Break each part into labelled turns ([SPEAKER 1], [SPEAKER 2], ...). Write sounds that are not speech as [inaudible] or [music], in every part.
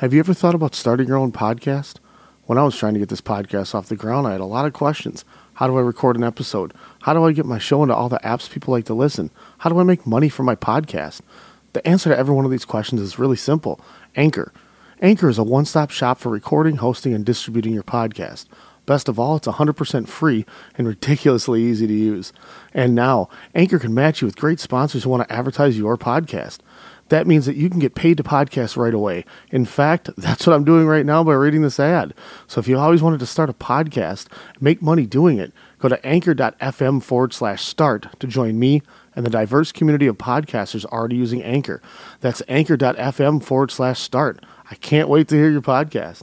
[SPEAKER 1] Have you ever thought about starting your own podcast? When I was trying to get this podcast off the ground, I had a lot of questions. How do I record an episode? How do I get my show into all the apps people like to listen? How do I make money from my podcast? The answer to every one of these questions is really simple Anchor. Anchor is a one stop shop for recording, hosting, and distributing your podcast. Best of all, it's 100% free and [laughs] ridiculously easy to use. And now, Anchor can match you with great sponsors who want to advertise your podcast. That means that you can get paid to podcast right away. In fact, [laughs] that's what I'm doing right now by reading this ad. So if you always wanted to start a podcast, make money doing it, go to anchor.fm forward slash start to join me and the diverse community of podcasters already using Anchor. That's anchor.fm forward slash start. I can't wait to hear your podcast.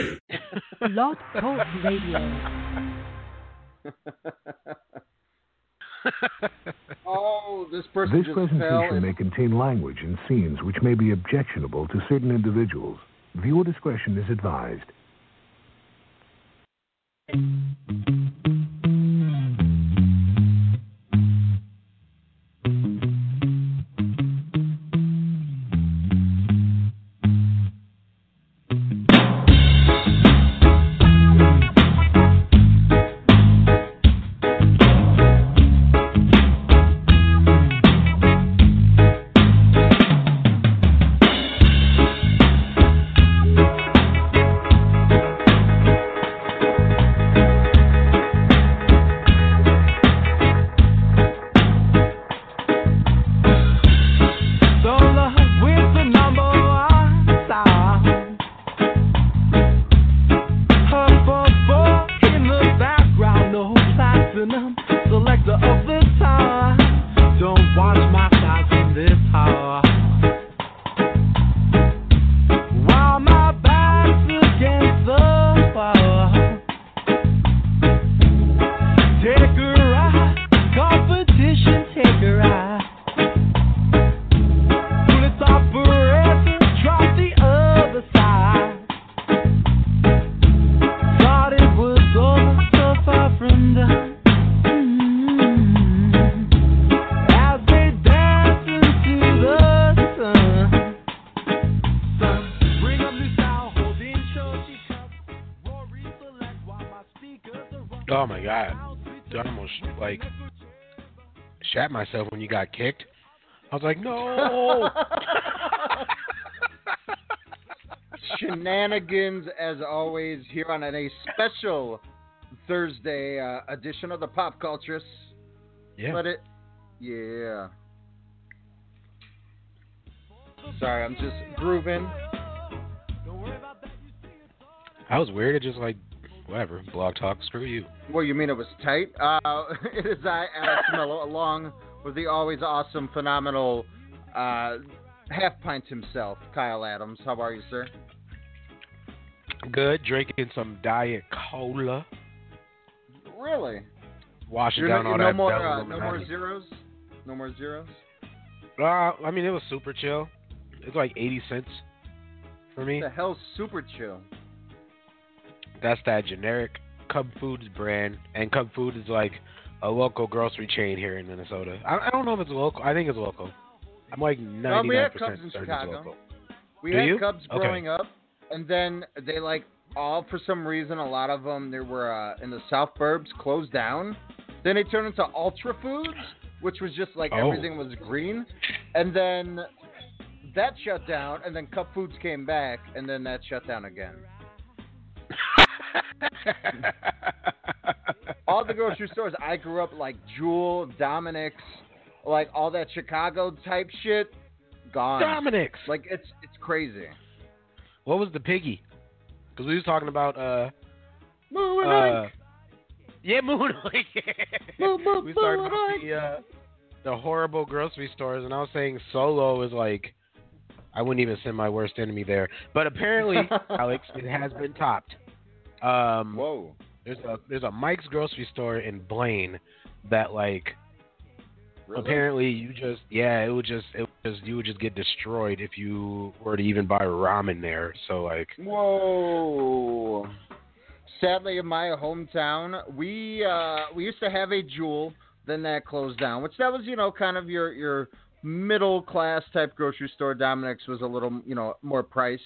[SPEAKER 2] Blog Talk Radio. [laughs]
[SPEAKER 3] oh, this person
[SPEAKER 4] This
[SPEAKER 3] just
[SPEAKER 4] presentation
[SPEAKER 3] fell.
[SPEAKER 4] may contain language and scenes which may be objectionable to certain individuals. Viewer discretion is advised.
[SPEAKER 5] Shat myself when you got kicked. I was like, no. [laughs]
[SPEAKER 3] Shenanigans, as always, here on a special Thursday uh, edition of the Pop Culturists.
[SPEAKER 5] yeah.
[SPEAKER 3] Let it, yeah. Sorry, I'm just grooving.
[SPEAKER 5] I was weird. It just like whatever. Blog talk. Screw you.
[SPEAKER 3] Well, you mean it was tight? Uh, [laughs] it is I, Alex [laughs] Mello, along with the always awesome, phenomenal uh, half pint himself, Kyle Adams. How are you, sir?
[SPEAKER 5] Good. Drinking some diet cola.
[SPEAKER 3] Really?
[SPEAKER 5] Washing
[SPEAKER 3] You're
[SPEAKER 5] down
[SPEAKER 3] no,
[SPEAKER 5] all
[SPEAKER 3] no
[SPEAKER 5] that.
[SPEAKER 3] more, uh, no more zeros. No more zeros.
[SPEAKER 5] Uh, I mean, it was super chill. It's like 80 cents for me.
[SPEAKER 3] The hell's super chill?
[SPEAKER 5] That's that generic Cub Foods brand, and Cub Food is like a local grocery chain here in Minnesota. I, I don't know if it's local. I think it's local. I'm like 99%
[SPEAKER 3] Well, we had Cubs in
[SPEAKER 5] it's
[SPEAKER 3] Chicago.
[SPEAKER 5] local.
[SPEAKER 3] We
[SPEAKER 5] Do
[SPEAKER 3] had
[SPEAKER 5] you?
[SPEAKER 3] Cubs
[SPEAKER 5] Okay.
[SPEAKER 3] growing up, and then they like all for some reason a lot of them there were uh, in the South Burbs closed down. Then they turned into Ultra Foods, which was just like
[SPEAKER 5] Oh.
[SPEAKER 3] everything was green, and then that shut down, and then Cub Foods came back, and then that shut down again. [laughs] all the grocery stores I grew up like Jewel, Dominick's, like all that Chicago type shit, gone.
[SPEAKER 5] Dominick's.
[SPEAKER 3] Like it's it's crazy.
[SPEAKER 5] What was the piggy? Because we was talking about uh
[SPEAKER 3] Moving
[SPEAKER 5] uh yeah Moon Lake. [laughs]
[SPEAKER 3] Moo, moo,
[SPEAKER 5] we started
[SPEAKER 3] Moon
[SPEAKER 5] the uh, the horrible grocery stores, and I was saying Solo is like I wouldn't even send my worst enemy there. But apparently, [laughs] Alex, it has been topped. Um,
[SPEAKER 3] Whoa.
[SPEAKER 5] there's a there's a Mike's grocery store in Blaine that like
[SPEAKER 3] Really?
[SPEAKER 5] apparently you just yeah it would just it would just you would just get destroyed if you were to even buy ramen there. So like
[SPEAKER 3] Whoa. Sadly, in my hometown, we uh, we used to have a Jewel. Then that closed down, which that was you know kind of your your middle class type grocery store. Dominick's was a little you know more priced.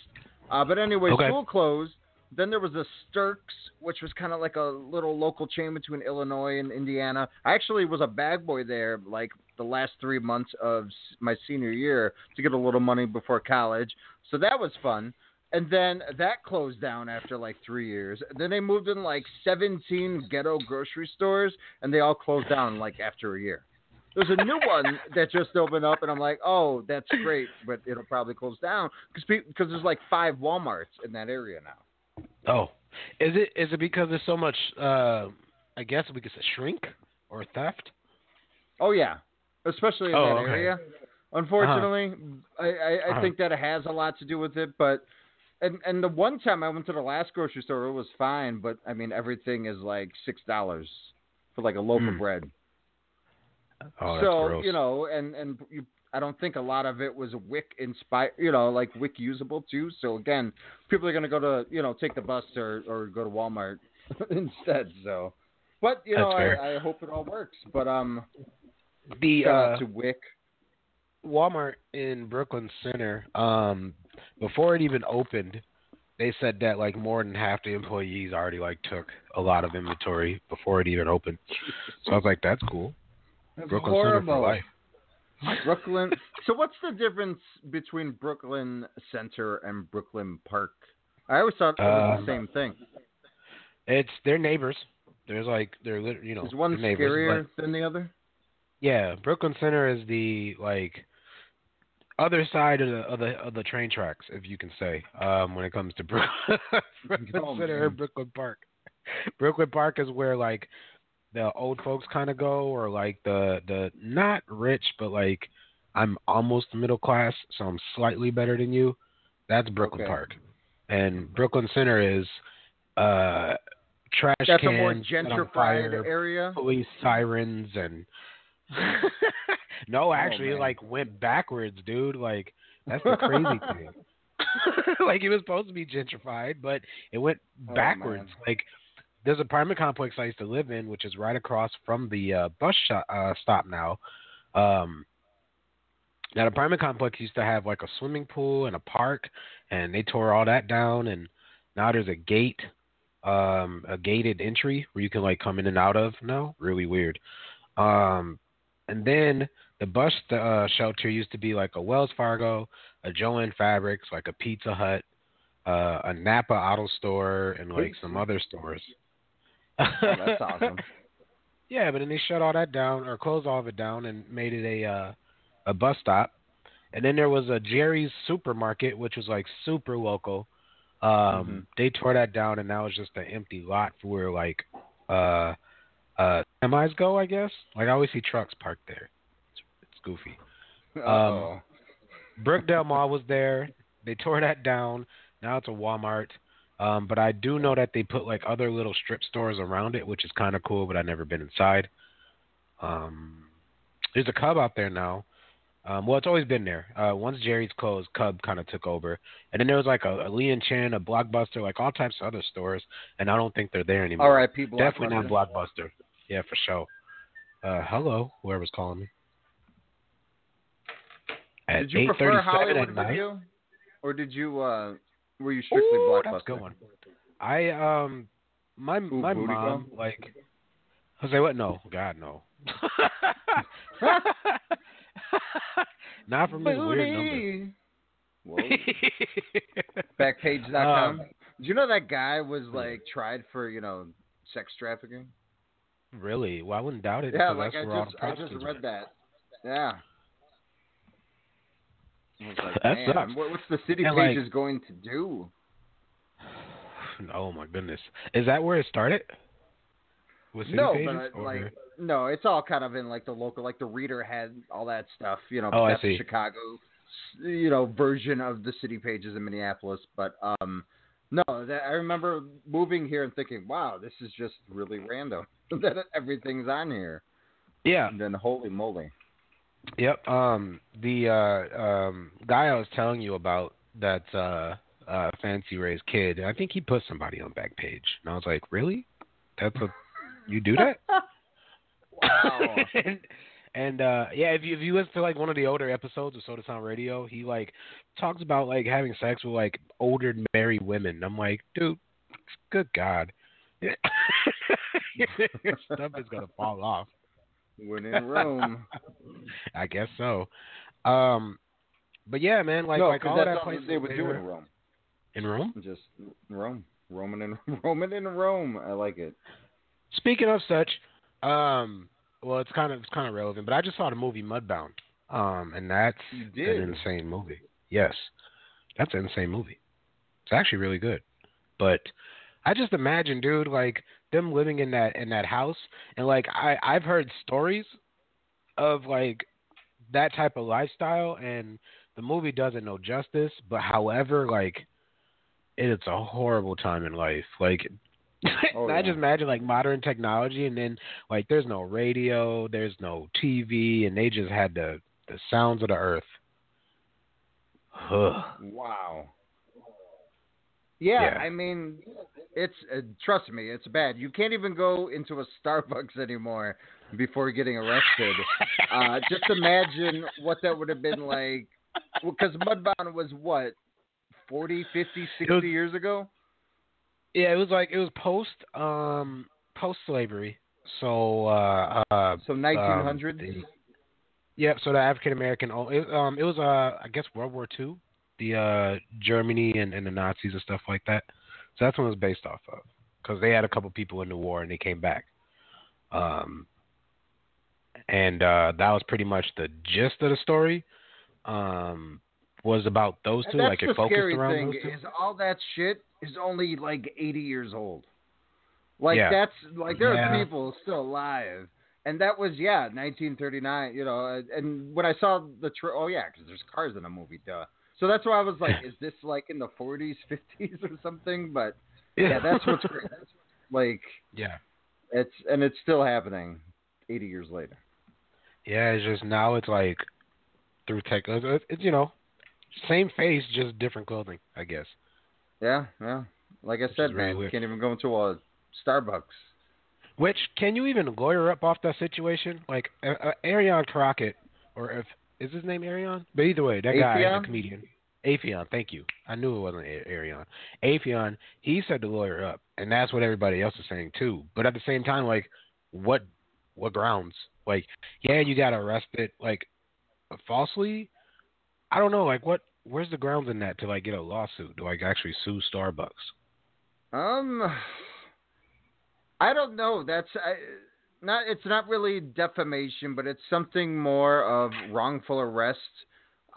[SPEAKER 3] Uh, but anyway,
[SPEAKER 5] Okay.
[SPEAKER 3] Jewel closed. Then there was a Sterk's, which was kind of like a little local chain between Illinois and Indiana. I actually was a bag boy there like the last three months of my senior year to get a little money before college. So that was fun. And then that closed down after like three years. Then they moved in like 17 ghetto grocery stores, and they all closed down like after a year. There's a new one [laughs] that just opened up, and I'm like, oh, that's great, but it'll probably close down because because there's like five WalMarts in that area now.
[SPEAKER 5] Oh is it is it because there's so much uh I guess we could say shrink or theft?
[SPEAKER 3] Oh yeah, especially in
[SPEAKER 5] Oh,
[SPEAKER 3] that
[SPEAKER 5] okay.
[SPEAKER 3] area. Unfortunately, I I, I
[SPEAKER 5] Uh-huh.
[SPEAKER 3] think that it has a lot to do with it. But and and the one time I went to the last grocery store, it was fine. But I mean, everything is like six dollars for like a loaf of
[SPEAKER 5] Mm.
[SPEAKER 3] bread.
[SPEAKER 5] Oh, that's
[SPEAKER 3] so you know, and and you, I don't think a lot of it was WIC inspired. You know, like WIC usable too. So again, people are gonna go to you know take the bus or or go to Walmart [laughs] instead. So. But you know, I, I hope it all works. But um,
[SPEAKER 5] the
[SPEAKER 3] shout
[SPEAKER 5] uh,
[SPEAKER 3] to WIC.
[SPEAKER 5] Walmart in Brooklyn Center, um, before it even opened, they said that like more than half the employees already like took a lot of inventory before it even opened. So I was like, that's cool.
[SPEAKER 3] That's
[SPEAKER 5] Brooklyn
[SPEAKER 3] horrible.
[SPEAKER 5] Center for life.
[SPEAKER 3] Brooklyn. [laughs] so what's the difference between Brooklyn Center and Brooklyn Park? I always thought it was
[SPEAKER 5] Um,
[SPEAKER 3] the same thing.
[SPEAKER 5] It's they're neighbors. There's like they're you know
[SPEAKER 3] Is one
[SPEAKER 5] neighbors,
[SPEAKER 3] scarier
[SPEAKER 5] but-
[SPEAKER 3] than the other?
[SPEAKER 5] yeah, Brooklyn Center is the like other side of the of the of the train tracks, if you can say, um, when it comes to Brook- [laughs] Brooklyn
[SPEAKER 3] Oh,
[SPEAKER 5] Center
[SPEAKER 3] man.
[SPEAKER 5] and Brooklyn Park. Brooklyn Park is where like the old folks kind of go, or like the the not rich, but like I'm almost middle class, so I'm slightly better than you. That's Brooklyn
[SPEAKER 3] Okay.
[SPEAKER 5] Park, and Brooklyn Center is uh trash
[SPEAKER 3] That's
[SPEAKER 5] cans
[SPEAKER 3] a more gentrified
[SPEAKER 5] fire,
[SPEAKER 3] area.
[SPEAKER 5] police sirens and [laughs] no actually it like went backwards dude like that's the crazy thing [laughs] [laughs] like it was supposed to be gentrified but it went
[SPEAKER 3] Oh,
[SPEAKER 5] backwards
[SPEAKER 3] man.
[SPEAKER 5] like there's an apartment complex i used to live in which is right across from the uh bus shop, uh, stop now. Um that apartment complex used to have like a swimming pool and a park and they tore all that down and now there's a gate um a gated entry where you can like come in and out of No, really weird. Um and then the bus uh, shelter used to be like a Wells Fargo, a Joann Fabrics, like a Pizza Hut, uh, a Napa Auto Store, and like some other stores.
[SPEAKER 3] Oh, that's awesome. [laughs]
[SPEAKER 5] Yeah, but then they shut all that down or closed all of it down and made it a uh, a bus stop. And then there was a Jerry's supermarket, which was like super local. Um,
[SPEAKER 3] Mhm.
[SPEAKER 5] They tore that down, and now it's just an empty lot for where like uh, uh, semis go, I guess. Like I always see trucks parked there. It's, it's goofy.
[SPEAKER 3] Oh.
[SPEAKER 5] Brookdale Mall was there. They tore that down. Now it's a Walmart. Um, but I do know that they put like other little strip stores around it, which is kind of cool. But I've never been inside. Um, there's a Cub out there now. Um, well, it's always been there. Uh, once Jerry's closed, Cub kind of took over, and then there was like a, a Leeann Chin, a Blockbuster, like all types of other stores, and I don't think they're there anymore.
[SPEAKER 3] R.I.P.
[SPEAKER 5] Definitely not
[SPEAKER 3] Blockbuster.
[SPEAKER 5] Yeah, for sure. Uh, hello, whoever's calling me. At
[SPEAKER 3] Did you prefer Hollywood
[SPEAKER 5] at night.
[SPEAKER 3] Video, or did you uh, were you strictly
[SPEAKER 5] Ooh,
[SPEAKER 3] Blockbuster?
[SPEAKER 5] that's a good one. I um, my
[SPEAKER 3] Ooh,
[SPEAKER 5] my mom
[SPEAKER 3] Call?
[SPEAKER 5] like. I say what? No, God no. [laughs] Not from this weird number.
[SPEAKER 3] Booty. Whoa. [laughs] Backpage.com.
[SPEAKER 5] Um,
[SPEAKER 3] Did you know that guy was like tried for you know sex trafficking?
[SPEAKER 5] really? Well, I wouldn't doubt it.
[SPEAKER 3] Yeah,
[SPEAKER 5] because
[SPEAKER 3] like
[SPEAKER 5] that's
[SPEAKER 3] I
[SPEAKER 5] all
[SPEAKER 3] just
[SPEAKER 5] the
[SPEAKER 3] I just read
[SPEAKER 5] went.
[SPEAKER 3] that. Yeah. Like,
[SPEAKER 5] That sucks.
[SPEAKER 3] what, what's the city
[SPEAKER 5] And,
[SPEAKER 3] pages
[SPEAKER 5] like-
[SPEAKER 3] going to do? [sighs]
[SPEAKER 5] Oh my goodness, is that where it started? With city
[SPEAKER 3] No,
[SPEAKER 5] pages,
[SPEAKER 3] but uh, like no, it's all kind of in like the local, like the reader had all that stuff, you know.
[SPEAKER 5] Oh, I see.
[SPEAKER 3] Chicago you know version of the city pages in Minneapolis. But um, no, that, I remember moving here and thinking, wow, this is just really random [laughs] that everything's on here.
[SPEAKER 5] Yeah.
[SPEAKER 3] And then holy moly.
[SPEAKER 5] Yep. Um, the uh, um, guy I was telling you about that uh, uh, Fancy Ray's kid, I think he put somebody on Backpage, and I was like, really? That's a you do that? [laughs] [laughs]
[SPEAKER 3] Wow.
[SPEAKER 5] and and uh, yeah, if you if you listen to like one of the older episodes of Soda Sound Radio, he like talks about like having sex with like older married women. I'm like, dude, good God, [laughs] your stuff is gonna fall off.
[SPEAKER 3] When in Rome. [laughs]
[SPEAKER 5] I guess so. Um, but yeah, man, like
[SPEAKER 3] no,
[SPEAKER 5] like all that place
[SPEAKER 3] they would do in Rome.
[SPEAKER 5] in Rome.
[SPEAKER 3] Just Rome, Roman in [laughs] Roman in Rome. I like it.
[SPEAKER 5] Speaking of such, um, well, it's kind of it's kind of relevant, but I just saw the movie Mudbound, um, and that's an insane movie. Yes, that's an insane movie. It's actually really good, but I just imagine, dude, like them living in that in that house, and like I I've heard stories of like that type of lifestyle, and the movie doesn't know justice. But however, like it's a horrible time in life. Like [laughs]
[SPEAKER 3] Oh,
[SPEAKER 5] I
[SPEAKER 3] yeah.
[SPEAKER 5] just imagine like modern technology, and then like there's no radio, there's no TV, and they just had the the sounds of the earth. Ugh.
[SPEAKER 3] Wow. Yeah,
[SPEAKER 5] Yeah.
[SPEAKER 3] I mean, it's uh, trust me, it's bad. You can't even go into a Starbucks anymore before getting arrested. uh, just imagine what that would have been like. Because Mudbound was what, 40, 50, 60
[SPEAKER 5] was-
[SPEAKER 3] years ago?
[SPEAKER 5] Yeah, it was like it was post um post slavery. So uh uh
[SPEAKER 3] So 1900s?
[SPEAKER 5] um, the- Yep, so the African American it, um it was uh I guess World War Two, the uh Germany and, and the Nazis and stuff like that. So that's what it was based off of cuz they had a couple people in the war and they came back. Um and uh that was pretty much the gist of the story. Um was about those two like it focused around
[SPEAKER 3] thing
[SPEAKER 5] those two.
[SPEAKER 3] is all that shit is only like 80 years old. Like
[SPEAKER 5] Yeah.
[SPEAKER 3] that's like there
[SPEAKER 5] Yeah.
[SPEAKER 3] are people still alive, and that was yeah 1939. You know, and- and when I saw the tra- oh yeah, because there's cars in the movie, duh. So that's why I was like, [laughs] is this like in the 40s, 50s or something? But yeah, that's what's great. That's, like
[SPEAKER 5] Yeah.
[SPEAKER 3] it's and it's still happening 80 years later.
[SPEAKER 5] Yeah, it's just now it's like through tech. It's, it's- it's, you know, same face, just different clothing, I guess.
[SPEAKER 3] Yeah, yeah. Like I
[SPEAKER 5] Which
[SPEAKER 3] said,
[SPEAKER 5] really
[SPEAKER 3] man,
[SPEAKER 5] weird.
[SPEAKER 3] can't even go into a Starbucks.
[SPEAKER 5] Which can you even lawyer up off that situation? Like uh, uh, Arion Crockett, or if is his name Arion? But either way, that guy,
[SPEAKER 3] Affion?
[SPEAKER 5] a comedian, Affion. Thank you. I knew it wasn't A- Arion. Affion. He said the lawyer up, and that's what everybody else is saying too. But at the same time, like, what what grounds? Like, yeah, you got arrested, like, falsely. I don't know. Like, what? Where's the grounds in that to like get a lawsuit to like actually sue Starbucks?
[SPEAKER 3] Um, I don't know. That's I, not. It's not really defamation, but it's something more of wrongful arrest.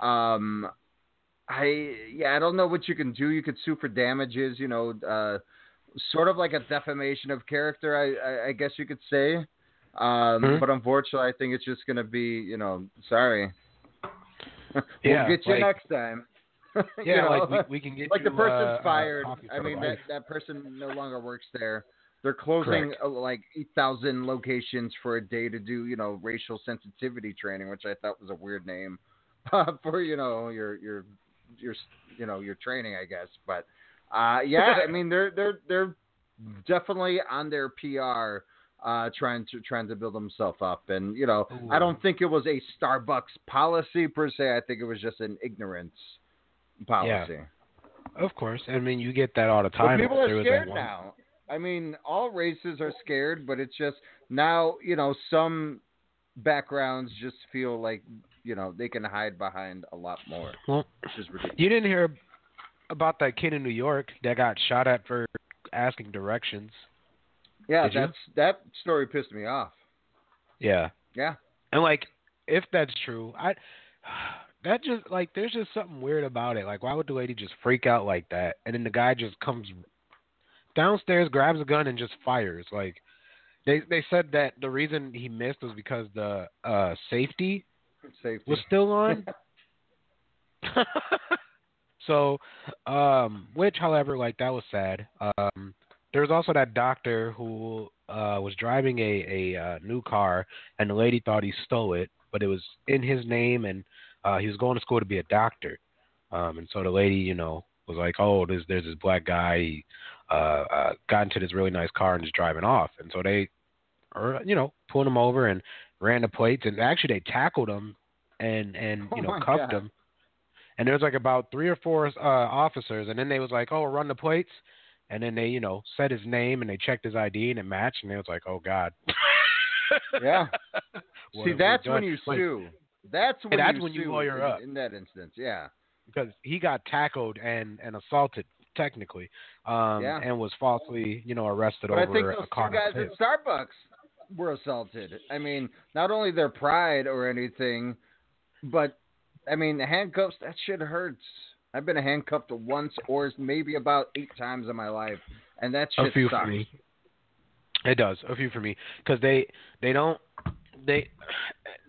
[SPEAKER 3] Um, I yeah, I don't know what you can do. You could sue for damages. You know, uh, sort of like a defamation of character. I I, I guess you could say. Um,
[SPEAKER 5] Mhm.
[SPEAKER 3] but unfortunately, I think it's just gonna be. You know, sorry. [laughs] we'll
[SPEAKER 5] Yeah,
[SPEAKER 3] get you
[SPEAKER 5] like-
[SPEAKER 3] next time. [laughs] You
[SPEAKER 5] Yeah,
[SPEAKER 3] know?
[SPEAKER 5] like we, we can get
[SPEAKER 3] like the
[SPEAKER 5] you,
[SPEAKER 3] person's
[SPEAKER 5] uh,
[SPEAKER 3] fired. I mean, that, that person no longer works there. They're closing uh, like 8,000 locations for a day to do, you know, racial sensitivity training, which I thought was a weird name [laughs] uh, for, you know, your your your you know your training, I guess. But uh, yeah, I [laughs] mean, they're they're they're definitely on their PR. Uh, trying to trying to build themselves up, and you know, I don't think it was a Starbucks policy per se. I think it was just an ignorance policy. Yeah.
[SPEAKER 5] Of course. I mean, you get that all the
[SPEAKER 3] But
[SPEAKER 5] time.
[SPEAKER 3] people are scared now. I mean, all races are scared, but it's just now, you know, some backgrounds just feel like, you know, they can hide behind a lot more,
[SPEAKER 5] Well,
[SPEAKER 3] which is ridiculous.
[SPEAKER 5] you didn't hear about that kid in New York that got shot at for asking directions.
[SPEAKER 3] Yeah,
[SPEAKER 5] Did you?
[SPEAKER 3] that's that story pissed me off.
[SPEAKER 5] Yeah.
[SPEAKER 3] Yeah.
[SPEAKER 5] And like, if that's true, I [sighs] that just like there's just something weird about it. Like, why would the lady just freak out like that, and then the guy just comes downstairs, grabs a gun, and just fires? Like, they they said that the reason he missed was because the uh safety
[SPEAKER 3] Safety.
[SPEAKER 5] was still on. [laughs] [laughs] so, um, which, however, like that was sad. Um, there was also that doctor who uh, was driving a a uh, new car, and the lady thought he stole it, but it was in his name, and uh, he was going to school to be a doctor. Um, and so the lady, you know, was like, "Oh, there's there's this black guy. He uh, uh, got into this really nice car and just driving off." And so they, or you know, pulled him over and ran the plates, and actually they tackled him and and you
[SPEAKER 3] Oh
[SPEAKER 5] know cuffed
[SPEAKER 3] God.
[SPEAKER 5] him. And there was like about three or four uh, officers, and then they was like, "Oh, run the plates," and then they, you know, said his name and they checked his ID and it matched, and they was like, "Oh God." [laughs]
[SPEAKER 3] Yeah. See, that's when you
[SPEAKER 5] Like,
[SPEAKER 3] sue. That's when
[SPEAKER 5] that's
[SPEAKER 3] you
[SPEAKER 5] when you
[SPEAKER 3] sue
[SPEAKER 5] lawyer
[SPEAKER 3] in,
[SPEAKER 5] up.
[SPEAKER 3] in that instance. Yeah.
[SPEAKER 5] because he got tackled and and assaulted technically, um,
[SPEAKER 3] Yeah.
[SPEAKER 5] and was falsely, you know, arrested
[SPEAKER 3] But I
[SPEAKER 5] over
[SPEAKER 3] think
[SPEAKER 5] a
[SPEAKER 3] those
[SPEAKER 5] car.
[SPEAKER 3] guys at Starbucks were assaulted. I mean, not only their pride or anything, but I mean, the handcuffs. That shit hurts. I've been handcuffed once or maybe about eight times in my life, and that
[SPEAKER 5] a few
[SPEAKER 3] sucks.
[SPEAKER 5] for me. It does a few for me because they they don't they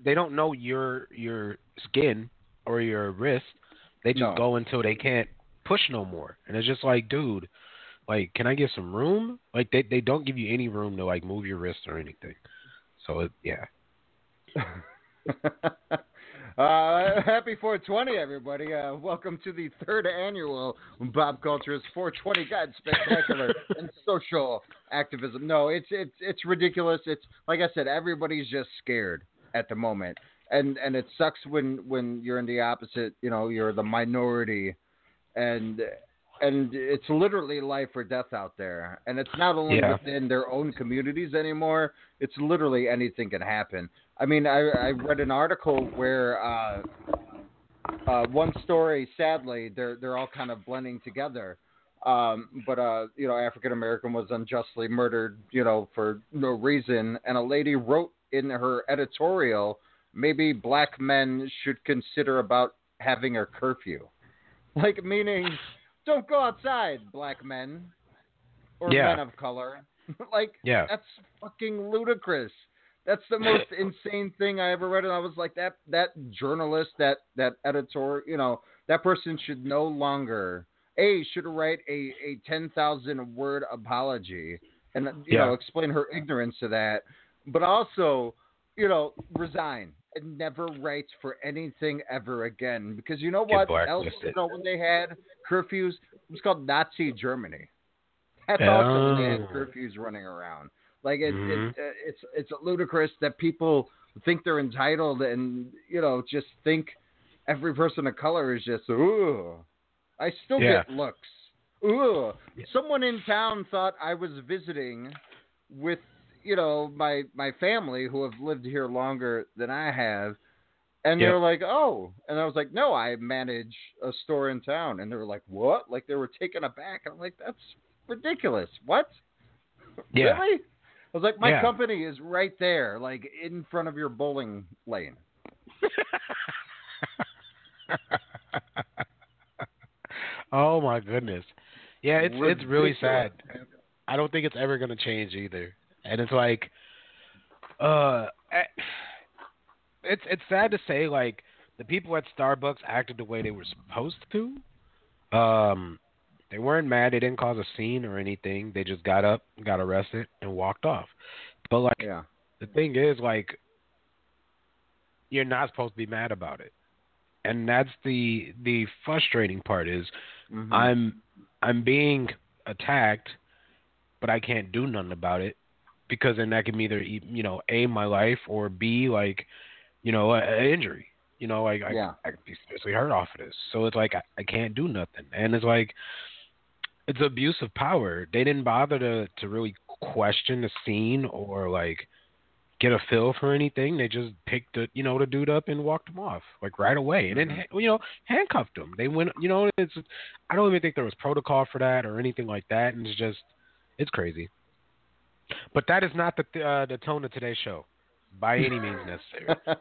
[SPEAKER 5] they don't know your your skin or your wrist. They just
[SPEAKER 3] No.
[SPEAKER 5] go until they can't push no more, and it's just like, dude, like, can I get some room? Like they they don't give you any room to like move your wrist or anything. So it, yeah, [laughs]
[SPEAKER 3] uh, happy 420, everybody. Uh, welcome to the third annual Pop Culturists' 420 Guide Spectacular [laughs] and Social Activism. No, it's it's it's ridiculous. It's like I said, everybody's just scared at the moment, and and it sucks when when you're in the opposite. You know, you're the minority, and and it's literally life or death out there. And it's not only
[SPEAKER 5] Yeah.
[SPEAKER 3] within their own communities anymore. It's literally anything can happen. I mean, I, I read an article where uh, uh, one story, sadly, they're they're all kind of blending together. Um, but uh, you know, African American was unjustly murdered, you know, for no reason, and a lady wrote in her editorial, maybe black men should consider about having a curfew, like meaning, don't go outside, black men, or
[SPEAKER 5] Yeah.
[SPEAKER 3] men of color. [laughs] like
[SPEAKER 5] Yeah.
[SPEAKER 3] that's fucking ludicrous. That's the most [laughs] insane thing I ever read, and I was like, that that journalist, that that editor, you know, that person should no longer a should write a a ten thousand word apology and you
[SPEAKER 5] Yeah.
[SPEAKER 3] know explain her ignorance to that, but also you know resign never writes for anything ever again because you know
[SPEAKER 5] Get
[SPEAKER 3] what else? You know when they had curfews, it was called Nazi Germany. That's also when they had
[SPEAKER 5] Oh.
[SPEAKER 3] curfews running around. Like it,
[SPEAKER 5] Mhm.
[SPEAKER 3] it, it's it's ludicrous that people think they're entitled and you know just think every person of color is just ooh. I still
[SPEAKER 5] Yeah.
[SPEAKER 3] get looks. Ooh. Someone in town thought I was visiting with you know my my family who have lived here longer than I have. And
[SPEAKER 5] Yep.
[SPEAKER 3] they're like, "Oh," and I was like, "No, I manage a store in town." And they were like, "What?" Like they were taken aback. I'm like, "That's ridiculous. What? [laughs]
[SPEAKER 5] Yeah.
[SPEAKER 3] Really? I was like, my
[SPEAKER 5] Yeah.
[SPEAKER 3] company is right there, like in front of your bowling lane. [laughs]
[SPEAKER 5] oh my goodness. Yeah, it's it's really sad. I don't think it's ever going to change either. And it's like uh it's it's sad to say like the people at Starbucks acted the way they were supposed to. Um they weren't mad, they didn't cause a scene or anything. They just got up, got arrested and walked off. But like
[SPEAKER 3] Yeah.
[SPEAKER 5] the thing is like you're not supposed to be mad about it. And that's the the frustrating part is
[SPEAKER 3] Mhm.
[SPEAKER 5] I'm I'm being attacked, but I can't do nothing about it because then that can either you know a my life or b like you know an injury. You know, like I,
[SPEAKER 3] Yeah.
[SPEAKER 5] I could be seriously hurt off of this. So it's like I, I can't do nothing, and it's like it's abuse of power. They didn't bother to to really question the scene or like get a feel for anything. They just picked the you know the dude up and walked him off like right away, and then
[SPEAKER 3] Mm-hmm.
[SPEAKER 5] you know handcuffed him. They went you know it's I don't even think there was protocol for that or anything like that, and it's just it's crazy. But that is not the uh, the tone of today's show, by any means necessary. [laughs]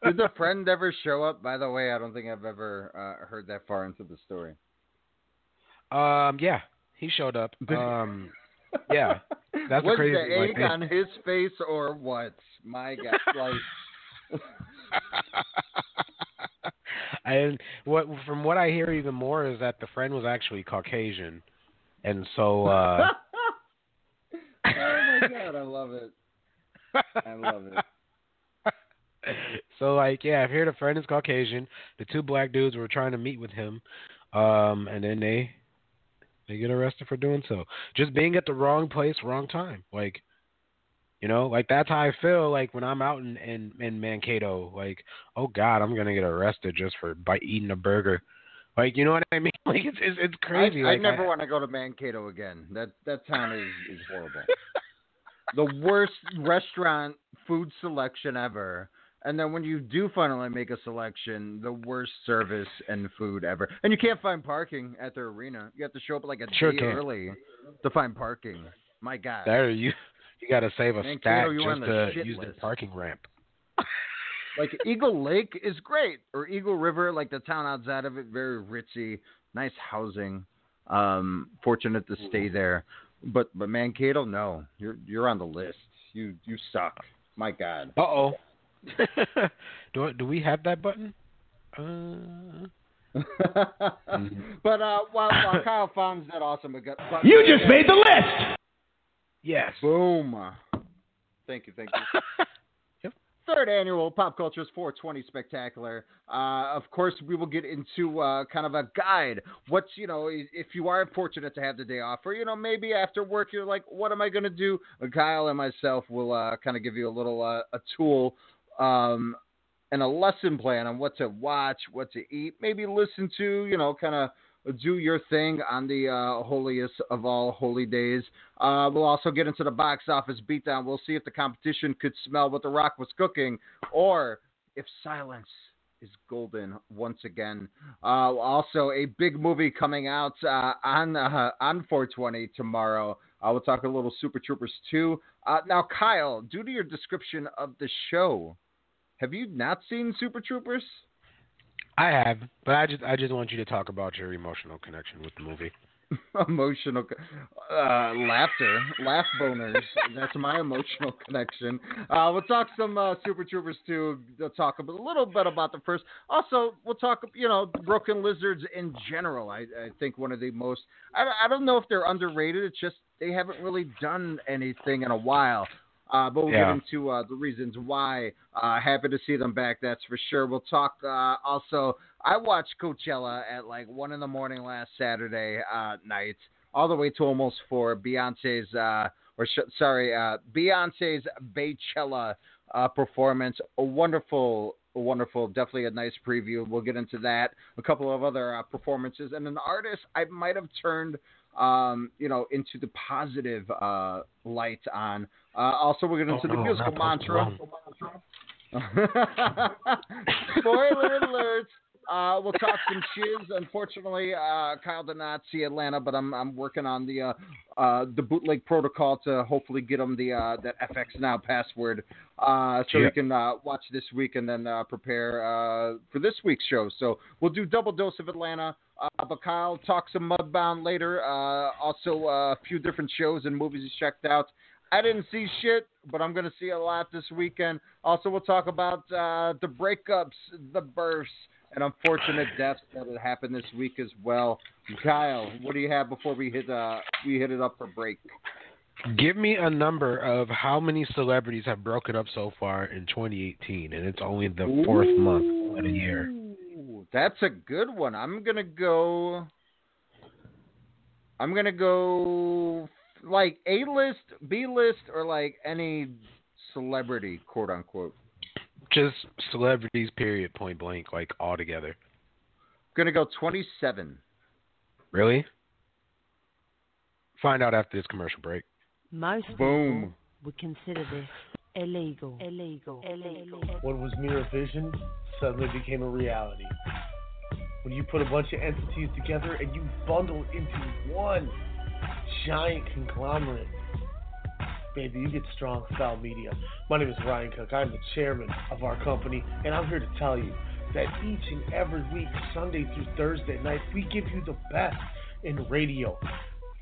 [SPEAKER 5] [laughs]
[SPEAKER 3] Did the friend ever show up? By the way, I don't think I've ever uh, heard that far into the story.
[SPEAKER 5] um, yeah, he showed up. Um, yeah, that's the
[SPEAKER 3] Was
[SPEAKER 5] crazy
[SPEAKER 3] the
[SPEAKER 5] thing, like,
[SPEAKER 3] egg on his face or what? My God, like [laughs]
[SPEAKER 5] I And what from what I hear even more is that the friend was actually Caucasian, and so uh
[SPEAKER 3] oh my [laughs] god, I love it. I love it. [laughs]
[SPEAKER 5] so like yeah, I've heard a friend is Caucasian. The two black dudes were trying to meet with him, um, and then they they get arrested for doing so. Just being at the wrong place, wrong time. Like you know, like that's how I feel like when I'm out in in, in Mankato. Like, oh God, I'm gonna get arrested just for by eating a burger. Like, you know what I mean? [laughs] Like it's it's, it's crazy.
[SPEAKER 3] I, I
[SPEAKER 5] like,
[SPEAKER 3] never want to go to Mankato again. That that town is, is horrible. [laughs] the worst restaurant food selection ever. And then when you do finally make a selection, the worst service and food ever. And you can't find parking at the arena. You have to show up like a
[SPEAKER 5] Sure
[SPEAKER 3] day
[SPEAKER 5] can.
[SPEAKER 3] early to find parking. My God.
[SPEAKER 5] There you you got to save a
[SPEAKER 3] Mankato,
[SPEAKER 5] stack just to use the parking ramp. [laughs]
[SPEAKER 3] like Eagle Lake is great, or Eagle River, like the town outside of it, very ritzy, nice housing. Um, fortunate to stay there, but but Mankato, no, you're you're on the list. You you suck. My God.
[SPEAKER 5] Uh oh. [laughs] do do we have that button? Uh, [laughs]
[SPEAKER 3] but uh, while, while [laughs] Kyle finds that awesome, but, but
[SPEAKER 6] You just made the list!
[SPEAKER 5] yes.
[SPEAKER 3] boom. Thank you, thank you. Third annual Pop Culturists' 420 Spectacular. Uh, of course, we will get into uh, kind of a guide. What's, you know, if you are fortunate to have the day off, or, you know, maybe after work you're like, what am I going to do? Uh, Kyle and myself will uh, kind of give you a little uh, a tool um, and a lesson plan on what to watch, what to eat, maybe listen to, you know, kind of do your thing on the uh, holiest of all holy days. Uh, we'll also get into the box office beatdown. We'll see if the competition could smell what The Rock was cooking, or if silence is golden once again. Uh, also, a big movie coming out uh, on uh, on 420 tomorrow. Uh, we'll talk a little Super Troopers 2. Uh, now, Kyle, due to your description of the show, have you not seen Super Troopers?
[SPEAKER 5] I have, but I just I just want you to talk about your emotional connection with the movie. [laughs]
[SPEAKER 3] emotional uh, laughter, laugh boners. That's my emotional [laughs] connection. Uh, we'll talk some uh, Super Troopers too. We'll talk a little bit about the first. Also, we'll talk you know Broken Lizards in general. I, I think one of the most. I, I don't know if they're underrated. It's just they haven't really done anything in a while. Uh, but we'll
[SPEAKER 5] Yeah.
[SPEAKER 3] get into uh, the reasons why. Uh, happy to see them back, that's for sure. We'll talk uh, also. I watched Coachella at like 1 in the morning last Saturday uh, night, all the way to almost four. Beyonce's, uh, or sh- sorry, uh, Beyonce's Beychella uh, performance. A wonderful, wonderful, definitely a nice preview. We'll get into that. A couple of other uh, performances, and an artist I might have turned um, you know, into the positive uh, light on. Uh, also, we're going to
[SPEAKER 5] Oh,
[SPEAKER 3] the musical
[SPEAKER 5] not
[SPEAKER 3] mantra. [laughs] Spoiler alert. Uh, we'll talk some shiz. Unfortunately, uh, Kyle did not see Atlanta, but I'm I'm working on the uh, uh, the bootleg protocol to hopefully get him the uh, that FX Now password, uh, so
[SPEAKER 5] Yeah.
[SPEAKER 3] we can uh, watch this week and then uh, prepare uh, for this week's show. So we'll do double dose of Atlanta. Uh, but Kyle talk some Mudbound later. Uh, also, uh, a few different shows and movies he's checked out. I didn't see shit, but I'm going to see a lot this weekend. Also, we'll talk about uh, the breakups, the births, and unfortunate deaths that had happened this week as well. Kyle, what do you have before we hit uh, we hit it up for break?
[SPEAKER 5] Give me a number of how many celebrities have broken up so far in 2018, and it's only the fourth month of the year.
[SPEAKER 3] That's a good one. I'm gonna go. I'm gonna go like A list, B list, or like any celebrity, quote unquote.
[SPEAKER 5] Just celebrities, period, point blank, like all together.
[SPEAKER 3] gonna go 27.
[SPEAKER 5] Really? Find out after this commercial break.
[SPEAKER 2] Most
[SPEAKER 3] Boom.
[SPEAKER 2] people would consider this illegal. Illegal. Illegal.
[SPEAKER 7] What was mere vision suddenly became a reality. When you put a bunch of entities together and you bundle into one giant conglomerate, baby, you get strong style media. My name is Ryan Cook. I'm the chairman of our company, and I'm here to tell you that each and every week, Sunday through Thursday night, we give you the best in radio.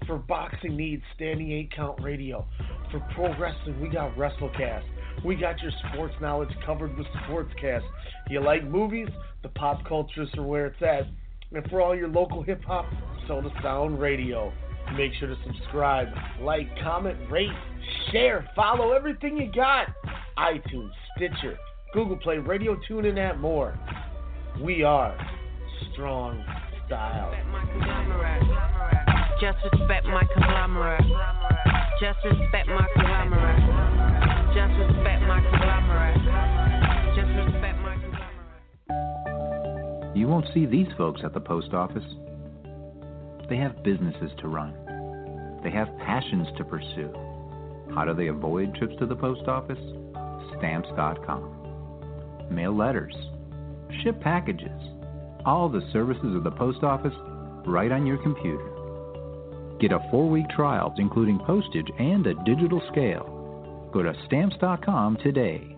[SPEAKER 7] For boxing needs, standing eight count radio. For pro wrestling, we got WrestleCast. We got your sports knowledge covered with Sportscast. You like movies? The pop culturists are where it's at. And for all your local hip hop, Soda Sound Radio. Make sure to subscribe, like, comment, rate, share, follow everything you got. iTunes, Stitcher, Google Play, Radio Tune, and that more. We are Strong Style.
[SPEAKER 8] Just respect my conglomerate. Just respect my conglomerate. Just respect my conglomerate. Just respect my conglomerate.
[SPEAKER 9] You won't see these folks at the post office. They have businesses to run. They have passions to pursue. How do they avoid trips to the post office? Stamps.com. Mail letters. Ship packages. All the services of the post office right on your computer. Get a four week trial, including postage and a digital scale. Go to stamps.com today.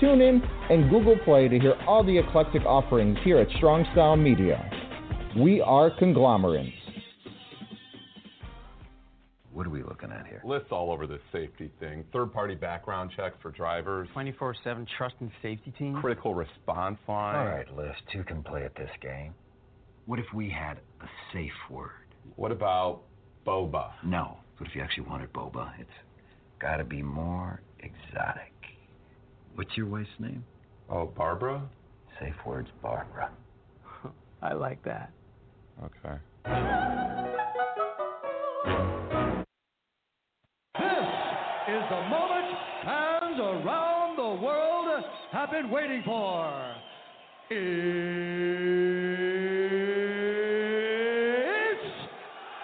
[SPEAKER 3] TuneIn, and Google Play to hear all the eclectic offerings here at Strong Style Media. We are conglomerates.
[SPEAKER 10] What are we looking at here?
[SPEAKER 11] Lists all over this safety thing. Third party background checks for drivers.
[SPEAKER 12] 24 7 trust and safety team.
[SPEAKER 11] Critical response line.
[SPEAKER 10] All right, List, who can play at this game? What if we had a safe word?
[SPEAKER 11] What about boba?
[SPEAKER 10] No. What if you actually wanted boba? It's got to be more exotic. What's your wife's name?
[SPEAKER 11] Oh, Barbara?
[SPEAKER 10] Safe words, Barbara. [laughs]
[SPEAKER 12] I like that.
[SPEAKER 11] Okay.
[SPEAKER 13] This is the moment fans around the world have been waiting for. It's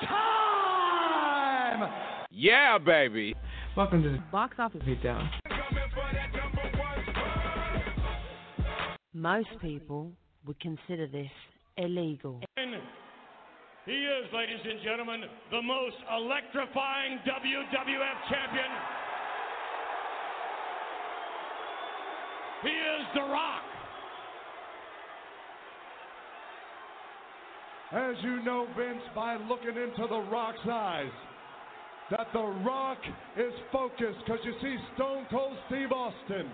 [SPEAKER 13] time!
[SPEAKER 14] Yeah, baby.
[SPEAKER 15] Welcome to the box office beatdown.
[SPEAKER 2] Most people would consider this illegal.
[SPEAKER 16] He is, ladies and gentlemen, the most electrifying WWF champion. He is The Rock.
[SPEAKER 13] As you know, Vince, by looking into The Rock's eyes, that The Rock is focused because you see Stone Cold Steve Austin.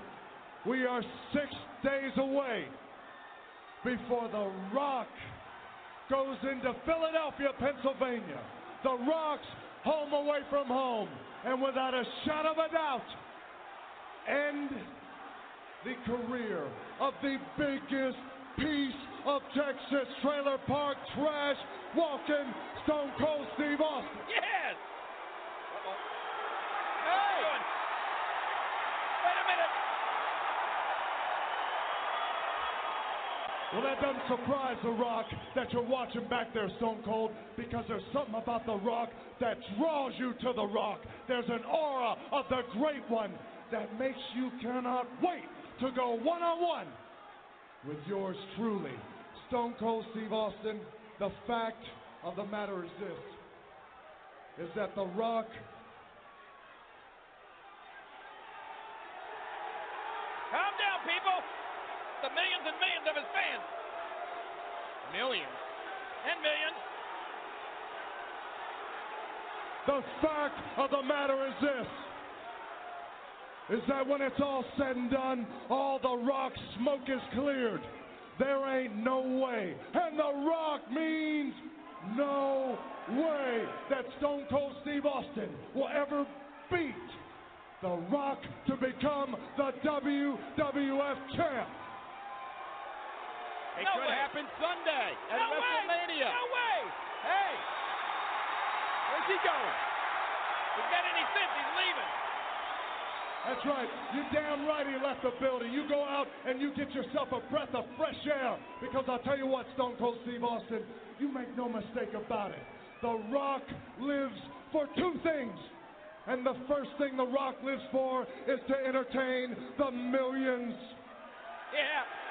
[SPEAKER 13] We are six days away before The Rock goes into Philadelphia, Pennsylvania. The Rock's home away from home. And without a shadow of a doubt, end the career of the biggest piece of Texas trailer park trash walking Stone Cold Steve Austin.
[SPEAKER 16] Yes! Hey! Wait a minute!
[SPEAKER 13] Well, that doesn't surprise The Rock that you're watching back there, Stone Cold, because there's something about The Rock that draws you to The Rock. There's an aura of the Great One that makes you cannot wait to go one on one with yours truly, Stone Cold Steve Austin. The fact of the matter is this is that The Rock
[SPEAKER 16] Calm down, people! The millions and millions of his fans. Millions. And millions.
[SPEAKER 13] The fact of the matter is this is that when it's all said and done, all the rock smoke is cleared. There ain't no way. And the rock means no way that Stone Cold Steve Austin will ever beat the rock to become the WWF champ.
[SPEAKER 16] It could happen Sunday at WrestleMania. No way! Hey! Where's he going? He's got any sense. He's leaving.
[SPEAKER 13] That's right. You're damn right he left the building. You go out and you get yourself a breath of fresh air. Because I'll tell you what, Stone Cold Steve Austin, you make no mistake about it. The Rock lives for two things. And the first thing The Rock lives for is to entertain the millions.
[SPEAKER 16] Yeah.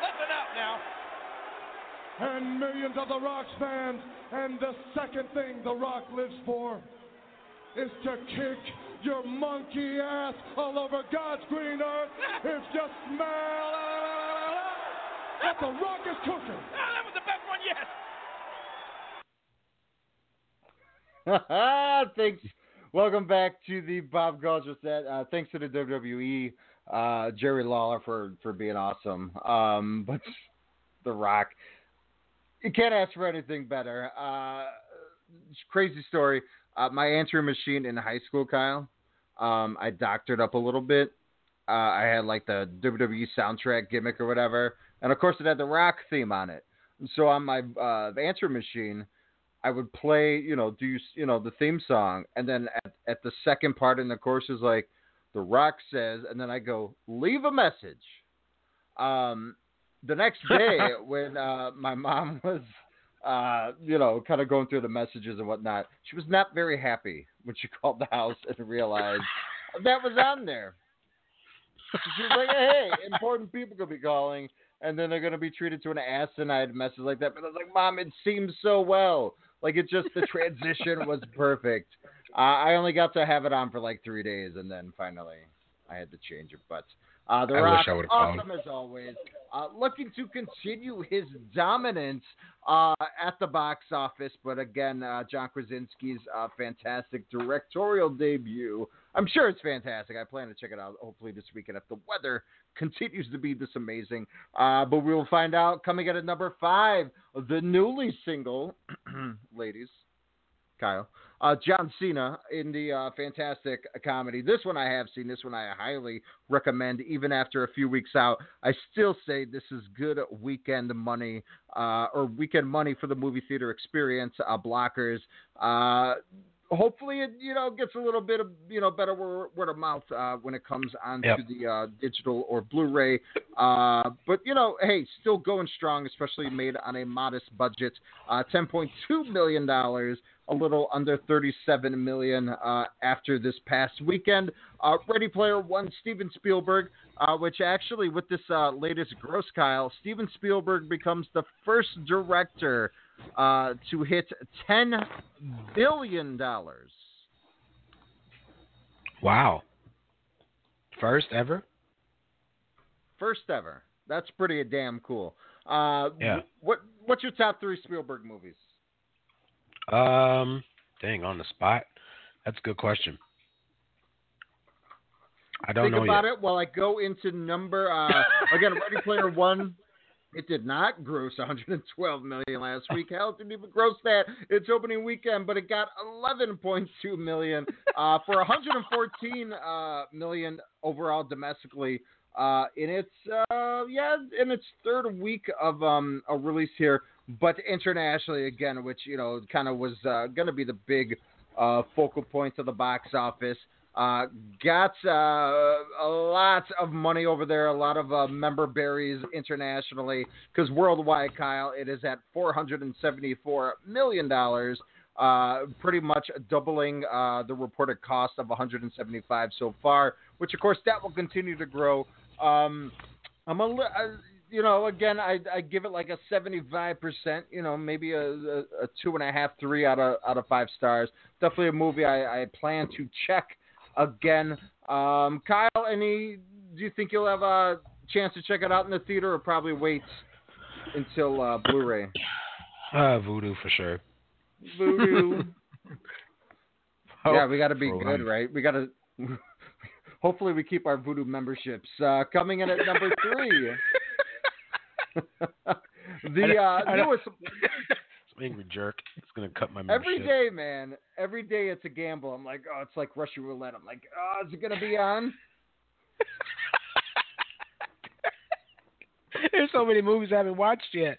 [SPEAKER 16] Listen up now.
[SPEAKER 13] and millions of The Rock's fans. And the second thing The Rock lives for is to kick your monkey ass all over God's green earth if you smell what The Rock is cooking.
[SPEAKER 16] Ah, that was the best one yet. [laughs]
[SPEAKER 3] thanks. Welcome back to the Pop Culturists. Uh, thanks to the WWE, uh, Jerry Lawler for for being awesome. Um, but [laughs] The Rock, you can't ask for anything better. Uh, crazy story. Uh, my answering machine in high school, Kyle. Um, I doctored up a little bit. Uh, I had like the WWE soundtrack gimmick or whatever, and of course it had the Rock theme on it. And so on my uh, answering machine, I would play, you know, do you, you know the theme song, and then at, at the second part in the course is like, The Rock says, and then I go, leave a message. Um, the next day [laughs] when uh, my mom [laughs] was, uh, you know, kind of going through the messages and whatnot, she was not very happy when she [laughs] called the house and realized that was on there. She was like, hey, important people could be calling, and then they're going to be treated to an asinine message like that. But I was like, Mom, it seems so well. Like, it just, the transition was perfect. Uh, I only got to have it on for like three days, and then finally I had to change it. But uh, The
[SPEAKER 5] I
[SPEAKER 3] Rock,
[SPEAKER 5] wish I would've
[SPEAKER 3] awesome as always. Uh, looking to continue his dominance uh, at the box office, but again, uh, John Krasinski's uh, fantastic directorial debut. I'm sure it's fantastic. I plan to check it out hopefully this weekend if the weather continues to be this amazing. Uh, but we will find out coming at at number five, the newly single, [clears throat] ladies, Kyle. Uh, John Cena in the uh, fantastic comedy. This one I have seen. This one I highly recommend. Even after a few weeks out, I still say this is good weekend money uh, or weekend money for the movie theater experience. Uh, blockers. Uh, hopefully, it you know gets a little bit of you know better word, word of mouth uh, when it comes onto
[SPEAKER 5] Yep.
[SPEAKER 3] the uh, digital or Blu-ray. Uh, but you know, hey, still going strong, especially made on a modest budget. Uh, Ten point two million dollars, a little under thirty-seven million uh, after this past weekend. Uh, Ready Player One, Steven Spielberg, uh, which actually with this uh, latest gross, Kyle, Steven Spielberg becomes the first director uh, to hit ten billion dollars.
[SPEAKER 5] Wow. First ever?
[SPEAKER 3] First ever. That's pretty damn cool. Uh,
[SPEAKER 5] Yeah.
[SPEAKER 3] What What's your top three Spielberg movies?
[SPEAKER 5] Um, dang, on the spot. That's a good question. I don't
[SPEAKER 3] Think
[SPEAKER 5] know
[SPEAKER 3] about
[SPEAKER 5] yet.
[SPEAKER 3] it while I go into number. Uh, [laughs] again, Ready Player One. It did not gross 112 million last week. Hell, it didn't even gross that its opening weekend, but it got 11.2 million uh, for 114 uh, million overall domestically. Uh, in its uh, yeah, in its third week of um, a release here, but internationally again, which you know kind of was uh, going to be the big uh, focal point of the box office. Uh, got uh, a lot of money over there, a lot of uh, member berries internationally, because worldwide, Kyle, it is at $474 million, uh, pretty much doubling uh, the reported cost of 175 so far, which, of course, that will continue to grow. Um, I'm a li- uh, you know, again, I, I give it like a 75%, you know, maybe a, a, a two and a half, three out of out of five stars. Definitely a movie I, I plan to check again. Um, Kyle, any? Do you think you'll have a chance to check it out in the theater, or probably wait until uh, Blu-ray?
[SPEAKER 5] Uh, Vudu for sure.
[SPEAKER 3] Vudu. [laughs] yeah, we got to be good, right? We got to. [laughs] Hopefully, we keep our Vudu memberships. Uh, coming in at number three. [laughs] [laughs] the uh, newest [laughs]
[SPEAKER 5] Some angry jerk. It's gonna cut my
[SPEAKER 3] Every day, man. Every day it's a gamble. I'm like, oh, it's like Russian roulette. I'm like, oh, is it gonna be on? [laughs]
[SPEAKER 5] There's so many movies I haven't watched yet.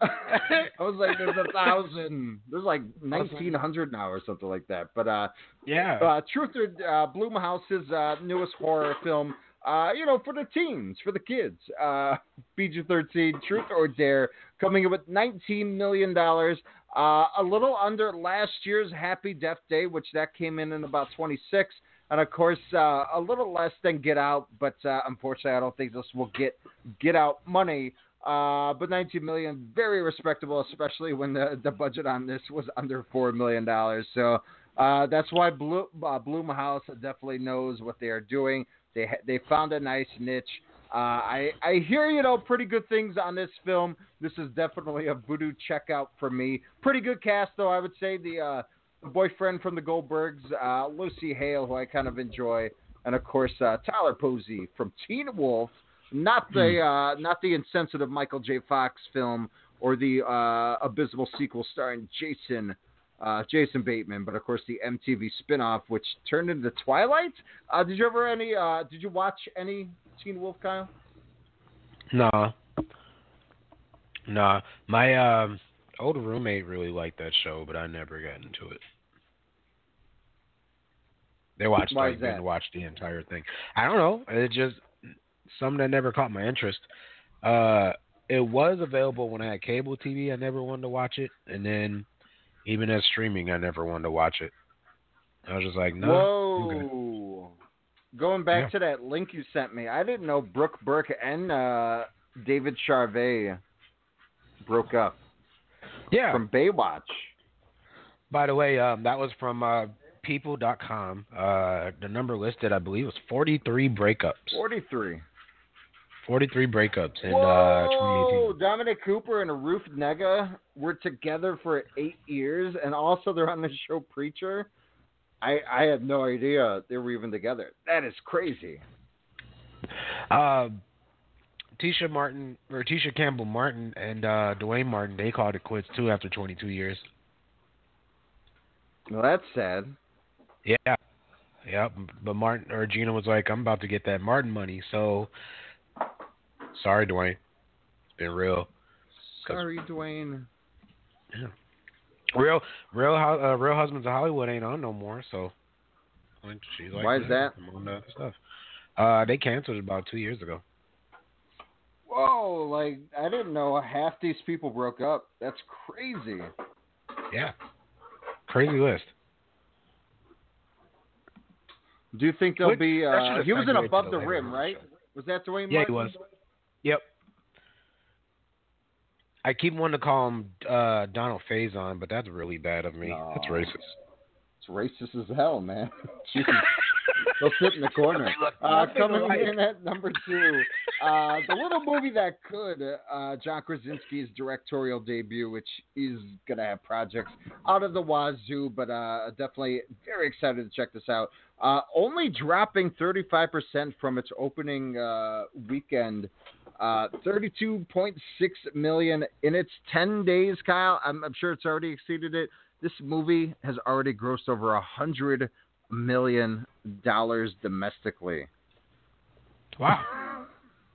[SPEAKER 3] I was like, there's a thousand. There's like nineteen hundred now or something like that. But uh,
[SPEAKER 5] Yeah.
[SPEAKER 3] uh, Truth or uh, Blumhouse's uh, newest horror film, uh, you know, for the teens, for the kids. Uh, [laughs] PG-13, Truth or Dare, coming in with 19 million dollars, uh, a little under last year's Happy Death Day, which that came in in about 26, and of course uh, a little less than Get Out, but uh, unfortunately I don't think this will get Get Out money. Uh, but 19 million, very respectable, especially when the, the budget on this was under four million dollars. So uh, that's why Blue, uh, Blumhouse definitely knows what they are doing. They they found a nice niche. Uh, I I hear you know pretty good things on this film. This is definitely a Vudu checkout for me. Pretty good cast though, I would say. The uh, the boyfriend from the Goldbergs, uh, Lucy Hale, who I kind of enjoy, and of course uh, Tyler Posey from Teen Wolf. Not the uh, not the insensitive Michael J. Fox film or the uh, abysmal sequel starring Jason uh, Jason Bateman, but of course the MTV spinoff, which turned into Twilight. Uh, did you ever any? Uh, did you watch any Teen Wolf, Kyle?
[SPEAKER 5] Nah. Nah. My um old roommate really liked that show, but I never got into it. They watched
[SPEAKER 3] Why
[SPEAKER 5] like
[SPEAKER 3] is that?
[SPEAKER 5] and watched the entire thing. I don't know. It just something that never caught my interest. Uh it was available when I had cable TV. I never wanted to watch it, and then even as streaming, I never wanted to watch it. I was just like, no.
[SPEAKER 3] Whoa. Going back
[SPEAKER 5] Yeah.
[SPEAKER 3] to that link you sent me, I didn't know Brooke Burke and uh, David Charvet broke up.
[SPEAKER 5] Yeah.
[SPEAKER 3] From Baywatch.
[SPEAKER 5] By the way, um, that was from uh, People.com. Uh, the number listed, I believe, was 43 breakups.
[SPEAKER 3] 43.
[SPEAKER 5] 43 breakups in uh, 2018.
[SPEAKER 3] Whoa! Dominic Cooper and Ruth Negga were together for eight years, and also they're on the show Preacher. I I had no idea they were even together. That is crazy.
[SPEAKER 5] Uh, Tisha Martin or Tisha Campbell Martin and uh, Duane Martin, they called it quits too after 22 years.
[SPEAKER 3] Well, that's sad.
[SPEAKER 5] Yeah, yeah. But Martin or Gina was like, "I'm about to get that Martin money." So, sorry, Duane. It's been real.
[SPEAKER 3] Sorry, Duane.
[SPEAKER 5] Yeah. Real, real, uh, real husbands of Hollywood ain't on no more. So, she's like,
[SPEAKER 3] Why is that?"
[SPEAKER 5] I'm on the stuff. Uh, they canceled it about two years ago.
[SPEAKER 3] Whoa! Like I didn't know half these people broke up. That's crazy.
[SPEAKER 5] Yeah, crazy list.
[SPEAKER 3] Do you think there'll
[SPEAKER 5] Which-
[SPEAKER 3] be? Uh, he was in Above
[SPEAKER 5] the
[SPEAKER 3] the Rim, right? Was that Duane
[SPEAKER 5] Yeah, he
[SPEAKER 3] Martin?
[SPEAKER 5] was. Yep. I keep wanting to call him uh, Donald Faison, but that's really bad of me. That's racist.
[SPEAKER 3] It's racist as hell, man. [laughs] They'll sit in the corner. Uh, coming
[SPEAKER 5] alike.
[SPEAKER 3] in at number two, uh, the little movie that could, uh, John Krasinski's directorial debut, which is going to have projects out of the wazoo, but uh, definitely very excited to check this out. Uh, only dropping 35% from its opening uh, weekend. Uh, 32.6 million in its 10 days, Kyle. I'm, I'm sure it's already exceeded it. This movie has already grossed over a hundred million dollars domestically.
[SPEAKER 5] Wow.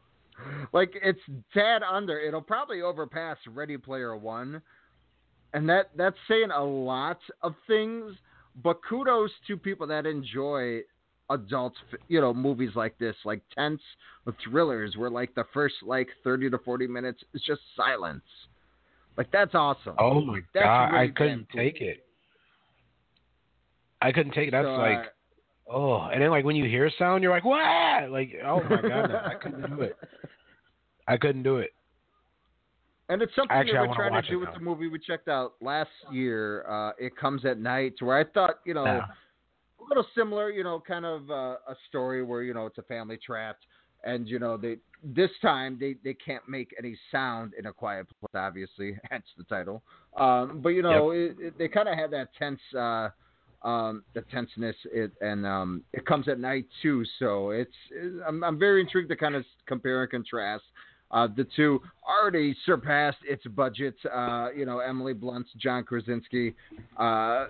[SPEAKER 5] [laughs]
[SPEAKER 3] like it's tad under. It'll probably overpass Ready Player One, and that that's saying a lot of things. But kudos to people that enjoy adult, you know, movies like this, like tense thrillers, where like the first like thirty to forty minutes is just silence. Like that's awesome.
[SPEAKER 5] Oh my
[SPEAKER 3] That's
[SPEAKER 5] god,
[SPEAKER 3] really
[SPEAKER 5] I couldn't
[SPEAKER 3] cool.
[SPEAKER 5] take it. I couldn't take it. That's
[SPEAKER 3] So, uh,
[SPEAKER 5] like, oh, and then like when you hear sound, you're like, what? Like, oh my god, I couldn't do it. I couldn't do it.
[SPEAKER 3] And it's something
[SPEAKER 5] Actually,
[SPEAKER 3] that we're trying to do with
[SPEAKER 5] now.
[SPEAKER 3] the movie we checked out last year. Uh, it comes at night, where I thought, you know,
[SPEAKER 5] Yeah.
[SPEAKER 3] A little similar, you know, kind of uh, a story where you know it's a family trapped, and you know they this time they they can't make any sound in a quiet place, obviously, [laughs] hence the title. Um, but you know, it, it, they kind of had that tense. Uh, um, the tenseness it and um, it comes at night too. So it's, it's I'm, I'm very intrigued to kind of compare and contrast. Uh, the two already surpassed its budget. Uh, you know, Emily Blunt's John Krasinski uh,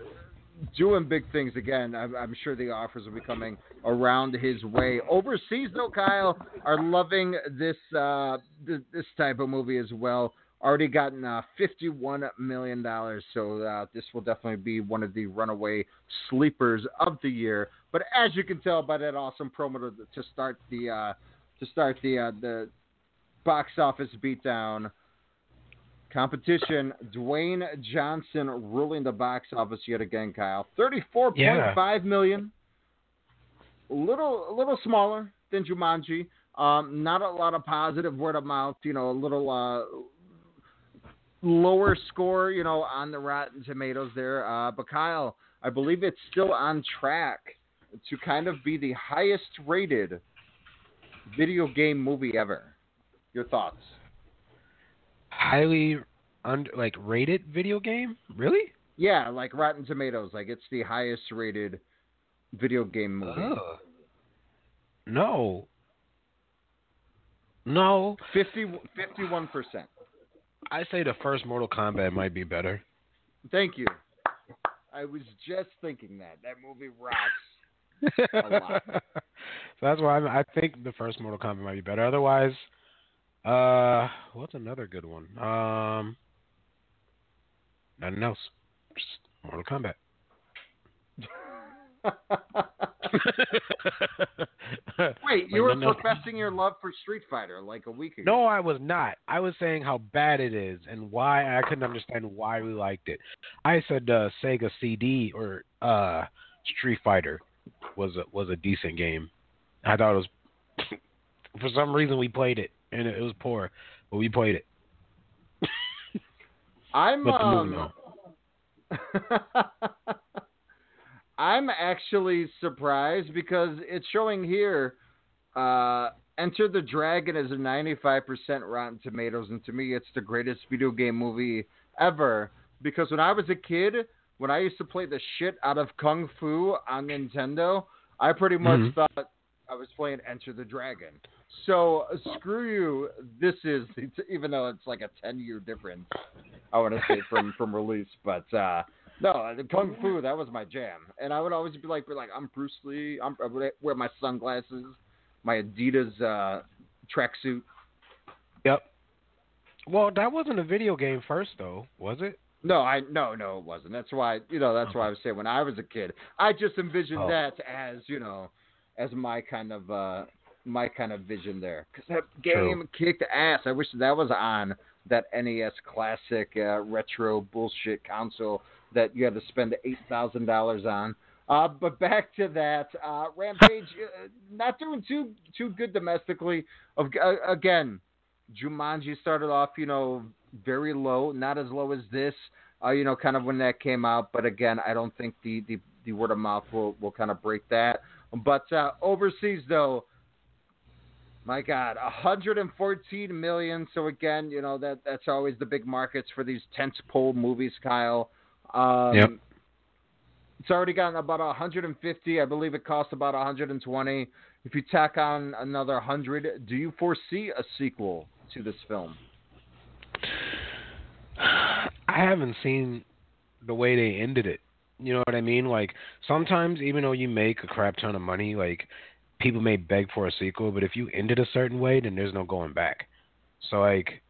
[SPEAKER 3] doing big things again. I'm, I'm sure the offers will be coming around his way. Overseas, though, Kyle are loving this uh, th- this type of movie as well. already gotten uh, $51 million. So uh, this will definitely be one of the runaway sleepers of the year. But as you can tell by that awesome promo to, to start the uh, to start the uh, the box office beatdown competition, Dwayne Johnson ruling the box office yet again. Kyle, thirty-four point five million. A little a little smaller than Jumanji. Um, not a lot of positive word of mouth. You know, a little uh, lower score. You know, on the Rotten Tomatoes there. Uh, but Kyle, I believe it's still on track to kind of be the highest rated video game movie ever. Your thoughts?
[SPEAKER 5] Highly under like rated video game? Really?
[SPEAKER 3] Yeah, like Rotten Tomatoes. Like it's the highest rated video game movie.
[SPEAKER 5] Oh. No. No.
[SPEAKER 3] 51 percent.
[SPEAKER 5] I say the first Mortal Kombat might be better.
[SPEAKER 3] Thank you. I was just thinking that that movie rocks [laughs] a lot.
[SPEAKER 5] so that's why I'm, I think the first Mortal Kombat might be better. Otherwise, uh, what's another good one? Um, nothing else. Just Mortal Kombat. [laughs]
[SPEAKER 3] Wait, you were professing your love for Street Fighter like a week ago.
[SPEAKER 5] No, I was not. I was saying how bad it is and why I couldn't understand why we liked it. I said uh, Sega CD or uh, Street Fighter was a, was a decent game. I thought it was. [laughs] for some reason, we played it and it was poor, but we played it. [laughs]
[SPEAKER 3] I'm um. [laughs] I'm actually surprised because it's showing here uh, Enter the Dragon is a 95% Rotten Tomatoes, and to me, it's the greatest video game movie ever. Because when I was a kid, when I used to play the shit out of Kung Fu on Nintendo, I pretty much
[SPEAKER 5] Mhm.
[SPEAKER 3] thought I was playing Enter the Dragon. So screw you. This is [laughs] even though it's like a 10 year difference. I want to say from [laughs] from release, but uh, no, the Kung Fu that was my jam, and I would always be like, be like I'm Bruce Lee. I'm, I would wear my sunglasses, my Adidas uh, tracksuit.
[SPEAKER 5] Yep. Well, that wasn't a video game first, though, was it?
[SPEAKER 3] No, I no no it wasn't. That's why you know that's why I was saying when I was a kid, I just envisioned
[SPEAKER 5] Oh.
[SPEAKER 3] that as you know as my kind of uh my kind of vision there because that game kicked ass. I wish that was on that NES classic uh, retro bullshit console that you had to spend eight thousand dollars on. Uh, but back to that uh, Rampage, uh, not doing too too good domestically. Of uh, again, Jumanji started off, you know, very low, not as low as this, uh, you know, kind of when that came out. But again, I don't think the, the, the word of mouth will, will kind of break that. But uh, overseas, though, my God, 114 million. So again, you know that that's always the big markets for these tentpole movies, Kyle. Um,
[SPEAKER 5] Yep.
[SPEAKER 3] It's already gotten about 150. I believe it cost about 120. If you tack on another 100, do you foresee a sequel to this film? [sighs]
[SPEAKER 5] I haven't seen the way they ended it. You know what I mean? Like sometimes, even though you make a crap ton of money, like people may beg for a sequel, but if you end it a certain way, then there's no going back. So like,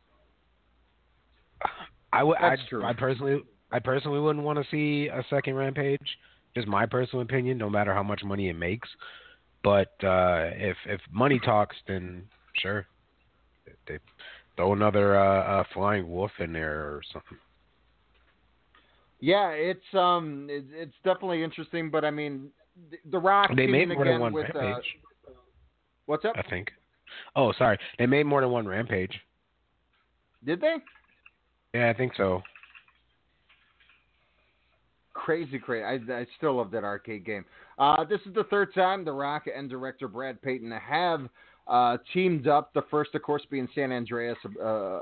[SPEAKER 5] [sighs] I would, I, I personally, I personally wouldn't want to see a second Rampage. Just my personal opinion, no matter how much money it makes. But uh, if if money talks, then sure, they throw another uh, uh, flying wolf in there or something.
[SPEAKER 3] Yeah, it's um, it, it's definitely interesting. But I mean, The- Rock
[SPEAKER 5] They made more than one
[SPEAKER 3] with uh,
[SPEAKER 5] Rampage.
[SPEAKER 3] what's up?
[SPEAKER 5] I think. Oh, sorry. They made more than one Rampage.
[SPEAKER 3] Did they?
[SPEAKER 5] Yeah, I think so.
[SPEAKER 3] Crazy, crazy. I, I still love that arcade game. Uh, this is the third time The Rock and director Brad Peyton have uh, teamed up. The first, of course, being San Andreas, uh, a,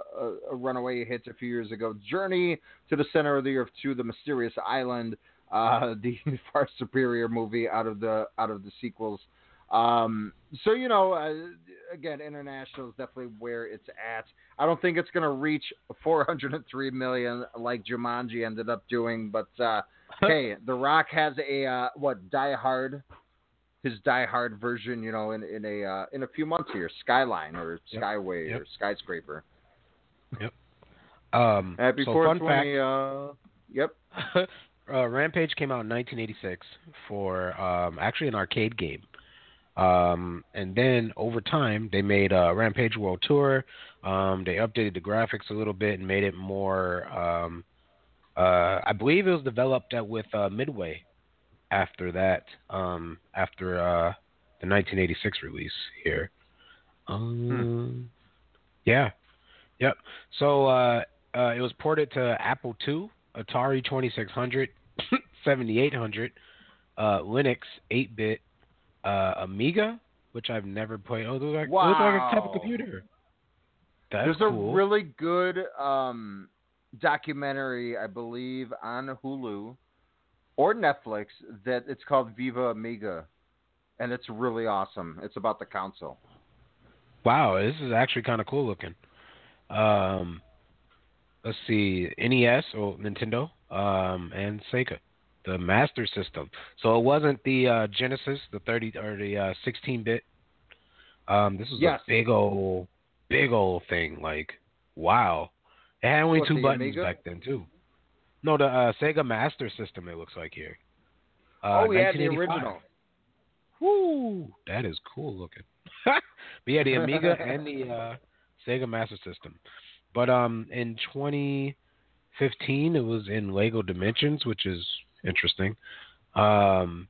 [SPEAKER 3] a runaway hit a few years ago. Journey to the Center of the Earth 2, The Mysterious Island, uh, [laughs] the far superior movie out of the out of the sequels. Um, so you know, uh, again, international is definitely where it's at. I don't think it's going to reach 403 million like Jumanji ended up doing, but uh, [laughs] hey, The Rock has a uh, what Die Hard, his Die Hard version, you know, in in a uh, in a few months here, Skyline or
[SPEAKER 5] Yep.
[SPEAKER 3] Skyway
[SPEAKER 5] Yep.
[SPEAKER 3] or Skyscraper.
[SPEAKER 5] Um,
[SPEAKER 3] Happy
[SPEAKER 5] so fun
[SPEAKER 3] 420.
[SPEAKER 5] fact.
[SPEAKER 3] Uh, yep. [laughs]
[SPEAKER 5] uh, Rampage came out in 1986 for um, actually an arcade game. Um, and then over time, they made uh, Rampage World Tour. Um, they updated the graphics a little bit and made it more. Um, uh, I believe it was developed with uh, Midway after that, um, after uh, the 1986 release here. Um, Yeah. Yep. So uh, uh, it was ported to Apple II, Atari 2600, [coughs] 7800, uh, Linux 8-bit, uh, Amiga, which I've never played. Oh, it looks like, looks like a type of
[SPEAKER 3] Wow.
[SPEAKER 5] computer. That's
[SPEAKER 3] There's
[SPEAKER 5] cool.
[SPEAKER 3] a really good um, documentary, I believe, on Hulu or Netflix that it's called Viva Amiga, and it's really awesome. It's about the console.
[SPEAKER 5] Wow, this is actually kind of cool looking. Um, let's see, NES or Nintendo, um, and Sega, the Master System. So it wasn't the uh, Genesis, the 30 or the uh, 16-bit. Um, this was
[SPEAKER 3] Yes.
[SPEAKER 5] a big old, big old thing. Like, wow, it had only
[SPEAKER 3] What,
[SPEAKER 5] two buttons
[SPEAKER 3] Amiga?
[SPEAKER 5] back then too. No, the uh, Sega Master System. It looks like here. Uh,
[SPEAKER 3] oh, yeah, the original.
[SPEAKER 5] Woo, that is cool looking. [laughs] but yeah, the Amiga [laughs] and the uh, Sega Master System. But um, in 2015, it was in Lego Dimensions, which is interesting. Um,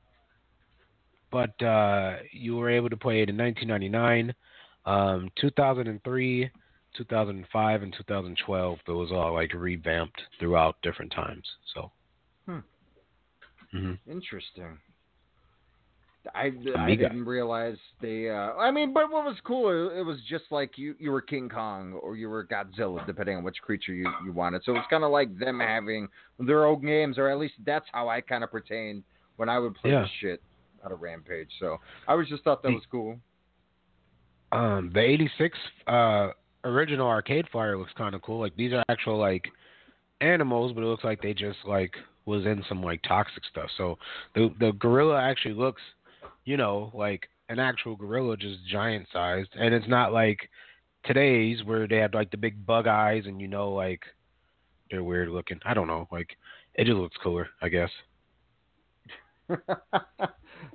[SPEAKER 5] but uh, you were able to play it in 1999, um, 2003, 2005, and 2012. Those all like revamped throughout different times. So.
[SPEAKER 3] Hmm.
[SPEAKER 5] hmm
[SPEAKER 3] Interesting. I, I didn't realize they. Uh, I mean, but what was cool? It, it was just like you you were King Kong or you were Godzilla, depending on which creature you, you wanted. So it was kind of like them having their own games, or at least that's how I kind of pertained when I would play
[SPEAKER 5] Yeah.
[SPEAKER 3] the shit out of Rampage. So I was just thought that was cool.
[SPEAKER 5] Um, the '86 uh, original Arcade Fire looks kind of cool. Like these are actual like animals, but it looks like they just like was in some like toxic stuff. So the the gorilla actually looks, you know, like an actual gorilla, just giant sized, and it's not like today's where they have like the big bug eyes and you know like they're weird looking. I don't know, like it just looks cooler, I guess. [laughs]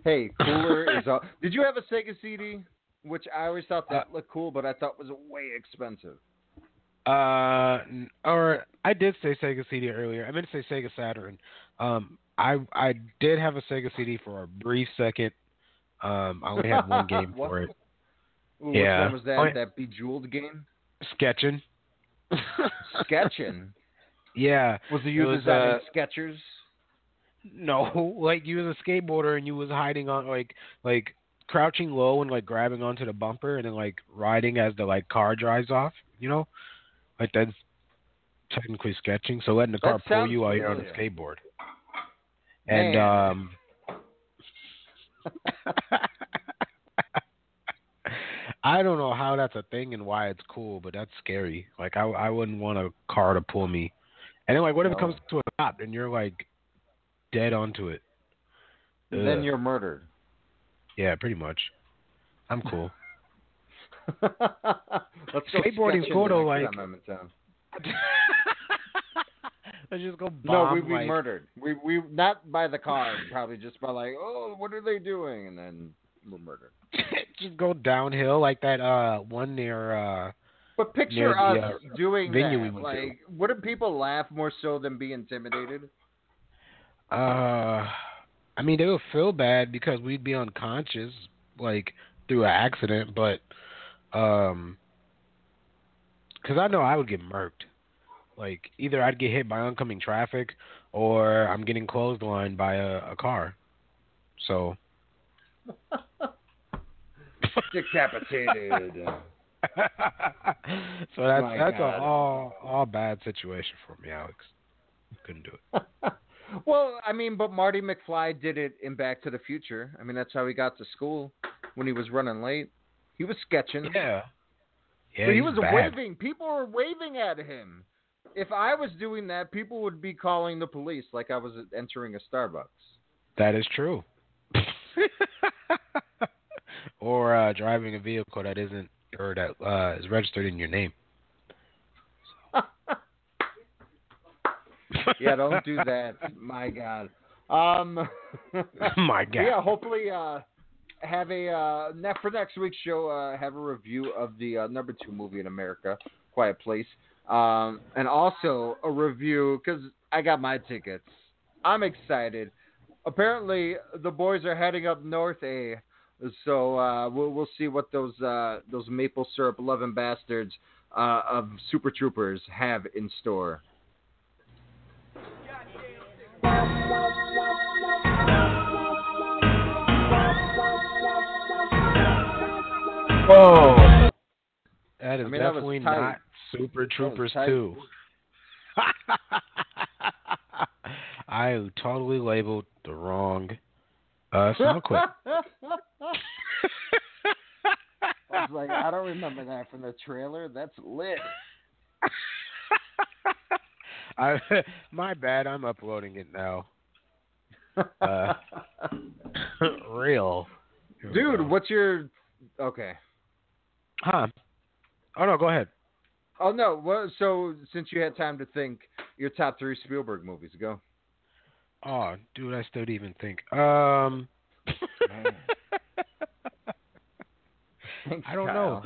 [SPEAKER 3] hey, cooler is. All... [laughs] Did you have a Sega CD? Which I always thought
[SPEAKER 5] Uh,
[SPEAKER 3] that looked cool, but I thought was way expensive.
[SPEAKER 5] Uh, or I did say Sega CD earlier. I meant to say Sega Saturn. Um, I I did have a Sega CD for a brief second. Um, I only had one [laughs] game for it.
[SPEAKER 3] Ooh,
[SPEAKER 5] Yeah.
[SPEAKER 3] Was that?
[SPEAKER 5] Oh, yeah.
[SPEAKER 3] That Bejeweled game?
[SPEAKER 5] Sketching.
[SPEAKER 3] Sketching. [laughs]
[SPEAKER 5] Yeah.
[SPEAKER 3] Was it you
[SPEAKER 5] was,
[SPEAKER 3] designing
[SPEAKER 5] uh,
[SPEAKER 3] Skechers?
[SPEAKER 5] No, [laughs] like you was a skateboarder and you was hiding on like like crouching low and like grabbing onto the bumper and then like riding as the like car drives off. You know, like that's technically sketching. So letting the
[SPEAKER 3] That
[SPEAKER 5] car pull you while you're on the
[SPEAKER 3] familiar.
[SPEAKER 5] skateboard. And um. [laughs] I don't know how that's a thing and why it's cool, but that's scary. Like I I wouldn't want a car to pull me. And then like what if it comes to a stop and you're like dead onto it?
[SPEAKER 3] And then you're murdered.
[SPEAKER 5] Yeah, pretty much. I'm cool. [laughs]
[SPEAKER 3] Let's go
[SPEAKER 5] Skateboarding's cool, though, like-
[SPEAKER 3] time I'm in town.
[SPEAKER 5] Let's just go
[SPEAKER 3] No, we'd be
[SPEAKER 5] like,
[SPEAKER 3] murdered. We we not by the car, probably just by like, oh, what are they doing? And then we're murdered. [laughs]
[SPEAKER 5] just go downhill like that uh one near uh
[SPEAKER 3] But picture
[SPEAKER 5] Near the,
[SPEAKER 3] us
[SPEAKER 5] uh,
[SPEAKER 3] doing
[SPEAKER 5] we
[SPEAKER 3] that.
[SPEAKER 5] to.
[SPEAKER 3] Like, wouldn't people laugh more so than be intimidated?
[SPEAKER 5] uh I mean they would feel bad because we'd be unconscious like through an accident, but um cuz I know I would get murked. Like either I'd get hit by oncoming traffic or I'm getting clotheslined by a, a car. So [laughs]
[SPEAKER 3] Decapitated. [laughs]
[SPEAKER 5] so that's
[SPEAKER 3] My
[SPEAKER 5] that's
[SPEAKER 3] God.
[SPEAKER 5] a all all bad situation for me, Alex. Couldn't do it. [laughs]
[SPEAKER 3] well, I mean, but Marty McFly did it in Back to the Future. I mean, that's how he got to school when he was running late. He was sketching.
[SPEAKER 5] Yeah. Yeah,
[SPEAKER 3] but he was
[SPEAKER 5] bad.
[SPEAKER 3] waving. People were waving at him. If I was doing that, people would be calling the police like I was entering a Starbucks.
[SPEAKER 5] That is true. [laughs] or uh, driving a vehicle that isn't or that uh, is registered in your name. [laughs]
[SPEAKER 3] yeah, don't do that. My God. Um, [laughs]
[SPEAKER 5] My God.
[SPEAKER 3] Yeah, hopefully, uh, have a uh, ne- for next week's show. Uh, have a review of the uh, number two movie in America, Quiet Place, um, and also a review because I got my tickets. I'm excited. Apparently, the boys are heading up north. A so uh, we'll we'll see what those uh, those maple syrup loving bastards uh, of Super Troopers have in store.
[SPEAKER 5] Whoa. That is
[SPEAKER 3] I mean,
[SPEAKER 5] definitely
[SPEAKER 3] tight.
[SPEAKER 5] not Super Troopers 2. [laughs] I totally labeled the wrong uh, sound clip. [laughs]
[SPEAKER 3] I was like, I don't remember that from the trailer. That's lit. [laughs]
[SPEAKER 5] I, my bad. I'm uploading it now. Uh, real.
[SPEAKER 3] Dude, what's your okay?
[SPEAKER 5] Huh? Oh no, go ahead.
[SPEAKER 3] Oh no. Well, so since you had time to think, your top three Spielberg movies go.
[SPEAKER 5] Oh, dude, I still didn't even think. Um,
[SPEAKER 3] Thanks, [laughs]
[SPEAKER 5] I don't
[SPEAKER 3] Kyle.
[SPEAKER 5] know.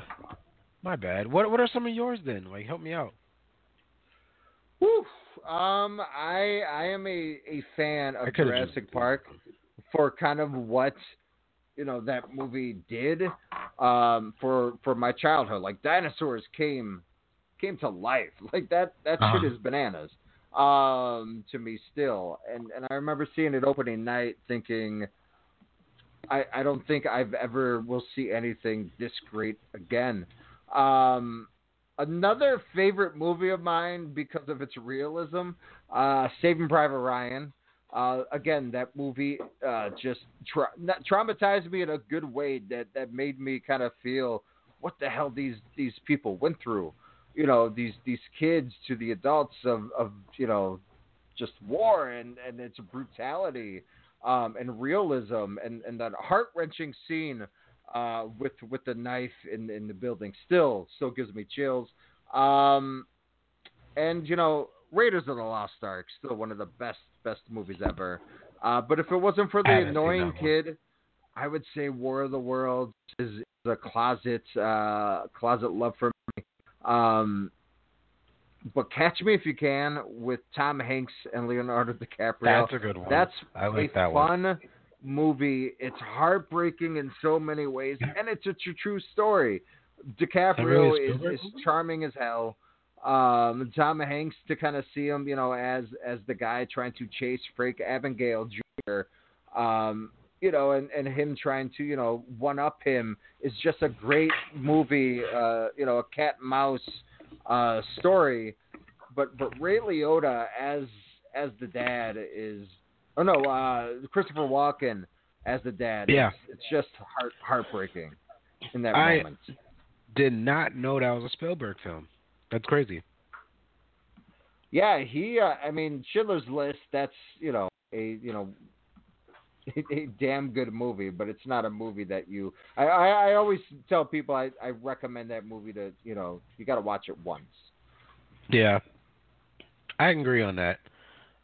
[SPEAKER 5] My bad. What What are some of yours then? Like, help me out.
[SPEAKER 3] Whew. Um, I I am a, a fan of Jurassic Park for kind of what you know that movie did um for for my childhood. Like dinosaurs came came to life. [laughs] Like that that
[SPEAKER 5] Uh-huh.
[SPEAKER 3] shit is bananas um to me still. And and I remember seeing it opening night thinking I I don't think I've ever will see anything this great again. Um another favorite movie of mine because of its realism, uh, Saving Private Ryan. Uh, again, that movie uh, just tra- not- traumatized me in a good way. That that made me kind of feel what the hell these these people went through. You know, these these kids to the adults of of you know, just war and and its brutality um, and realism and and that heart wrenching scene uh, with with the knife in in the building still still gives me chills. Um, and you know, Raiders of the Lost Ark still one of the best best movies ever. Uh, but if it wasn't for the annoying kid, I would say War of the Worlds is, is a closet uh, closet love for me. Um, but Catch Me If You Can with Tom Hanks and Leonardo DiCaprio.
[SPEAKER 5] That's a good one.
[SPEAKER 3] That's
[SPEAKER 5] I like
[SPEAKER 3] a
[SPEAKER 5] that one.
[SPEAKER 3] fun movie. It's heartbreaking in so many ways, and it's a true, true story. DiCaprio is, is charming as hell. Um, Tom Hanks to kind of see him, you know, as as the guy trying to chase Frank Abagnale Jr. Um, you know, and, and him trying to, you know, one up him is just a great movie. Uh, you know, a cat and mouse uh, story. But but Ray Liotta as as the dad is, oh no, uh, Christopher Walken as the dad.
[SPEAKER 5] Yeah.
[SPEAKER 3] it's, it's just heart heartbreaking in that
[SPEAKER 5] I-
[SPEAKER 3] moment.
[SPEAKER 5] Did not know that was a Spielberg film. That's crazy.
[SPEAKER 3] Yeah, he. Uh, I mean, Schindler's List. That's you know a you know [laughs] a, damn good movie, but it's not a movie that you. I I, I always tell people I, I recommend that movie to you know you got to watch it once.
[SPEAKER 5] Yeah, I agree on that.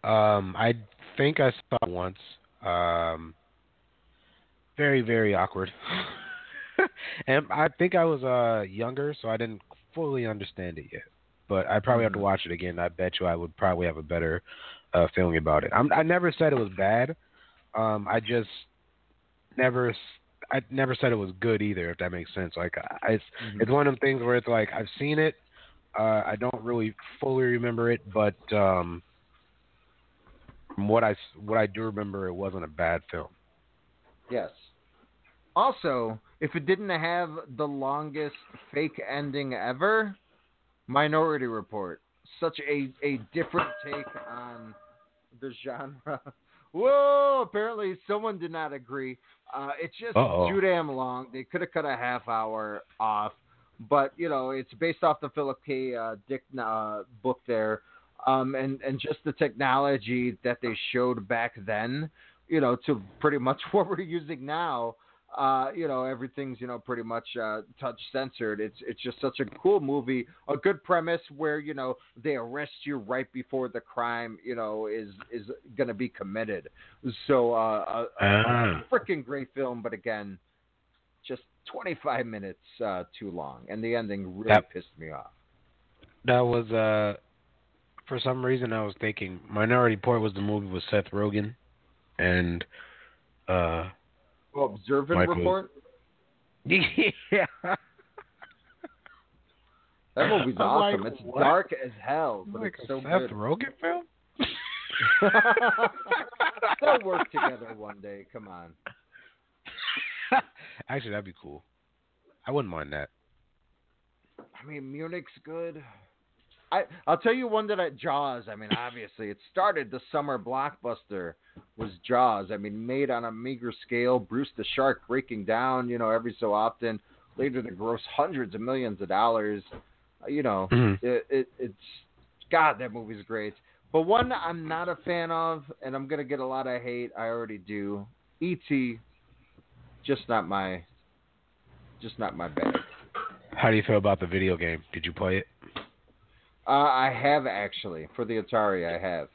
[SPEAKER 5] Um, I think I saw it once. Um, very very awkward, [laughs] and I think I was uh younger, so I didn't fully understand it yet. But I probably have to watch it again. I bet you I would probably have a better uh, feeling about it. I'm, I never said it was bad. Um, I just never. s- I never said it was good either. If that makes sense. Like I, it's it's one of them things where it's like I've seen it. Uh, I don't really fully remember it, but um, from what I what I do remember, it wasn't a bad film.
[SPEAKER 3] Yes. Also, if it didn't have the longest fake ending ever, Minority Report. Such a, a different take on the genre. [laughs] Whoa! Apparently, someone did not agree. Uh, it's just
[SPEAKER 5] Uh-oh.
[SPEAKER 3] too damn long. They could have cut a half hour off, but you know, it's based off the Philip K. Uh, Dick uh, book there, um, and and just the technology that they showed back then, you know, to pretty much [laughs] what we're using now. Uh, you know, everything's you know pretty much uh, touch censored. It's it's just such a cool movie, a good premise where you know they arrest you right before the crime you know is is going to be committed. So uh, a, a
[SPEAKER 5] Ah.
[SPEAKER 3] freaking great film, but again, just 25 minutes uh, too long, and the ending really
[SPEAKER 5] Yep.
[SPEAKER 3] pissed me off.
[SPEAKER 5] That was uh for some reason I was thinking Minority Report was the movie with Seth Rogen and uh
[SPEAKER 3] Observant
[SPEAKER 5] Michael-
[SPEAKER 3] Report. [laughs]
[SPEAKER 5] Yeah.
[SPEAKER 3] That movie's
[SPEAKER 5] I'm like,
[SPEAKER 3] awesome. it's
[SPEAKER 5] what?
[SPEAKER 3] dark as hell, but
[SPEAKER 5] Like
[SPEAKER 3] it's
[SPEAKER 5] a
[SPEAKER 3] so
[SPEAKER 5] Seth
[SPEAKER 3] good.
[SPEAKER 5] Rogen film? [laughs]
[SPEAKER 3] They'll work together one day. Come on. [laughs]
[SPEAKER 5] Actually that'd be cool. I wouldn't mind that.
[SPEAKER 3] I mean, Munich's good. I I'll tell you one that I Jaws. I mean, obviously, it started the summer blockbuster was Jaws. I mean, made on a meager scale. Bruce the Shark breaking down, you know, every so often. Later to gross hundreds of millions of dollars. Uh, You know,
[SPEAKER 5] Mhm.
[SPEAKER 3] it, it it's God, that movie's great. But one I'm not a fan of, and I'm gonna get a lot of hate. I already do. E.T. Just not my, just not my bag.
[SPEAKER 5] How do you feel about the video game? Did you play it?
[SPEAKER 3] Uh, I have actually for the Atari. I have,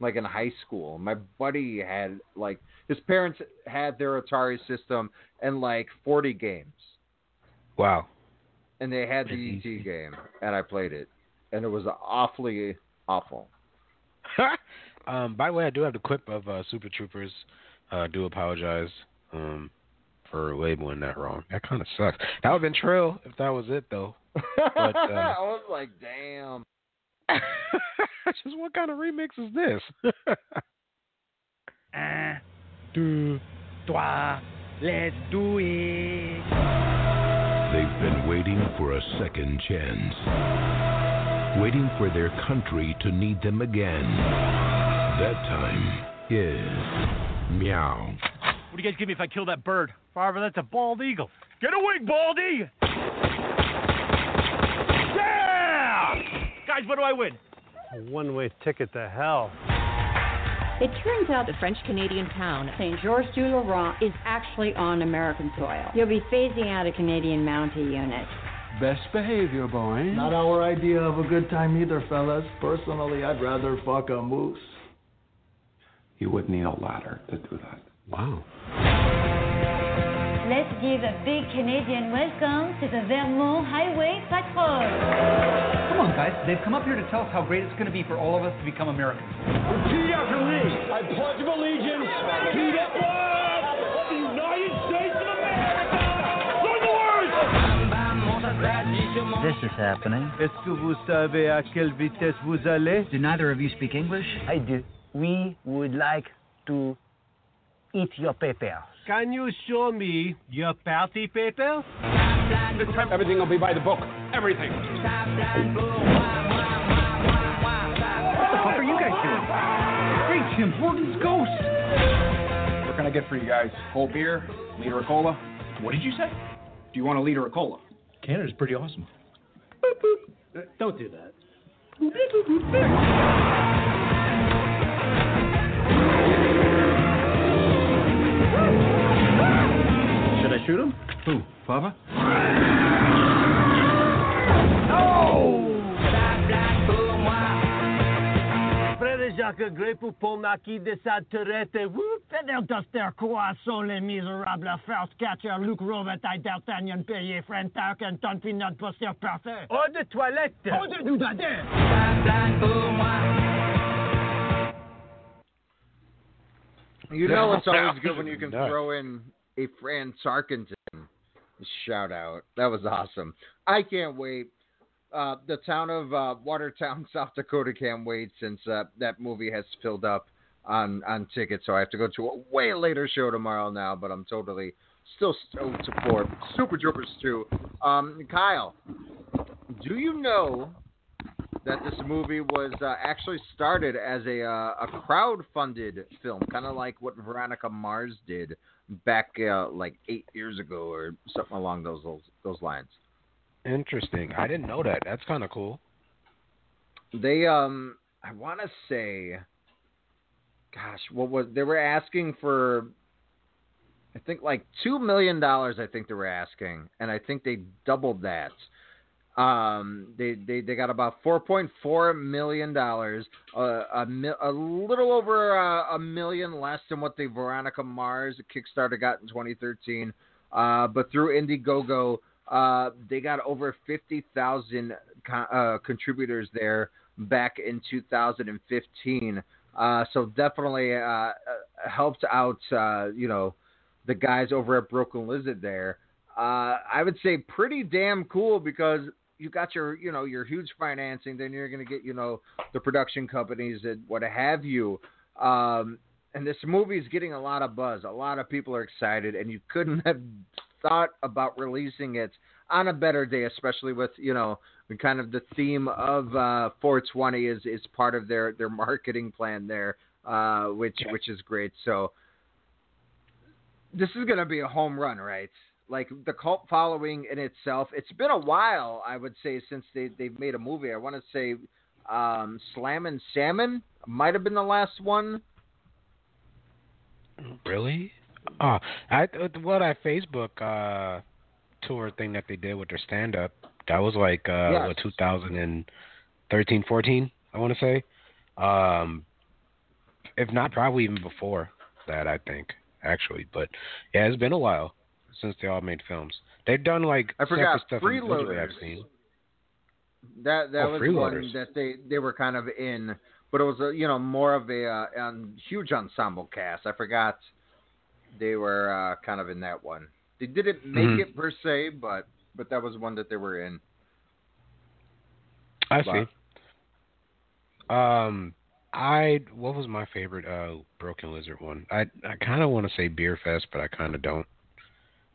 [SPEAKER 3] like in high school. My buddy had like his parents had their Atari system and like 40 games,
[SPEAKER 5] Wow.
[SPEAKER 3] and they had the ET game, and I played it, and it was awfully awful. [laughs]
[SPEAKER 5] um, by the way, I do have the clip of uh, Super Troopers. Uh, do apologize um, for labeling that wrong. That kind of sucks. That would have been Trill if that was it, though. [laughs] But, [laughs] uh,
[SPEAKER 3] I was like, damn. [laughs]
[SPEAKER 5] just what kind of remix is this?
[SPEAKER 17] Un, deux, trois, let's do it.
[SPEAKER 18] They've been waiting for a second chance, waiting for their country to need them again. That time is meow.
[SPEAKER 19] What do you guys give me if I kill that bird? Farva, that's a bald eagle. Get a wing, Baldy! Yeah! Guys, what do I win?
[SPEAKER 7] A one-way ticket to hell.
[SPEAKER 20] It turns out the French Canadian town, St. Georges du Laurent, is actually on American soil. You'll be phasing out a Canadian Mountie unit.
[SPEAKER 21] Best behavior, boy.
[SPEAKER 15] Not our idea of a good time either, fellas. Personally, I'd rather fuck a moose.
[SPEAKER 21] You would need a ladder to do that. Wow.
[SPEAKER 22] Let's give a big Canadian welcome to the Vermont Highway Patrol.
[SPEAKER 23] Come on, guys. They've come up here to tell us how great it's going to be for all of us to become Americans.
[SPEAKER 17] Repeat after me. I pledge of allegiance to the flag of the United States of America. Learn the words.
[SPEAKER 24] This is happening.
[SPEAKER 7] Est-ce que vous savez à quelle vitesse vous allez?
[SPEAKER 24] Do neither of you speak English?
[SPEAKER 25] I do. We would like to eat your papers.
[SPEAKER 7] Can you show me your party papers?
[SPEAKER 21] This time everything will be by the book. Everything.
[SPEAKER 23] What the fuck are you guys doing? Great, Tim. Horton's ghost.
[SPEAKER 21] What can I get for you guys? Cold beer? Liter of cola?
[SPEAKER 23] What did you say?
[SPEAKER 21] Do you want a liter of cola?
[SPEAKER 23] Canada's pretty awesome.
[SPEAKER 7] Uh, don't do that.
[SPEAKER 23] Should I shoot him? Who? Papa?
[SPEAKER 17] Frère Jacques Grey pour Paul de sa tourette. Whoop, Feder Duster, Croissant, Les Misérables, First Catcher, Luc Robitaille, D'Artagnan, Perrier, Fran Tarkenton, Peanut Buster, Parfait. Eau de toilette. Eau de doudadin.
[SPEAKER 3] You know it's always good when you can throw in a Fran Tarkenton shout out. That was awesome. I can't wait. Uh, the town of uh, Watertown, [laughs] South Dakota can't wait since uh, that movie has filled up on on tickets. So I have to go to a way later show tomorrow now, but I'm totally still stoked for Super Troopers 2. Um, Kyle, do you know that this movie was uh, actually started as a uh, a crowd-funded film, kind of like what Veronica Mars did back uh, like eight years ago or something along those those, those lines.
[SPEAKER 5] Interesting. I didn't know that. That's kind of cool.
[SPEAKER 3] They um, I want to say, gosh, what was they were asking for I think like two million dollars. I think they were asking, and I think they doubled that. Um, they they, they got about four point four million dollars, uh, a mi- a little over uh, a million less than what the Veronica Mars Kickstarter got in 2013. Uh, but through Indiegogo, uh, they got over fifty thousand co- uh, contributors there back in 2015. Uh, so definitely uh, uh, helped out, uh, you know, the guys over at Broken Lizard there. Uh, I would say pretty damn cool because you got your, you know, your huge financing. Then you're going to get, you know, the production companies and what have you. Um, and this movie is getting a lot of buzz. A lot of people are excited, and you couldn't [laughs] have thought about releasing it on a better day, especially with you know kind of the theme of uh, 420 is is part of their their marketing plan there, uh, which
[SPEAKER 5] Yeah.
[SPEAKER 3] which is great. So this is going to be a home run, right? Like the cult following in itself, it's been a while, I would say, since they they've made a movie. I want to say um, Slammin' Salmon might have been the last one.
[SPEAKER 5] Really? Oh, I what that Facebook uh tour thing that they did with their stand up. That was like uh
[SPEAKER 3] Yes.
[SPEAKER 5] what 2013, 14, I want to say. Um if not probably even before that, I think actually. But yeah, it's been a while since they all made films. They've done like
[SPEAKER 3] I forgot,
[SPEAKER 5] stuff
[SPEAKER 3] Freeloaders.
[SPEAKER 5] I've seen.
[SPEAKER 3] That that
[SPEAKER 5] Oh,
[SPEAKER 3] was one that they they were kind of in, but it was a you know more of a uh, um, huge ensemble cast. I forgot they were uh, kind of in that one. They didn't make
[SPEAKER 5] Mhm.
[SPEAKER 3] it per se, but but that was one that they were in.
[SPEAKER 5] I
[SPEAKER 3] But-
[SPEAKER 5] see. Um, I what was my favorite uh Broken Lizard one? I I kind of want to say Beerfest, but I kind of don't,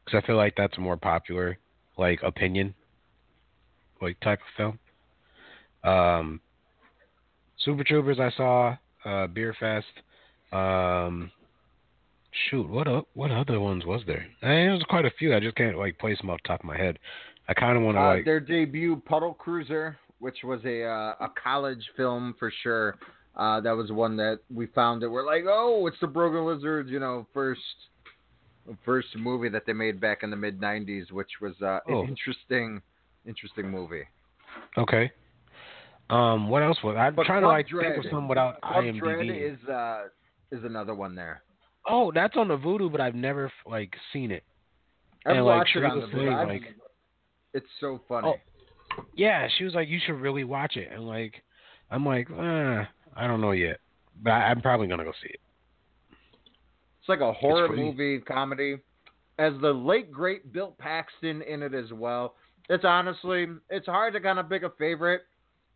[SPEAKER 5] because I feel like that's a more popular like opinion, like type of film. Um, Super Troopers I saw, uh, Beerfest. Um, shoot, what o- what other ones was there? I mean, there was quite a few. I just can't like place them off the top of my head. I kind of want to
[SPEAKER 3] Uh,
[SPEAKER 5] like
[SPEAKER 3] their debut Puddle Cruiser, which was a uh, a college film for sure. Uh, that was one that we found that we're like, oh, it's the Broken Lizards, you know, first first movie that they made back in the mid '90s, which was uh,
[SPEAKER 5] Oh.
[SPEAKER 3] an interesting interesting movie.
[SPEAKER 5] Okay. Um, what else was I'm
[SPEAKER 3] But
[SPEAKER 5] trying to like
[SPEAKER 3] Dread,
[SPEAKER 5] think of some without
[SPEAKER 3] Club
[SPEAKER 5] IMDb.
[SPEAKER 3] Dread is uh, is another one there.
[SPEAKER 5] oh, that's on the Vudu, but I've never like seen it.
[SPEAKER 3] I've
[SPEAKER 5] And, like,
[SPEAKER 3] watched it on the I've-
[SPEAKER 5] like-
[SPEAKER 3] It's so funny.
[SPEAKER 5] Oh. Yeah, she was like, "You should really watch it," and like, I'm like, uh, I don't know yet, but I, I'm probably gonna go see it.
[SPEAKER 3] It's like a horror movie comedy. As the late great Bill Paxton in it as well. It's honestly it's hard to kind of pick a favorite.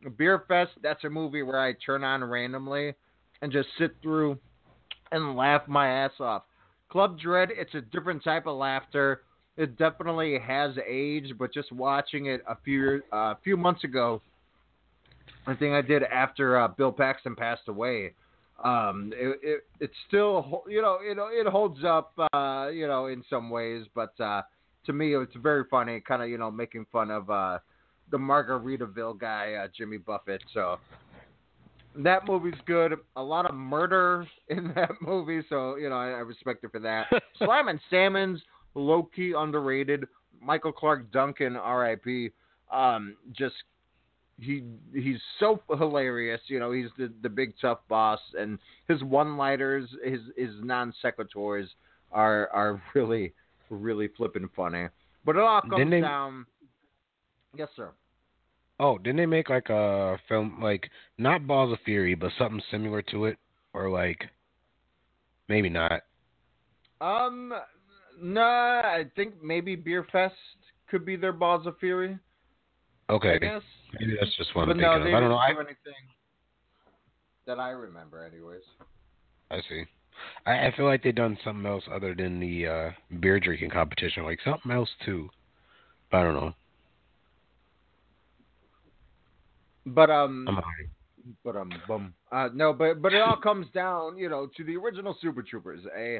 [SPEAKER 3] Beerfest, that's a movie where I turn on randomly and just sit through and laugh my ass off. Club Dread, it's a different type of laughter. It definitely has aged, but just watching it a few uh, few months ago, I think I did after uh, Bill Paxton passed away. Um, it, it it still you know it it holds up uh, you know in some ways, but uh, to me it's very funny, kind of you know making fun of uh, the Margaritaville guy uh, Jimmy Buffett. So that movie's good. A lot of murder [laughs] in that movie, so you know I, I respect it for that. [laughs] And Salmon's low key underrated. Michael Clarke Duncan, R.I.P. Um, just he he's so hilarious. You know, he's the the big tough boss, and his one liners, his his non sequiturs are are really really flipping funny. But it all comes
[SPEAKER 5] they-
[SPEAKER 3] down. Yes, sir.
[SPEAKER 5] Oh, didn't they make like a film like not Balls of Fury, but something similar to it, or like maybe not?
[SPEAKER 3] Um, no, I think maybe Beerfest could be their Balls of Fury.
[SPEAKER 5] Okay,
[SPEAKER 3] I guess.
[SPEAKER 5] maybe that's just what
[SPEAKER 3] but
[SPEAKER 5] I'm
[SPEAKER 3] no,
[SPEAKER 5] thinking
[SPEAKER 3] they
[SPEAKER 5] of. I don't know. I,
[SPEAKER 3] anything that I remember, anyways.
[SPEAKER 5] I see. I, I feel like they done something else other than the uh beer drinking competition, like something else too. But I don't know.
[SPEAKER 3] But um,
[SPEAKER 5] I'm
[SPEAKER 3] but um, bum. Uh, no, but but it all [laughs] comes down, you know, to the original Super Troopers. I,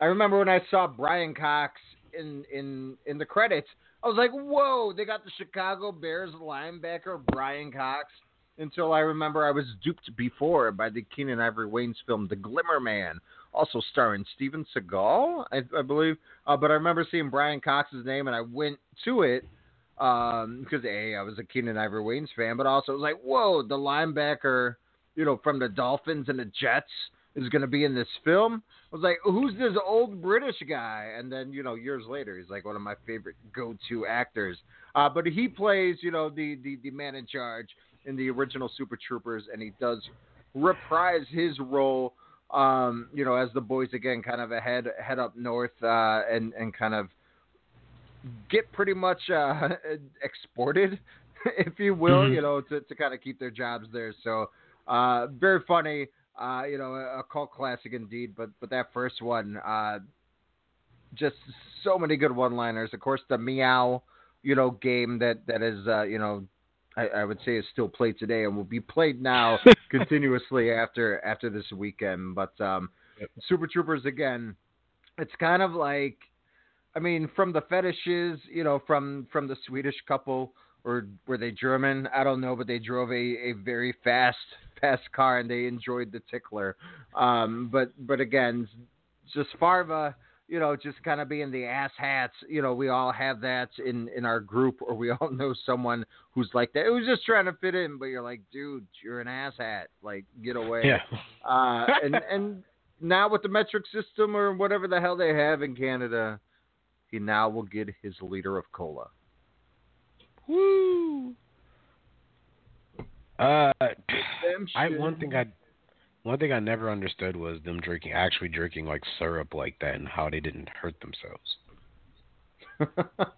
[SPEAKER 3] I remember when I saw Brian Cox in in in the credits, I was like, whoa! They got the Chicago Bears linebacker Brian Cox until I remember I was duped before by the Keenen Ivory Wayans film The Glimmer Man, also starring Steven Seagal, I, I believe. Uh, but I remember seeing Brian Cox's name, and I went to it um, because a I was a Keenen Ivory Wayans fan, but also it was like, whoa, the linebacker, you know, from the Dolphins and the Jets is going to be in this film. I was like, who's this old British guy? And then, you know, years later, he's like one of my favorite go-to actors. Uh, but he plays, you know, the, the, the man in charge in the original Super Troopers, and he does reprise his role, um, you know, as the boys again kind of head head up north uh, and and kind of get pretty much uh, [laughs] exported, [laughs] if you will,
[SPEAKER 5] Mhm.
[SPEAKER 3] you know, to, to kind of keep their jobs there. So uh, very funny, uh, you know, a, a cult classic indeed. But but that first one, uh, just so many good one-liners. Of course, the meow, you know, game that that is, uh, you know, I, I would say is still played today and will be played now [laughs] continuously after after this weekend. But um, Super Troopers again, it's kind of like, I mean, from the fetishes, you know, from from the Swedish couple or were they German? I don't know, but they drove a, a very fast [laughs] fast car and they enjoyed the tickler. Um, but but again, just Farva, you know, just kind of being the ass hats. You know, we all have that in in our group, or we [laughs] all know someone who's like that. Who's just trying to fit in, but you're like, dude, you're an ass hat. Like, get away.
[SPEAKER 5] Yeah.
[SPEAKER 3] Uh, and and now with the metric system or whatever the hell they have in Canada, he now will get his liter of cola.
[SPEAKER 5] Woo! Uh, I one thing I one thing I never understood was them drinking actually drinking like syrup like that and how they didn't hurt themselves.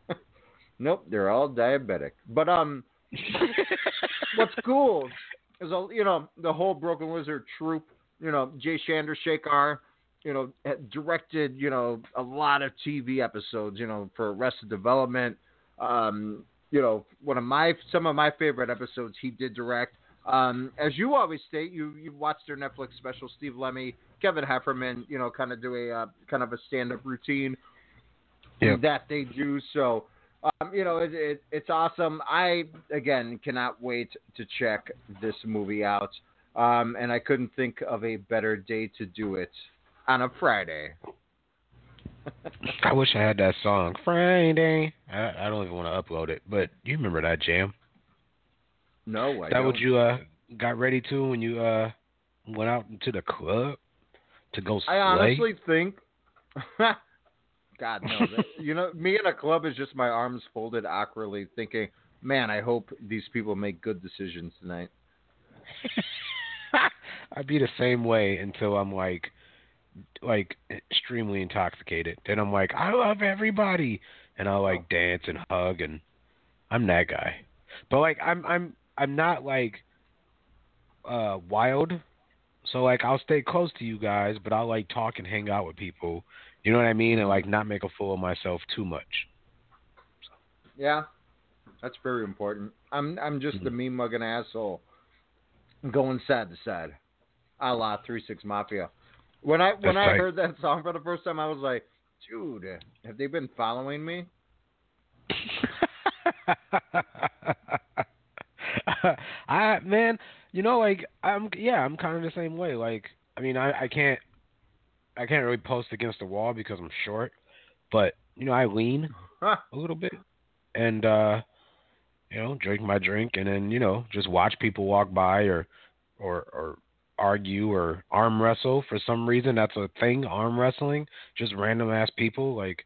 [SPEAKER 5] [laughs]
[SPEAKER 3] nope, they're all diabetic. But um, [laughs] what's cool is uh, you know the whole Broken Lizard troupe. You know Jay Shander Shakar, you know directed you know a lot of TV episodes. You know for Arrested Development. Um, you know one of my some of my favorite episodes he did direct. Um, as you always state, you you watched their Netflix special. Steve Lemme, Kevin Heffernan, you know, kind of do a uh, kind of a stand up routine
[SPEAKER 5] Yeah.
[SPEAKER 3] that they do. So, um, you know, it, it, it's awesome. I again cannot wait to check this movie out, um, and I couldn't think of a better day to do it on a Friday. [laughs]
[SPEAKER 5] I wish I had that song Friday. I, I don't even want to upload it, but you remember that jam?
[SPEAKER 3] no, I
[SPEAKER 5] that what
[SPEAKER 3] don't.
[SPEAKER 5] you uh got ready to when you uh went out into the club to go slay?
[SPEAKER 3] I honestly think. [laughs] God knows. You know, me in a club is just my arms folded awkwardly, thinking, "Man, I hope these people make good decisions tonight." [laughs]
[SPEAKER 5] I'd be the same way until I'm like like extremely intoxicated. And I'm like, I love everybody and I'll like dance and hug and I'm that guy. But like I'm I'm I'm not like uh wild. So like I'll stay close to you guys, but I'll like talk and hang out with people. You know what I mean? And like not make a fool of myself too much.
[SPEAKER 3] Yeah, that's very important. I'm I'm just the mean mugging asshole, going side to side, a la Three Six Mafia. When I when
[SPEAKER 5] That's
[SPEAKER 3] I
[SPEAKER 5] tight.
[SPEAKER 3] heard that song for the first time, I was like, dude, have they been following me? [laughs]
[SPEAKER 5] I man, you know, like I'm yeah, I'm kind of the same way. Like, I mean, I I can't I can't really post against the wall because I'm short, but you know, I lean
[SPEAKER 3] Huh.
[SPEAKER 5] a little bit and uh you know, drink my drink and then, you know, just watch people walk by or or or argue or arm wrestle for some reason that's a thing, arm wrestling, just random ass people like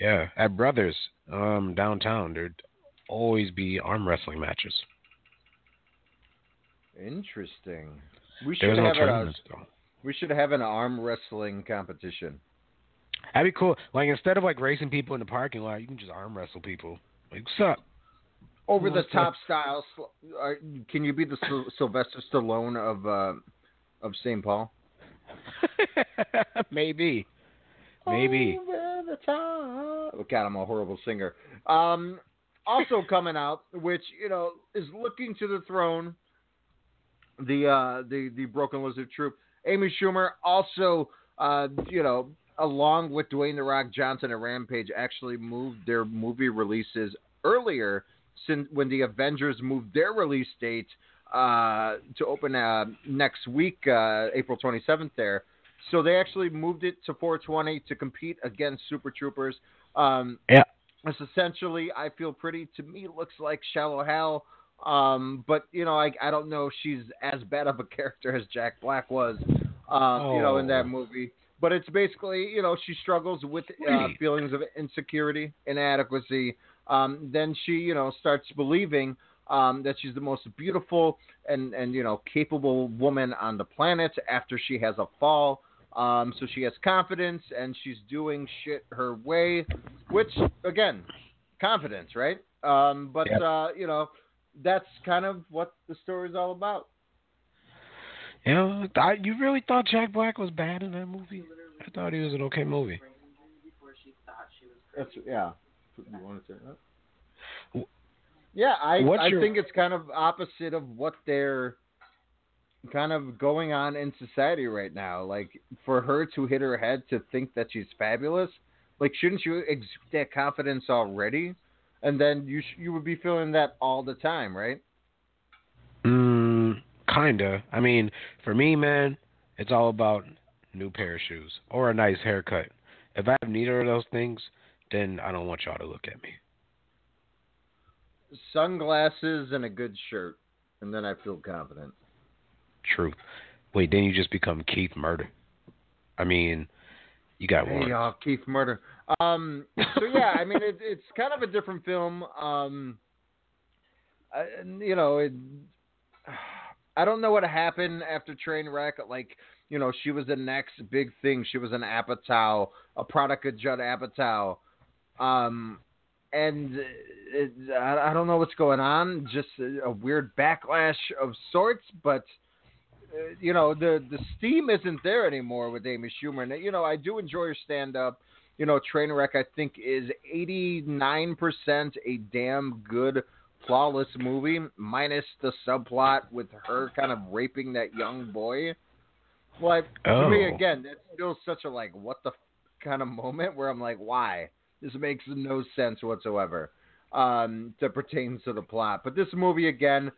[SPEAKER 5] yeah, at Brothers um downtown there'd always be arm wrestling matches.
[SPEAKER 3] Interesting. We should
[SPEAKER 5] no
[SPEAKER 3] have a, we should have an arm wrestling competition.
[SPEAKER 5] That'd be cool. Like instead of like racing people in the parking lot, you can just arm wrestle people. Like, what's up?
[SPEAKER 3] Over the top style. Uh, can you be the Syl- Sylvester Stallone of uh, of St. Paul? [laughs]
[SPEAKER 5] Maybe. Maybe.
[SPEAKER 3] Over the top. Oh, God, I'm a horrible singer. Um, also [laughs] coming out, which you know is looking to the throne. The uh, the the Broken Lizard Troupe. Amy Schumer also, uh, you know, along with Dwayne the Rock Johnson and Rampage, actually moved their movie releases earlier since when the Avengers moved their release date uh, to open uh, next week, uh, April 27th. There, so they actually moved it to 420 to compete against Super Troopers. Um,
[SPEAKER 5] Yeah.
[SPEAKER 3] it's essentially, I feel pretty. To me, looks like Shallow Hal. Um, but you know, I I don't know if she's as bad of a [laughs] character as Jack Black was. Um, you know, in that
[SPEAKER 5] Oh.
[SPEAKER 3] movie. But it's basically, you know, she struggles with uh, feelings of insecurity, inadequacy. Um, then she, you know, starts believing um, that she's the most beautiful and and you know capable woman on the planet after she has a fall. Um, so she has confidence and she's doing shit her way, which again, confidence, right? Um, but
[SPEAKER 5] Yep.
[SPEAKER 3] uh, you know, that's kind of what the story's all about.
[SPEAKER 5] You know, I, you really thought Jack Black was bad in that movie? I thought he was an okay movie.
[SPEAKER 3] That's yeah. You want to say that? Yeah, I
[SPEAKER 5] What's
[SPEAKER 3] I
[SPEAKER 5] your-
[SPEAKER 3] think it's kind of opposite of what they're kind of going on in society right now. Like for her to hit her head to think that she's fabulous, like shouldn't you exude that confidence already? And then you sh- you would be feeling that all the time, right?
[SPEAKER 5] Mm, kinda. I mean, for me, man, it's all about new pair of shoes or a nice haircut. If I have neither of those things, then I don't want y'all to look at me.
[SPEAKER 3] Sunglasses and a good shirt, and then I feel confident.
[SPEAKER 5] Truth. Wait, then you just become Keith Murder. I mean, you got one.
[SPEAKER 3] Hey, uh, Keith Murder. Um, so yeah, I mean, it, it's kind of a different film. Um, I, you know, it, I don't know what happened after Trainwreck. Like, you know, she was the next big thing. She was an Apatow, a product of Judd Apatow. Um, and it, I, I don't know what's going on. Just a, a weird backlash of sorts, but uh, you know the the steam isn't there anymore with Amy Schumer. And you know I do enjoy her stand up. You know Trainwreck I think is eighty nine percent a damn good flawless movie, minus the subplot with her kind of raping that young boy. Like to me
[SPEAKER 5] Oh.
[SPEAKER 3] again, that's still such a like what the f- kind of [laughs] moment where I'm like, why? This makes no sense whatsoever um, that pertains to the plot. But this movie again,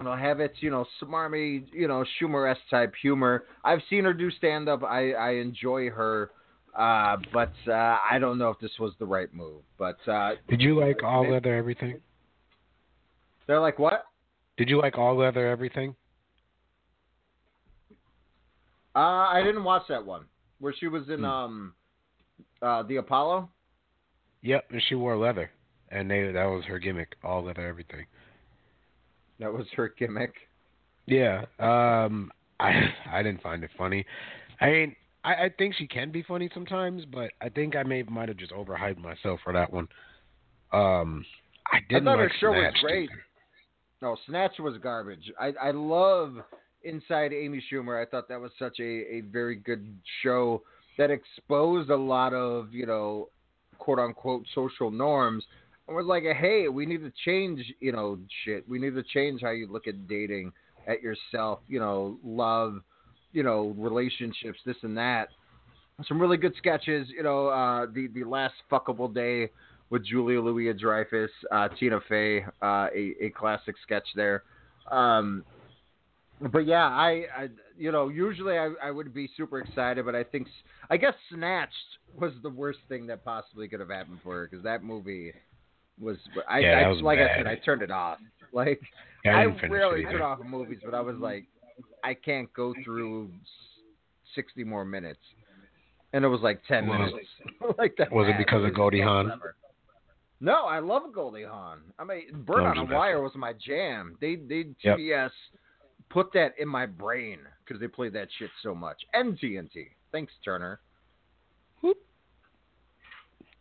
[SPEAKER 3] it'll have its you know smarmy you know Schumer-esque type humor. I've seen her do stand up. I I enjoy her, uh, but uh, I don't know if this was the right move. But uh,
[SPEAKER 5] Did you like all
[SPEAKER 3] maybe-
[SPEAKER 5] leather everything?
[SPEAKER 3] They're like what?
[SPEAKER 5] Did you like all leather everything?
[SPEAKER 3] Uh, I didn't watch that one where she was
[SPEAKER 5] Hmm.
[SPEAKER 3] in um uh, the Apollo.
[SPEAKER 5] Yep, and she wore leather, and they that was her gimmick, all leather everything.
[SPEAKER 3] That was her gimmick.
[SPEAKER 5] Yeah, um, I I didn't find it funny. I mean, I, I think she can be funny sometimes, but I think I may might have just overhyped myself for that one. Um, I
[SPEAKER 3] I
[SPEAKER 5] didn't
[SPEAKER 3] thought
[SPEAKER 5] like
[SPEAKER 3] her show
[SPEAKER 5] Snatch
[SPEAKER 3] was great. No, Snatch was garbage. I I love Inside Amy Schumer. I thought that was such a, a very good show that exposed a lot of you know quote unquote social norms and was like, hey, we need to change you know shit. We need to change how you look at dating, at yourself, you know, love, you know, relationships, this and that. Some really good sketches. You know, uh, the the last fuckable day with Julia Louis Dreyfus, uh, Tina Fey, uh, a, a classic sketch there. Um, but yeah, I, I, you know, usually I, I would be super excited, but I think, I guess Snatched was the worst thing that possibly could have happened for her because that movie was, I,
[SPEAKER 5] Yeah,
[SPEAKER 3] I
[SPEAKER 5] was
[SPEAKER 3] like I said, I turned it off. Like,
[SPEAKER 5] Yeah, I
[SPEAKER 3] I,
[SPEAKER 5] it
[SPEAKER 3] rarely turn off movies, but I was like, I can't go through 60 more minutes. And it was like 10
[SPEAKER 5] Was-
[SPEAKER 3] minutes. [laughs] like that
[SPEAKER 5] was it
[SPEAKER 3] bad.
[SPEAKER 5] because of Goldie Hawn?
[SPEAKER 3] No, I love Goldie Hawn. I mean, Bird
[SPEAKER 5] No,
[SPEAKER 3] on a Wire was my jam. They they
[SPEAKER 5] Yep.
[SPEAKER 3] Put that in my brain because they played that shit so much. And TNT. Thanks, Turner.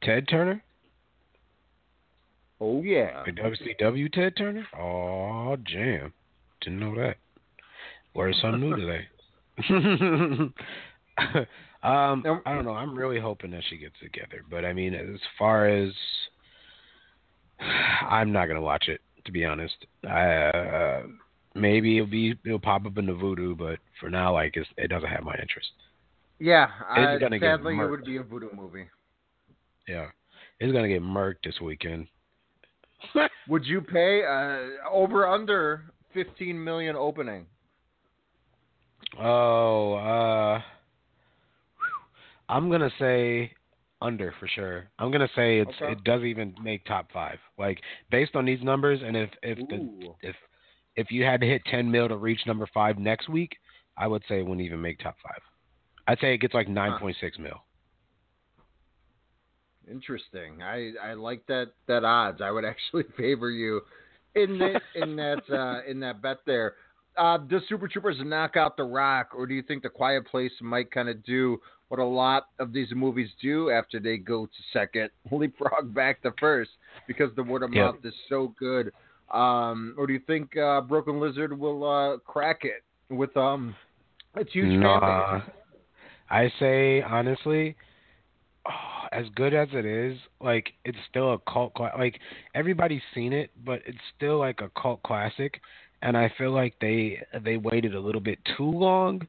[SPEAKER 5] Ted Turner,
[SPEAKER 3] Oh yeah.
[SPEAKER 5] the WCW Ted Turner. Oh, jam! Didn't know that. Learned something new [laughs] today. [laughs] um, I don't know. I'm really hoping that she gets together, but I mean, as far as [sighs] I'm not gonna watch it to be honest. Uh, maybe it'll be it'll pop up in the Vudu, but for now, like it's, it doesn't have my interest.
[SPEAKER 3] Yeah.
[SPEAKER 5] It's
[SPEAKER 3] Uh,
[SPEAKER 5] gonna
[SPEAKER 3] sadly, it would be a Vudu movie.
[SPEAKER 5] Yeah, it's gonna get murked this weekend. [laughs]
[SPEAKER 3] Would you pay uh, over under 15 million opening?
[SPEAKER 5] Oh, uh, I'm gonna say under for sure. I'm gonna say it's
[SPEAKER 3] Okay.
[SPEAKER 5] it doesn't even make top five. Like based on these numbers, and if if the if if you had to hit 10 mil to reach number five next week, I would say it wouldn't even make top five. I'd say it gets like 9.6 mil.
[SPEAKER 3] Interesting. I, I like that that odds. I would [laughs] actually favor you in that in that [laughs] uh, in that bet there. Uh, does Super Troopers knock out The Rock, or do you think The Quiet Place might kind of do what a lot of these movies do after they go to second, [laughs] leapfrog back to first because the word of
[SPEAKER 5] Yep.
[SPEAKER 3] mouth is so good? Um, or do you think uh, Broken Lizard will uh, crack it with um its huge fan
[SPEAKER 5] Nah.
[SPEAKER 3] base?
[SPEAKER 5] I say honestly, oh, [sighs] as good as it is, like it's still a cult. Cla- like everybody's seen it, but it's still like a cult classic. And I feel like they they waited a little bit too long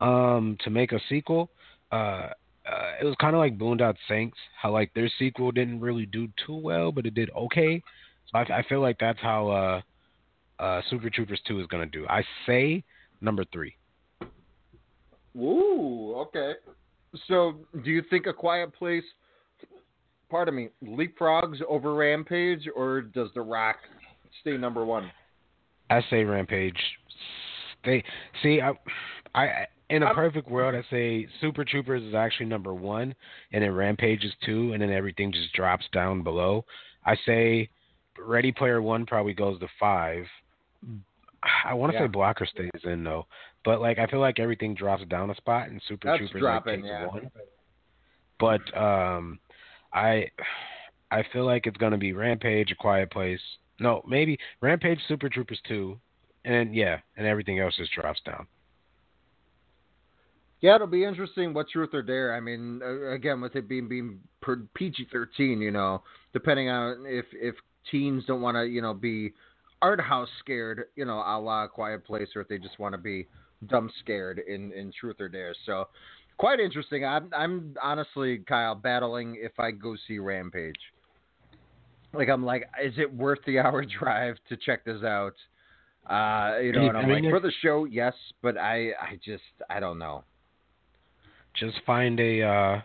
[SPEAKER 5] um, to make a sequel. Uh, uh, it was kind of like Boondock Saints, how like their sequel didn't really do too well, but it did okay. I, I feel like that's how uh, uh, Super Troopers Two is gonna do. I say number three.
[SPEAKER 3] Ooh, okay. So, do you think A Quiet Place, pardon me, leapfrogs over Rampage, or does The Rock stay number one?
[SPEAKER 5] I say Rampage. They see, I, I in a perfect world, I say Super Troopers is actually number one, and then Rampage is two, and then everything just drops down below. I say Ready Player One probably goes to five. I want to
[SPEAKER 3] Yeah.
[SPEAKER 5] say Blocker stays in though, but like I feel like everything drops down a spot, and Super
[SPEAKER 3] That's
[SPEAKER 5] Troopers
[SPEAKER 3] dropping,
[SPEAKER 5] like takes
[SPEAKER 3] yeah.
[SPEAKER 5] one. But um, I I feel like it's gonna be Rampage, A Quiet Place. No, maybe Rampage, Super Troopers two, and yeah, and everything else just drops down.
[SPEAKER 3] Yeah, it'll be interesting what truth or dare. I mean, again, with it being being PG thirteen, you know, depending on if if teens don't want to, you know, be art house scared, you know, a la Quiet Place, or if they just want to be dumb scared in in truth or dare. So, quite interesting. I'm I'm honestly, Kyle, battling if I go see Rampage. Like I'm like, is it worth the hour [laughs] drive to check this out? Uh, you know, and
[SPEAKER 5] I
[SPEAKER 3] I'm
[SPEAKER 5] mean,
[SPEAKER 3] like, for the show, yes, but I I just I don't know.
[SPEAKER 5] Just find a uh,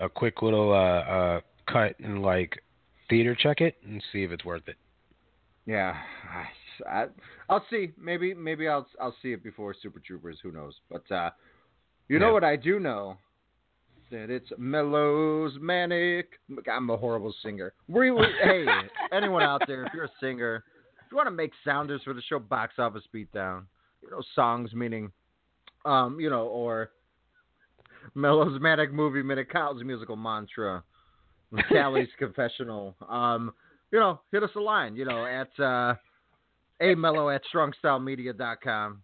[SPEAKER 5] a quick little uh, uh, cut and like theater check it and see if it's worth it.
[SPEAKER 3] Yeah, I, I'll see. Maybe maybe I'll I'll see it before Super Troopers. Who knows? But uh, you know what I do know that it's Mellows Manic. I'm a horrible singer. We, we [laughs] hey anyone out there if you're a singer, if you want to make sounders for the show Box Office Beatdown, you know songs meaning, um you know or Mellows Manic Movie Minute, Kyle's musical mantra, Callie's confessional. Um, you know, hit us a line, you know, at uh, a mellow at strongstylemedia.com.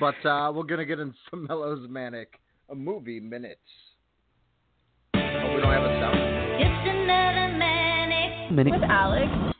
[SPEAKER 3] But uh, we're gonna get into some Mellows Manic uh, movie minutes. Oh, we don't have a sound.
[SPEAKER 22] Just another manic
[SPEAKER 24] Minute.
[SPEAKER 22] with Alex.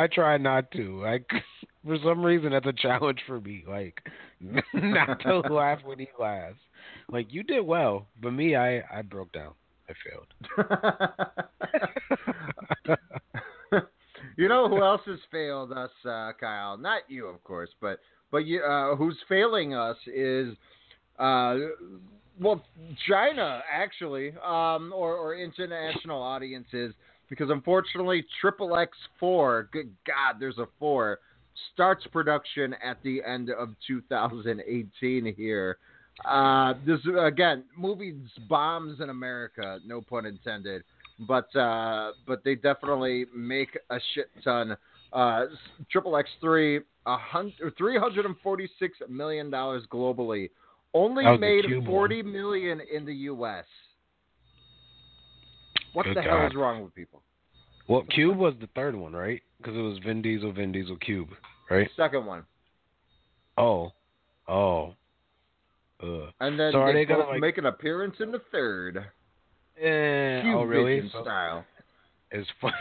[SPEAKER 5] I try not to. Like [laughs] for some reason, that's a challenge for me. Like [laughs] not to [laughs] laugh when he laughs. Like you did well, but me, I I broke down. I failed.
[SPEAKER 3] you know who else has failed us, uh, Kyle? Not you, of course, but but you, uh, who's failing us is, uh, well, China actually, um, or or international audiences, because unfortunately, Triple X Four, good God, there's a four, starts production at the end of 2018 here. Uh, this again, movies bombs in America, no pun intended, but uh, but they definitely make a shit ton. Uh, Triple X three, a hundred, three hundred and forty six million dollars globally, only
[SPEAKER 5] That was the
[SPEAKER 3] made forty million in the U.S. What
[SPEAKER 5] Good
[SPEAKER 3] the hell is wrong with people?
[SPEAKER 5] Well, Cube was the third one, right? Because it was Vin Diesel, Vin Diesel, Cube, right?
[SPEAKER 3] Second one,
[SPEAKER 5] Oh, oh, Ugh.
[SPEAKER 3] and then
[SPEAKER 5] So are
[SPEAKER 3] they,
[SPEAKER 5] they gonna, like-
[SPEAKER 3] make an appearance in the third.
[SPEAKER 5] Eh,
[SPEAKER 3] Cube
[SPEAKER 5] oh really? So
[SPEAKER 3] style.
[SPEAKER 5] is [laughs] four,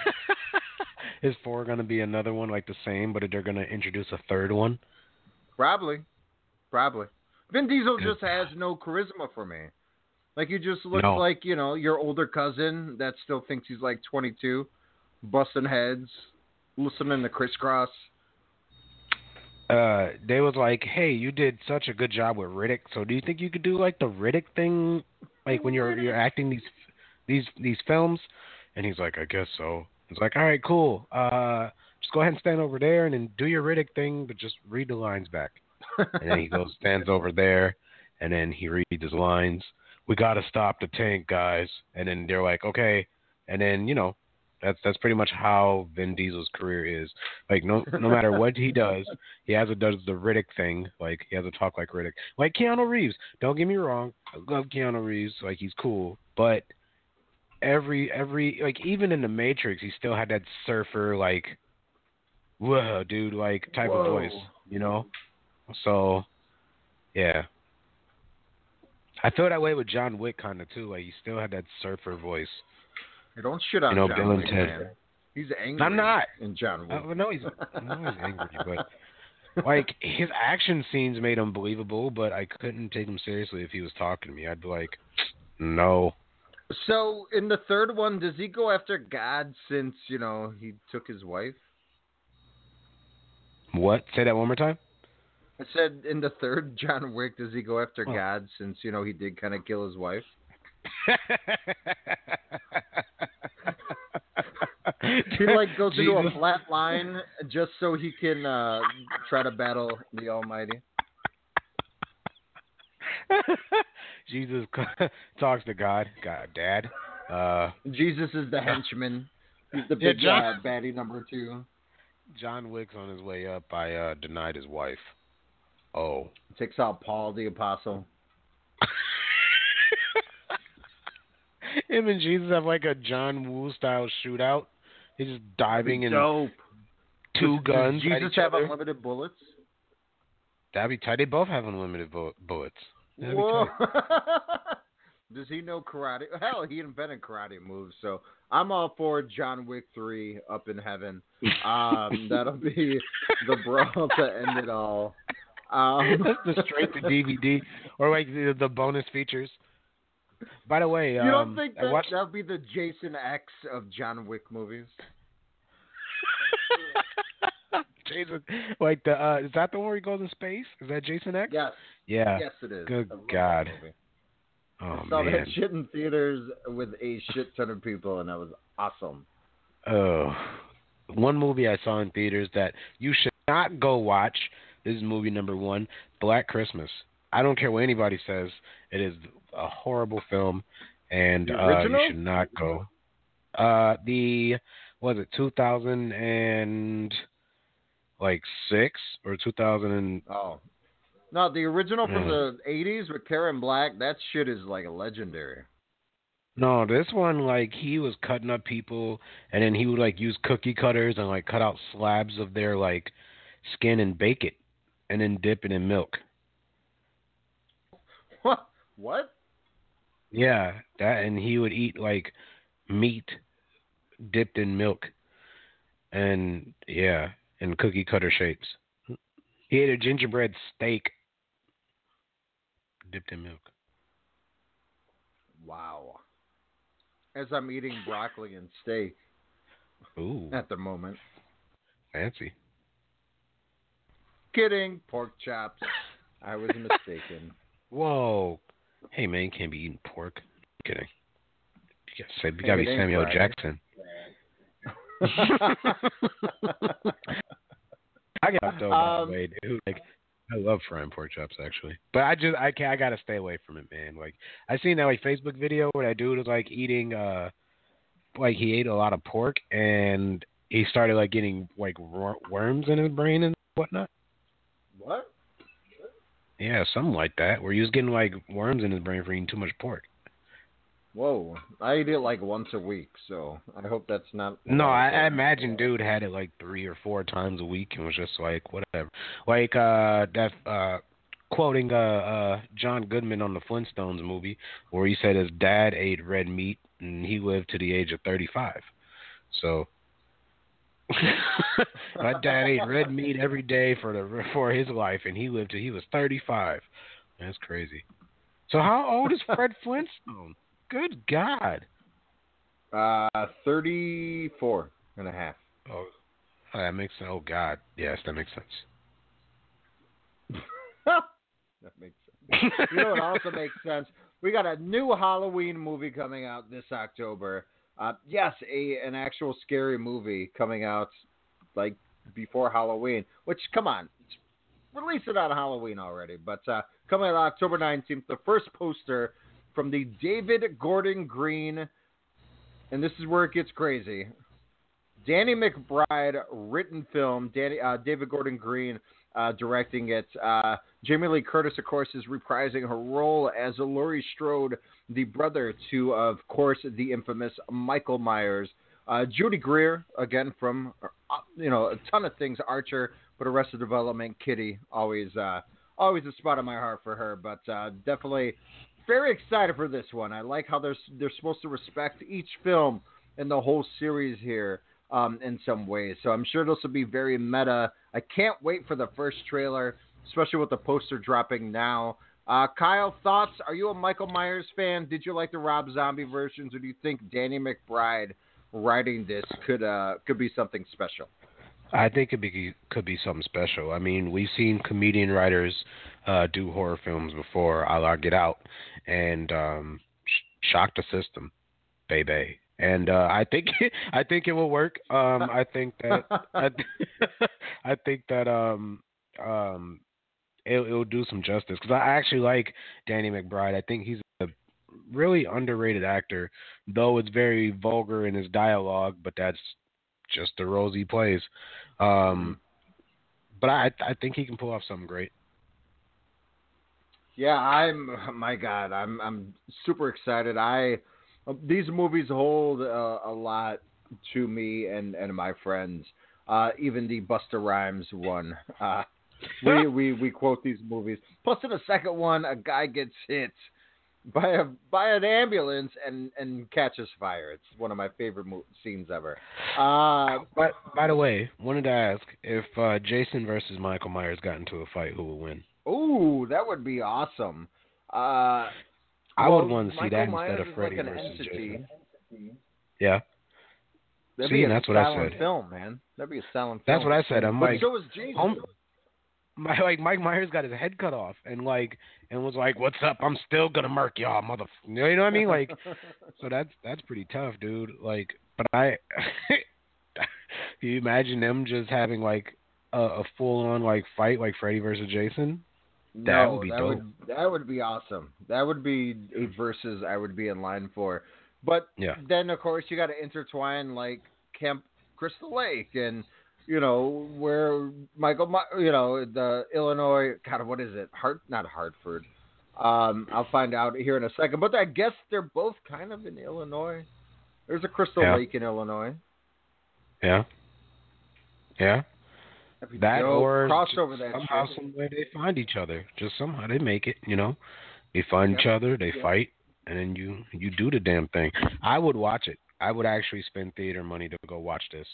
[SPEAKER 5] is four gonna be another one like the same, but they're gonna introduce a third one?
[SPEAKER 3] Probably. Probably. Vin Diesel just has no charisma for me. Like you just look
[SPEAKER 5] No.
[SPEAKER 3] like, you know, your older cousin that still thinks he's like 22, busting heads, listening to Kris Kross.
[SPEAKER 5] uh, they was like, "Hey, you did such a good job with Riddick. So do you think you could do like the Riddick thing, like when you're you're acting these these these films?" And he's like, "I guess so." It's like, "All right, cool. Uh, just go ahead and stand over there and then do your Riddick thing, but just read the lines back." and then he goes, stands over there, and then he reads his lines. We got to stop the tank, guys. And then they're like, "Okay." And then you know, that's that's pretty much how Vin Diesel's career is. Like no no matter what he does, [laughs] he has to does the Riddick thing. Like he has to talk like Riddick. Like Keanu Reeves. Don't get me wrong, I love Keanu Reeves. Like he's cool, but every every like even in the Matrix, he still had that surfer like, whoa, dude, like type of voice. You know. So, yeah. I feel that way with John Wick kind of too. Like he still had that surfer voice.
[SPEAKER 3] Hey, don't shit on
[SPEAKER 5] You know,
[SPEAKER 3] John
[SPEAKER 5] Bill and
[SPEAKER 3] Wick,
[SPEAKER 5] Ted.
[SPEAKER 3] man. He's angry.
[SPEAKER 5] I'm not.
[SPEAKER 3] In John Wick.
[SPEAKER 5] Uh, I know he's know he's angry, but like his action scenes made him believable, but I couldn't take him seriously if he was talking to me. I'd be like, no.
[SPEAKER 3] So in the third one, does he go after God since you know he took his wife?
[SPEAKER 5] What? Say that one more time.
[SPEAKER 3] I said in the third John Wick, does he go after
[SPEAKER 5] Oh.
[SPEAKER 3] God since you know he did kind of kill his wife? [laughs] He like goes into a flat line just so he can uh, try to battle the Almighty. [laughs]
[SPEAKER 5] Jesus [laughs] talks to God. God, Dad. Uh,
[SPEAKER 3] Jesus is the henchman. He's the
[SPEAKER 5] Yeah,
[SPEAKER 3] big
[SPEAKER 5] John-
[SPEAKER 3] uh, baddie number two.
[SPEAKER 5] John Wick's on his way up. I uh, denied his wife. Oh.
[SPEAKER 3] Takes out Paul the apostle.
[SPEAKER 5] Him and Jesus have like a John Woo style shootout. He's just diving in
[SPEAKER 3] Dope.
[SPEAKER 5] two
[SPEAKER 3] Does-
[SPEAKER 5] guns.
[SPEAKER 3] Does
[SPEAKER 5] at
[SPEAKER 3] Jesus
[SPEAKER 5] each
[SPEAKER 3] have
[SPEAKER 5] other.
[SPEAKER 3] unlimited bullets?
[SPEAKER 5] That'd be tight. They both have unlimited bu- bullets. That'd
[SPEAKER 3] Whoa. [laughs] Does he know karate? Hell, he invented karate moves. So I'm all for John Wick three up in heaven. Um, [laughs] that'll be the brawl to end it all. Um, [laughs]
[SPEAKER 5] That's the straight to DVD or like the, the bonus features. By the way,
[SPEAKER 3] you
[SPEAKER 5] um,
[SPEAKER 3] don't think that
[SPEAKER 5] watched
[SPEAKER 3] that'll be the Jason X of John Wick movies? [laughs]
[SPEAKER 5] Jason like the uh is that the one where he goes in space? Is that Jason X?
[SPEAKER 3] Yes.
[SPEAKER 5] Yeah.
[SPEAKER 3] Yes, it is.
[SPEAKER 5] Good God. Oh
[SPEAKER 3] I saw
[SPEAKER 5] man.
[SPEAKER 3] that shit in theaters with a shit ton of people, and that was awesome.
[SPEAKER 5] Oh, one movie I saw in theaters that you should not go watch. This is movie number one, Black Christmas. I don't care what anybody says. It is a horrible film, and uh, you should not go. Uh, the was it 2000 and like six or 2000 and
[SPEAKER 3] Oh. No, the original from
[SPEAKER 5] Mm.
[SPEAKER 3] the '80s with Karen Black. That shit is like a legendary.
[SPEAKER 5] No, this one like he was cutting up people, and then he would like use cookie cutters and like cut out slabs of their like skin and bake it, and then dip it in milk. [laughs]
[SPEAKER 3] What? What?
[SPEAKER 5] Yeah, that and he would eat like meat dipped in milk, and yeah, in cookie cutter shapes. He ate a gingerbread steak dipped in milk.
[SPEAKER 3] Wow. As I'm eating broccoli and steak
[SPEAKER 5] Ooh,
[SPEAKER 3] at the moment.
[SPEAKER 5] fancy.
[SPEAKER 3] Kidding. Pork chops. I was [laughs] mistaken.
[SPEAKER 5] Whoa. Hey man, you can't be eating pork. kidding. You gotta, say, you gotta
[SPEAKER 3] It
[SPEAKER 5] be Samuel
[SPEAKER 3] Friday.
[SPEAKER 5] Jackson. [laughs] I got though, by
[SPEAKER 3] Um,
[SPEAKER 5] the way, dude. Like, I love frying pork chops actually, but I just I can't. I gotta stay away from it, man. Like, I seen that like Facebook video where that dude was like eating, uh, like he ate a lot of pork and he started like getting like wor- worms in his brain and whatnot. Yeah, something like that, where he was getting like worms in his brain for eating too much pork.
[SPEAKER 3] Whoa. I eat it like once a week, so I hope that's not.
[SPEAKER 5] No, I, I imagine dude had it like three or four times a week and was just like whatever. Like uh that uh quoting uh uh John Goodman on the Flintstones movie where he said his dad ate red meat and he lived to the age of 35. So [laughs] my dad ate red meat every day for the for his life, and he lived till he was 35. That's crazy. So how old is Fred [laughs] Flintstone? Good God.
[SPEAKER 3] Uh, 34 and a half.
[SPEAKER 5] Oh, that makes sense. Oh God, yes, that makes sense. [laughs]
[SPEAKER 3] that makes sense. you know what also makes sense? We got a new Halloween movie coming out this October. Uh, yes, a an actual scary movie coming out like before Halloween. Which, come on, release it on Halloween already. But uh, coming out October nineteenth, the first poster from the David Gordon Green, and this is where it gets crazy. Danny McBride written film. Danny uh, David Gordon Green uh, directing it. Uh, Jamie Lee Curtis, of course, is reprising her role as Laurie Strode, the brother to, of course, the infamous Michael Myers. Uh, Judy Greer, again from uh, you know a ton of things, Archer, but Arrested Development, Kitty, always uh, always a spot in my heart for her. But uh, definitely very excited for this one. I like how they're they're supposed to respect each film and the whole series here um, in some ways. So I'm sure this will be very meta. I can't wait for the first trailer, especially with the poster dropping now. Uh, Kyle, thoughts? Are you a Michael Myers fan? Did you like the Rob Zombie versions, or do you think Danny McBride writing this could uh, could be something special?
[SPEAKER 5] I think it be, could be something special. I mean, we've seen comedian writers uh, do horror films before, a la Get Out, and um, sh- shock the system, baby. And uh, I think [laughs] I think it will work. Um, I think that [laughs] I, [laughs] I think that um, um, it will do some justice because I actually like Danny McBride. I think he's a really underrated actor, though it's very vulgar in his dialogue. But that's just the roles he plays. Um, but I I think he can pull off something great.
[SPEAKER 3] Yeah, I'm. [laughs] My God, I'm I'm super excited. I these movies hold a lot to me and and my friends. Uh, even the Busta Rhymes one. [laughs] Uh, we, [laughs] we we quote these movies. Plus, in the second one, a guy gets hit by a by an ambulance and and catches fire. It's one of my favorite mo- scenes ever. Uh,
[SPEAKER 5] but by the way, wanted to ask if uh, Jason versus Michael Myers got into a fight, who would win?
[SPEAKER 3] Ooh, that would be awesome. Uh,
[SPEAKER 5] I
[SPEAKER 3] well,
[SPEAKER 5] would want to see
[SPEAKER 3] Michael
[SPEAKER 5] that
[SPEAKER 3] Myers
[SPEAKER 5] instead of Freddy
[SPEAKER 3] like
[SPEAKER 5] versus
[SPEAKER 3] entity.
[SPEAKER 5] Jason. Yeah.
[SPEAKER 3] That'd
[SPEAKER 5] See,
[SPEAKER 3] be a
[SPEAKER 5] that's what I said.
[SPEAKER 3] Film, man. That'd be a silent.
[SPEAKER 5] That's
[SPEAKER 3] film.
[SPEAKER 5] what I said. I'm
[SPEAKER 3] but
[SPEAKER 5] like,
[SPEAKER 3] so is Jason.
[SPEAKER 5] home- my like Mike Myers got his head cut off and like and was like, "What's up? I'm still gonna murk y'all, mother." You know what I mean? Like, [laughs] so that's that's pretty tough, dude. Like, but I, can [laughs] you imagine them just having like a, a full on like fight like Freddy versus Jason? That
[SPEAKER 3] no,
[SPEAKER 5] would be
[SPEAKER 3] that
[SPEAKER 5] dope.
[SPEAKER 3] Would, that would be awesome. That would be a versus I would be in line for. But
[SPEAKER 5] Yeah.
[SPEAKER 3] then of course you got to intertwine like Camp Crystal Lake and you know where Michael, you know the Illinois. God, what is it? Hart, not Hartford. Um, I'll find out here in a second. But I guess they're both kind of in Illinois. There's a Crystal
[SPEAKER 5] Yeah.
[SPEAKER 3] Lake in Illinois.
[SPEAKER 5] Yeah. Yeah.
[SPEAKER 3] That'd be
[SPEAKER 5] or
[SPEAKER 3] cross over that
[SPEAKER 5] somehow,
[SPEAKER 3] shit.
[SPEAKER 5] some way they find each other. Just somehow they make it. You know, they find each other, they
[SPEAKER 3] Yeah.
[SPEAKER 5] fight, and then you you do the damn thing. I would watch it. I would actually spend theater money to go watch this.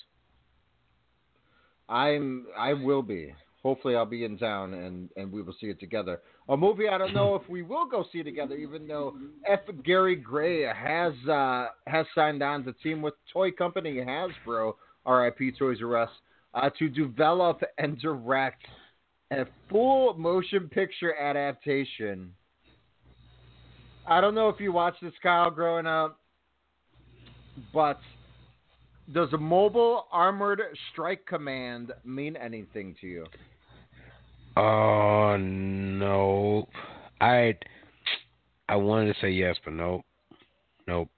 [SPEAKER 3] I'm I will be. Hopefully I'll be in town and and we will see it together. A movie I don't know if we will go see together even though F Gary Gray has uh has signed on to team with toy company Hasbro, RIP Toys R Us, uh, to develop and direct a full motion picture adaptation. I don't know if you watched this Kyle growing up, but does a mobile armored strike command mean anything to you?
[SPEAKER 5] Oh no, I I wanted to say yes, but nope, nope.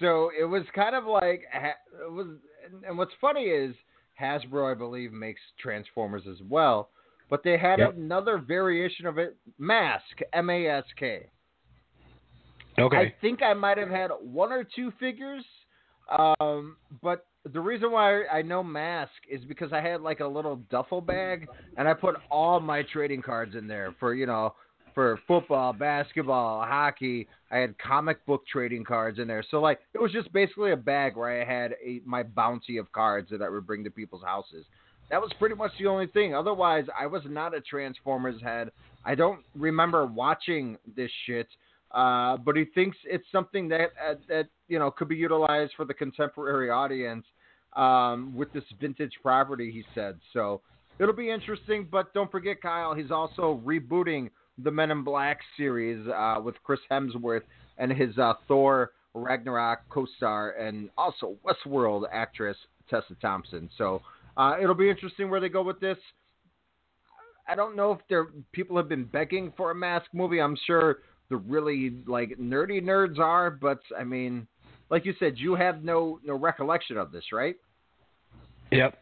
[SPEAKER 3] So it was kind of like it was, and- and what's funny is Hasbro, I believe, makes Transformers as well, but they had
[SPEAKER 5] Yep.
[SPEAKER 3] another variation of it, Mask, M A S K.
[SPEAKER 5] Okay.
[SPEAKER 3] I think I might have had one or two figures, um, but the reason why I know Mask is because I had like a little duffel bag, and I put all my trading cards in there for you know for football, basketball, hockey. I had comic book trading cards in there. So like it was just basically a bag where I had a, my bounty of cards that I would bring to people's houses. That was pretty much the only thing. Otherwise, I was not a Transformers head. I don't remember watching this shit. Uh, but he thinks it's something that uh, that you know could be utilized for the contemporary audience um, with this vintage property. He said so. It'll be interesting, but don't forget, Kyle. He's also rebooting the Men in Black series uh, with Chris Hemsworth and his uh, Thor Ragnarok co-star, and also Westworld actress Tessa Thompson. So uh, it'll be interesting where they go with this. I don't know if there people have been begging for a mask movie. I'm sure the really like nerdy nerds are, but I mean, like you said, you have no no recollection of this, right?
[SPEAKER 5] Yep.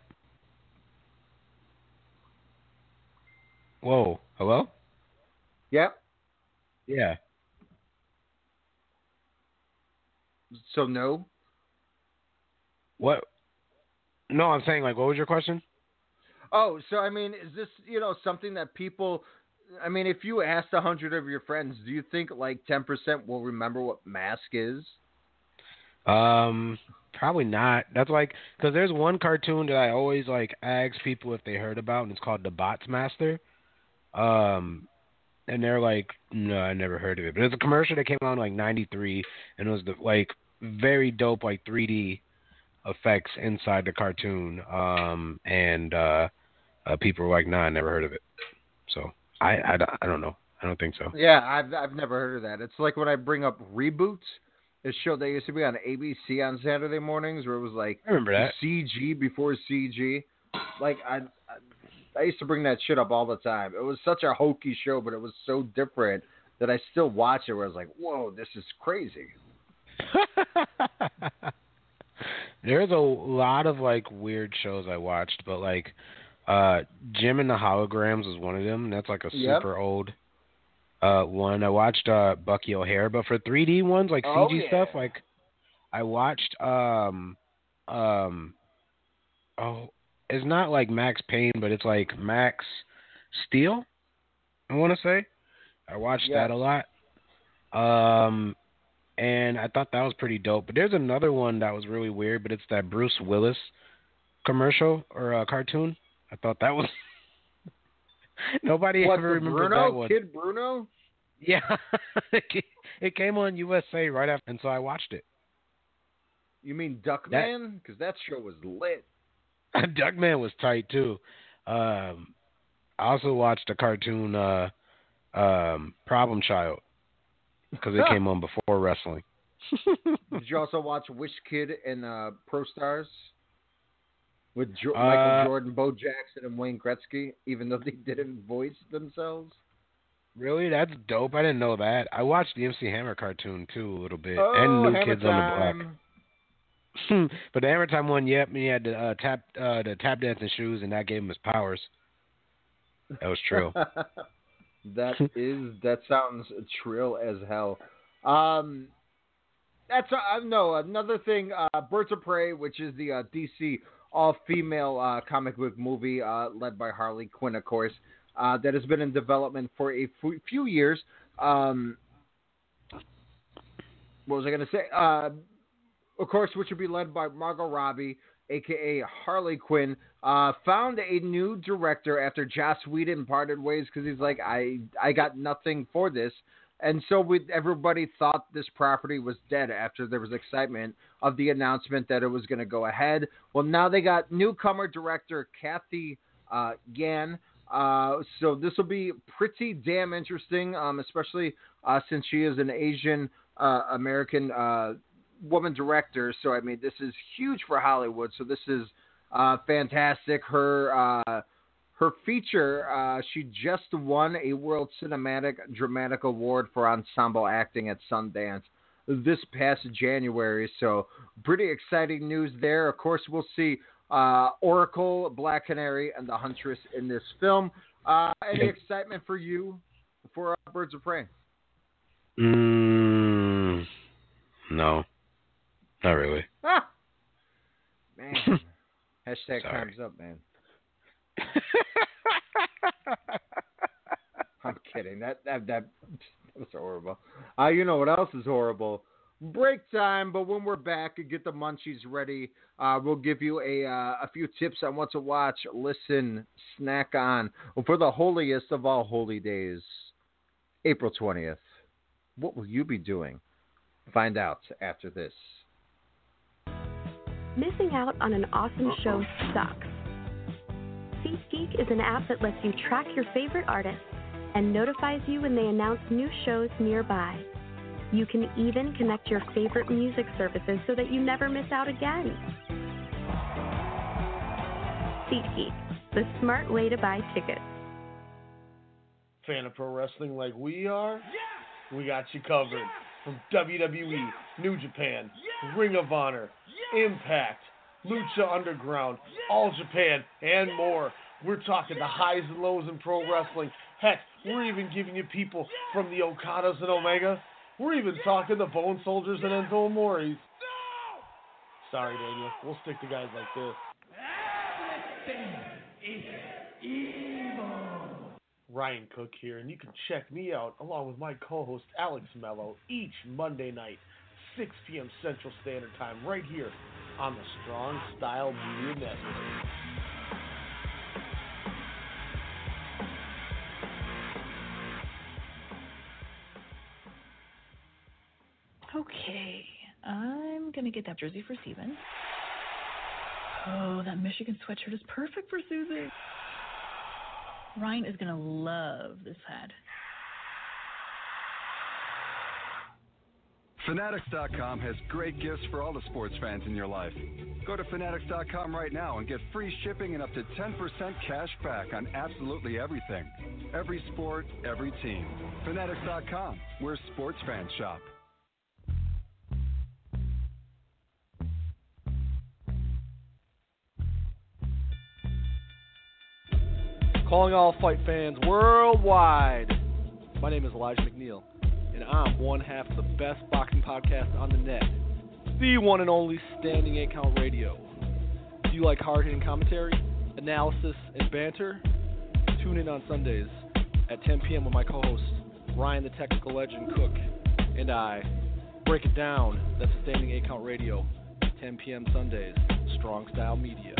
[SPEAKER 5] Whoa. Hello?
[SPEAKER 3] Yep.
[SPEAKER 5] Yeah.
[SPEAKER 3] So no.
[SPEAKER 5] What? No, I'm saying like, what was your question?
[SPEAKER 3] Oh, so I mean, is this you know something that people? I mean, if you asked a hundred of your friends, do you think like ten percent will remember what mask is?
[SPEAKER 5] Um, probably not. That's like because there's one cartoon that I always like ask people if they heard about, and it's called The Bots Master. Um, and they're like, no, I never heard of it. But it's a commercial that came out in like '93, and it was the like very dope like 3D effects inside the cartoon. Um, and uh, uh, people were like, nah, I never heard of it. So I, I, I don't know. I don't think so.
[SPEAKER 3] Yeah, I've I've never heard of that. It's like when I bring up reboots. A show that used to be on ABC on Saturday mornings, where it was like
[SPEAKER 5] I remember that.
[SPEAKER 3] CG before CG. Like I, I, I used to bring that shit up all the time. It was such a hokey show, but it was so different that I still watch it. Where I was like, "Whoa, this is crazy." [laughs]
[SPEAKER 5] There's a lot of like weird shows I watched, but like uh Jem and the Holograms was one of them. That's like a
[SPEAKER 3] Yep.
[SPEAKER 5] super old uh one. I watched uh Bucky O'Hare, but for 3D ones like
[SPEAKER 3] Oh,
[SPEAKER 5] CG
[SPEAKER 3] yeah.
[SPEAKER 5] stuff, like I watched um um oh it's not like Max Payne, but it's like Max Steel. I want to say I watched that a lot. Um, and I thought that was pretty dope. But there's another one that was really weird, but it's that Bruce Willis commercial or uh, cartoon. I thought that was [laughs] nobody
[SPEAKER 3] What,
[SPEAKER 5] ever remembered
[SPEAKER 3] Bruno?
[SPEAKER 5] that one.
[SPEAKER 3] Kid Bruno?
[SPEAKER 5] Yeah, [laughs] it came on USA right after, and so I watched it.
[SPEAKER 3] You mean Duckman? Because that show was lit. [laughs]
[SPEAKER 5] Duckman was tight too. Um, I also watched a cartoon, uh, um, Problem Child, because it came on before wrestling.
[SPEAKER 3] Did you also watch Wish Kid and uh, Pro Stars with jo-
[SPEAKER 5] Uh,
[SPEAKER 3] Michael Jordan, Bo Jackson, and Wayne Gretzky? Even though they didn't voice themselves.
[SPEAKER 5] Really, that's dope. I didn't know that. I watched the MC Hammer cartoon too a little bit,
[SPEAKER 3] Oh,
[SPEAKER 5] and New
[SPEAKER 3] Hammer
[SPEAKER 5] Kids on the Block. [laughs] But the Hammer Time one, yep, he had the uh, tap uh, the tap dancing shoes, and that gave him his powers. That was true. [laughs]
[SPEAKER 3] that [laughs] is that sounds trill as hell. Um, that's uh, no another thing. Uh, Birds of Prey, which is the uh, DC all-female uh, comic book movie uh, led by Harley Quinn, of course, uh, that has been in development for a f- few years. Um, what was I going to say? Uh, of course, which will be led by Margot Robbie, aka Harley Quinn, uh, found a new director after Joss Whedon parted ways because he's like, I I got nothing for this, and so we, everybody thought this property was dead after there was excitement of the announcement that it was going to go ahead. Well, now they got newcomer director Cathy uh, Yan. Uh, so this will be pretty damn interesting, um, especially uh, since she is an Asian uh, American uh, woman director. So I mean, this is huge for Hollywood. So this is uh, fantastic. Her uh, her feature, she just won a World Cinematic Dramatic Award for ensemble acting at Sundance this past January. So pretty exciting news there. Of course, we'll see uh, Oracle, Black Canary, and the Huntress in this film. Uh, any excitement for you for uh, Birds of Prey?
[SPEAKER 5] Mm, no, not really. [laughs]
[SPEAKER 3] Ah, man. [laughs] Hashtag
[SPEAKER 5] Sorry.
[SPEAKER 3] time's up, man. [laughs] I'm kidding. That that that, [laughs] that was horrible. Uh, you know what else is horrible? Break time. But when we're back and get the munchies ready, uh, we'll give you a uh, a few tips on what to watch, listen, snack on for the holiest of all holy days, April twentieth. What will you be doing? Find out after this.
[SPEAKER 26] Missing out on an awesome show sucks. SeatGeek is an app that lets you track your favorite artists and notifies you when they announce new shows nearby. You can even connect your favorite music services so that you never miss out again. SeatGeek, the smart way to buy tickets.
[SPEAKER 7] Fan of pro wrestling like we are? We got you covered. From WWE, New Japan, Ring of Honor, Impact, Lucha Underground, All Japan, and more. We're talking the highs and lows in pro wrestling. Heck, we're even giving you people from the Okadas and Omega. We're even talking the Bone Soldiers and Enzo Amores. Sorry, Daniel. We'll stick to guys like this. Everything is evil. Ryan Cook here, and you can check me out along with my co-host Alex Mello each Monday night, 6 p.m. Central Standard Time, right here on the Strong Style Media Network.
[SPEAKER 27] Okay, I'm gonna get that jersey for Steven. Oh, that Michigan sweatshirt is perfect for Susie. Ryan is gonna love this hat.
[SPEAKER 28] Fanatics.com has great gifts for all the sports fans in your life. Go to Fanatics.com right now and get free shipping and up to 10% cash back on absolutely everything. Every sport, every team. Fanatics.com, where sports fans shop.
[SPEAKER 29] Calling all fight fans worldwide. My name is Elijah McNeil, and I'm one half of the best boxing podcast on the net, the one and only Standing 8 Count Radio. Do you like hard hitting commentary, analysis, and banter? Tune in on Sundays at 10 p.m. with my co host, Ryan the Technical Legend Cook, and I. Break it down. That's Standing 8 Count Radio, 10 p.m. Sundays, Strong Style Media.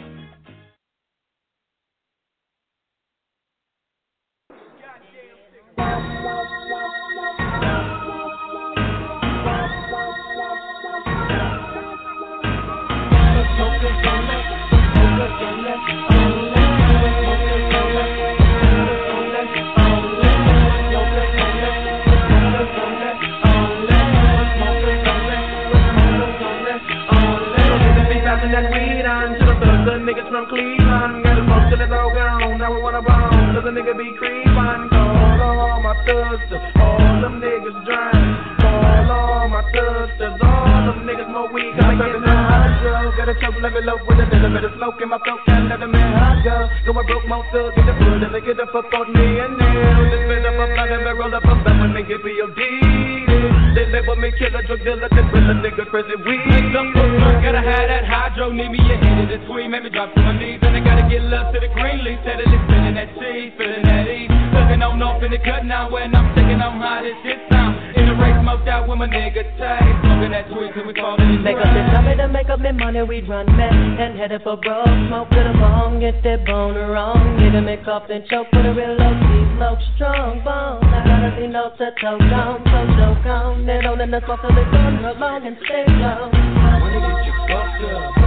[SPEAKER 17] Niggas from Cleveland. Got a smoke till it's all gone. Now we wanna bone, cause a nigga be creepin'. Call all my thugs, all them niggas drown. All my thugs, all them niggas more weed. Cause I get no hydro. Got a choke level up with a little bit of smoke in my throat. Can't let a man hot go. So I broke my thugs in the hood and they get the fuck on me and nail. Just spit up a blunt and roll up a blunt when they get POD. They label me killer, drug dealer, they real a nigga crazy weed.
[SPEAKER 30] Gotta have that hydro, need me a hit of the tweet, make me drop to my knees. And I gotta get love to the green leaf, steadily spinning that cheese, feeling that ease. Looking on off in the cut now when I'm thinking on how this shit sound. In the race, smoked out with my nigga Tay. Smoking that till we fall in the
[SPEAKER 31] Make up the money to make up the money, we run back and headed for broke. Smoke to the bone, get that bone wrong. Get him a cup and choke with a real low key, smoke strong bone. I gotta be no to toe down, so choke on. Then on in the smoke till it's on her long and stay low. Wanna get you fucked up,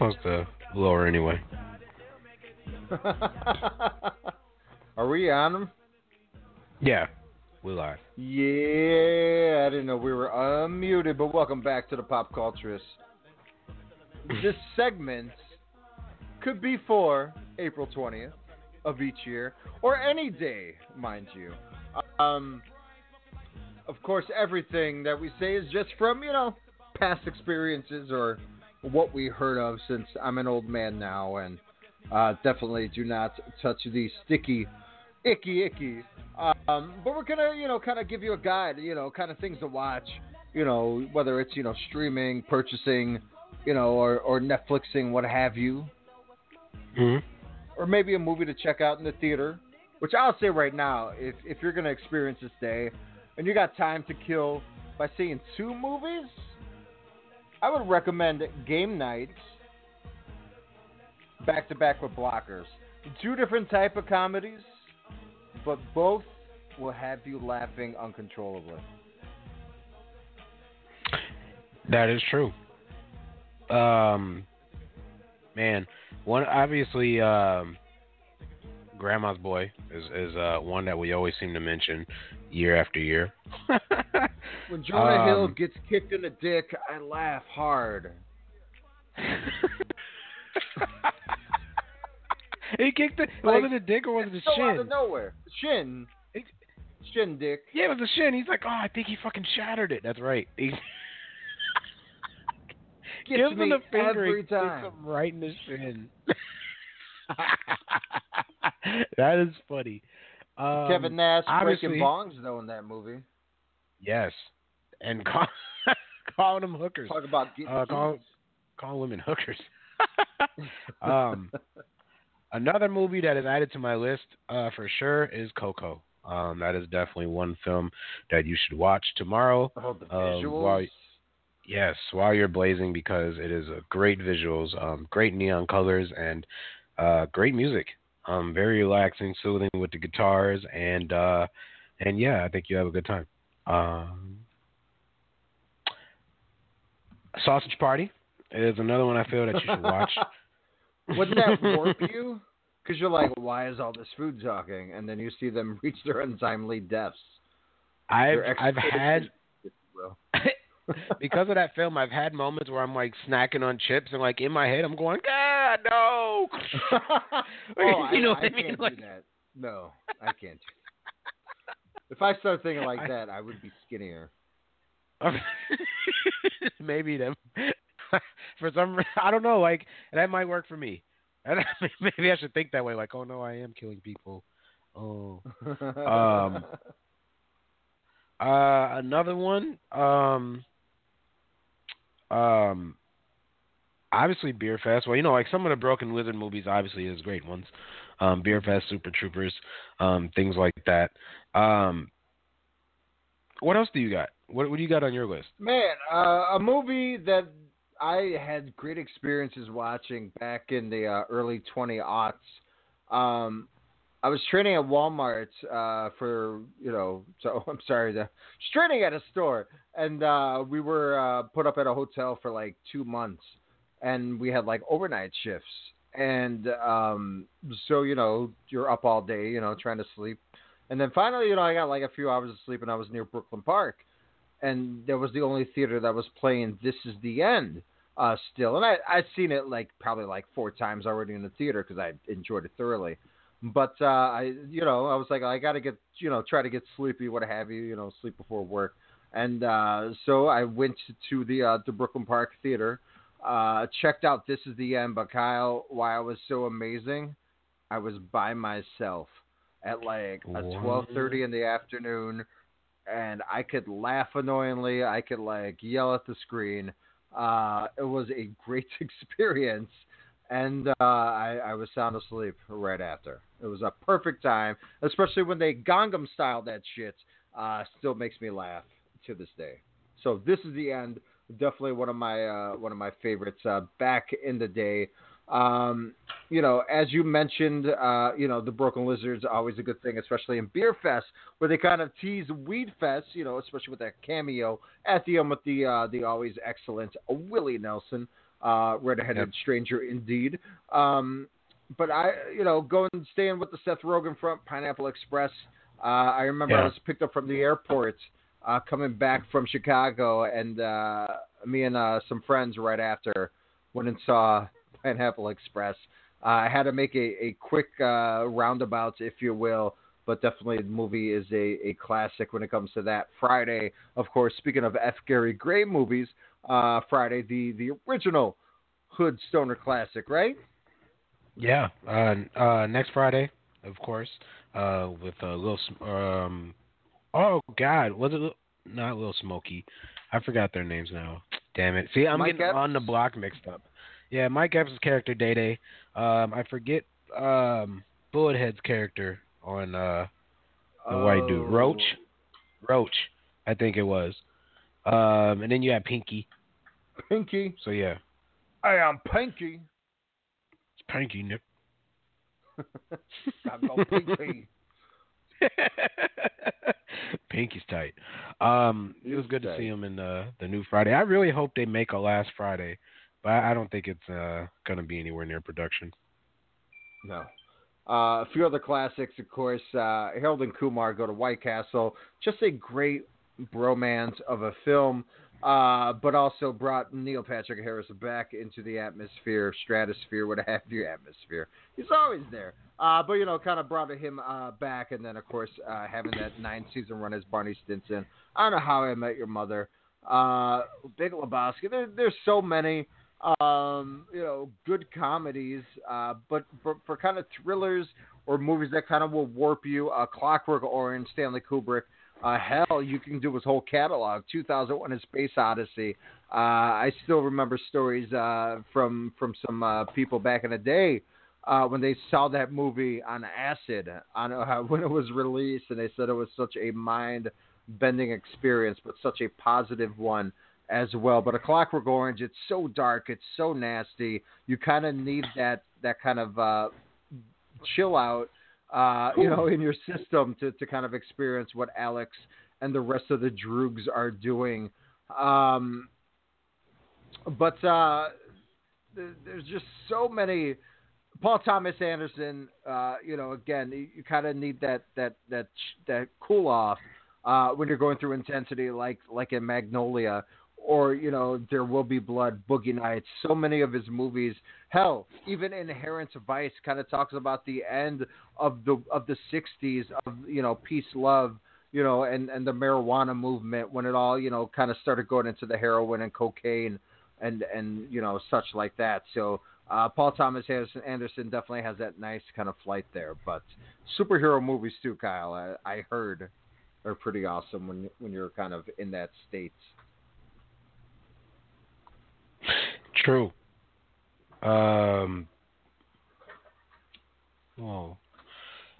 [SPEAKER 17] Supposed to lower anyway. [laughs]
[SPEAKER 3] Are we on them?
[SPEAKER 5] Yeah, we are.
[SPEAKER 3] Yeah, I didn't know we were unmuted, but welcome back to the Pop Culturist. this segment could be for April 20th of each year, or any day, mind you. Um, of course, everything that we say is just from, you know, past experiences or what we heard of since I'm an old man now and uh, definitely do not touch the sticky, icky, icky. Um, but we're gonna, you know, kind of give you a guide, you know, kind of things to watch, you know, whether it's you know streaming, purchasing, you know, or or Netflixing, what have you,
[SPEAKER 5] Mm-hmm.
[SPEAKER 3] or maybe a movie to check out in the theater. Which I'll say right now, if if you're gonna experience this day, and you got time to kill by seeing two movies, I would recommend Game Night back to back with Blockers. Two different type of comedies, but both will have you laughing uncontrollably.
[SPEAKER 5] That is true. Um, man, one obviously, um, Grandma's Boy is is uh, one that we always seem to mention year after year. [laughs]
[SPEAKER 3] When Jonah Hill
[SPEAKER 5] Um,
[SPEAKER 3] gets kicked in the dick, I laugh hard.
[SPEAKER 5] he kicked it.
[SPEAKER 3] Like,
[SPEAKER 5] was it a dick or was it a
[SPEAKER 3] so out of nowhere. Shin. Shin dick.
[SPEAKER 5] Yeah, it was a shin. He's like, oh, I think he fucking shattered it. That's right. He gives him the finger
[SPEAKER 3] every time.
[SPEAKER 5] him right in the shin. [laughs] [laughs] that is funny. Um,
[SPEAKER 3] Kevin Nash breaking bongs though in that movie.
[SPEAKER 5] Yes, and [laughs] call, calling them hookers.
[SPEAKER 3] Talk about getting
[SPEAKER 5] uh, call, call women hookers. [laughs] um, another movie that is added to my list uh, for sure is Coco. Um, that is definitely one film that you should watch tomorrow.
[SPEAKER 3] Oh, the
[SPEAKER 5] uh,
[SPEAKER 3] visuals.
[SPEAKER 5] while- yes, while you're blazing because it is a great visuals, um, great neon colors, and uh, great music. Um, very relaxing, soothing with the guitars, and uh, and yeah, I think you have a good time. Um, Sausage Party is another one I feel that you should watch. [laughs]
[SPEAKER 3] Wouldn't that [laughs] warp you? Because you're like, why is all this food talking? And then you see them [laughs] reach their untimely deaths.
[SPEAKER 5] I've I've had
[SPEAKER 3] exploitation, if you will.
[SPEAKER 5] because of that film, I've had moments where I'm like snacking on chips and like in my head I'm going, God no. [laughs]
[SPEAKER 3] Oh,
[SPEAKER 5] you know
[SPEAKER 3] I,
[SPEAKER 5] what
[SPEAKER 3] I
[SPEAKER 5] I mean?
[SPEAKER 3] can't
[SPEAKER 5] Like-
[SPEAKER 3] do that. No, I can't. If I start thinking like that, I would be skinnier. [laughs]
[SPEAKER 5] Maybe them. [laughs] for some, I don't know. Like that might work for me. And maybe I should think that way. Like, oh no, I am killing people. Oh. Um. Uh, another one. Um. Um. Obviously, Beerfest. Well, you know, like some of the Broken Lizard movies, obviously, is great ones. Um, Beerfest, Super Troopers, um, things like that. Um. What else do you got? What What do you got on your list?
[SPEAKER 3] Man, uh, a movie that I had great experiences watching back in the uh, early 20 aughts. Um, I was training at Walmart uh, for, you know, [laughs] so I'm sorry, the, just training at a store. And uh, we were uh, put up at a hotel for like two months. And we had like overnight shifts. And um, so, you know, you're up all day, you know, trying to sleep. And then finally, you know, I got like a few hours of sleep and I was near Brooklyn Park and there was the only theater that was playing This Is the End uh, still, and I I'd seen it like probably like four times already in the theater because I enjoyed it thoroughly. But uh, I you know I was like I got to get you know try to get sleepy what have you you know sleep before work, and uh, so I went to the uh, the Brooklyn Park Theater, uh, checked out This Is the End. But Kyle, why I was so amazing, I was by myself at like a twelve thirty in the afternoon and I could laugh annoyingly. I could like yell at the screen. Uh, it was a great [laughs] experience, and uh, I, I was sound asleep right after. It was a perfect time, especially when they Gangnam style that shit. Uh, still makes me laugh to this day. So this is the end. Definitely one of my uh, one of my favorites uh, back in the day. Um, you know, as you mentioned, uh, you know, the Broken Lizards always a good thing, especially in Beerfest, where they kind of tease Weed Fest, you know, especially with that cameo at the end with the uh, the always excellent Willie Nelson, uh, red-headed
[SPEAKER 5] Yep.
[SPEAKER 3] stranger indeed. Um, but I, you know, going staying with the Seth Rogen front, Pineapple Express. Uh, I remember I was picked up from the airport, uh, coming back from Chicago, and uh, me and uh, some friends right after went and saw Pineapple Express. Uh, I had to make a, a quick uh, roundabout, if you will, but definitely the movie is a, a classic when it comes to that. Friday, of course, speaking of F. Gary Gray movies, uh, Friday, the, the original Hood Stoner classic, right?
[SPEAKER 5] Yeah. Uh, uh, next Friday, of course, uh, with uh, Lil. Sm- Um, oh God, was it not Lil Smokey? I forgot their names now. Damn it! See, I'm
[SPEAKER 3] Mike
[SPEAKER 5] getting
[SPEAKER 3] Epps?
[SPEAKER 5] on the block mixed up. Yeah, Mike Epps' character Day Day. Um, I forget um Bullethead's character on uh the white dude
[SPEAKER 3] Oh.
[SPEAKER 5] Roach. Roach, I think it was. Um, and then you had Pinky.
[SPEAKER 3] Pinky.
[SPEAKER 5] So yeah, Hey,
[SPEAKER 3] I am Pinky. [laughs] [laughs]
[SPEAKER 5] Pinky Nick.
[SPEAKER 3] I go Pinky.
[SPEAKER 5] Pinky's tight. Um, it was good to see him in the the new Friday. I really hope they make a last Friday, but I I don't think it's uh gonna be anywhere near production.
[SPEAKER 3] No. Uh, a few other classics, of course. Uh, Harold and Kumar go to White Castle. Just a great bromance of a film, uh, but also brought Neil Patrick Harris back into the atmosphere, stratosphere, what have you, atmosphere. He's always there. Uh, but, you know, kind of brought him uh, back. And then, of course, uh, having that nine season run as Barney Stinson. I don't know how I met your mother. Uh, Big Lebowski. There, there's so many um, you know, good comedies, uh, but for, for kind of thrillers or movies that kind of will warp you, Clockwork Orange, Stanley Kubrick, uh, hell, you can do his whole catalog. 2001: A Space Odyssey. Uh, I still remember stories uh, from from some uh, people back in the day uh, when they saw that movie on acid on uh, [laughs] when it was released, and they said it was such a mind-bending experience, but such a positive one as well. But a Clockwork Orange, it's so dark, it's so nasty. You kind of need that that kind of uh, chill out, uh, you know, in your system to to kind of experience what Alex and the rest of the Droogs are doing. Um, but uh, th- there's just so many. Paul Thomas Anderson, uh, you know, again, you, you kind of need that that that that cool off uh, when you're going through intensity, like like in Magnolia, or you know, There Will Be Blood, Boogie Nights. So many of his movies, hell, even Inherent Vice, kind of talks about the end of the of the '60s of you know peace, love, you know, and and the marijuana movement when it all you know kind of started going into the heroin and cocaine and and you know such like that. So uh, Paul Thomas Anderson, Anderson definitely has that nice kind of flight there. But superhero movies too, Kyle. I, I heard are pretty awesome when when you're kind of in that state.
[SPEAKER 5] True. Um. Whoa.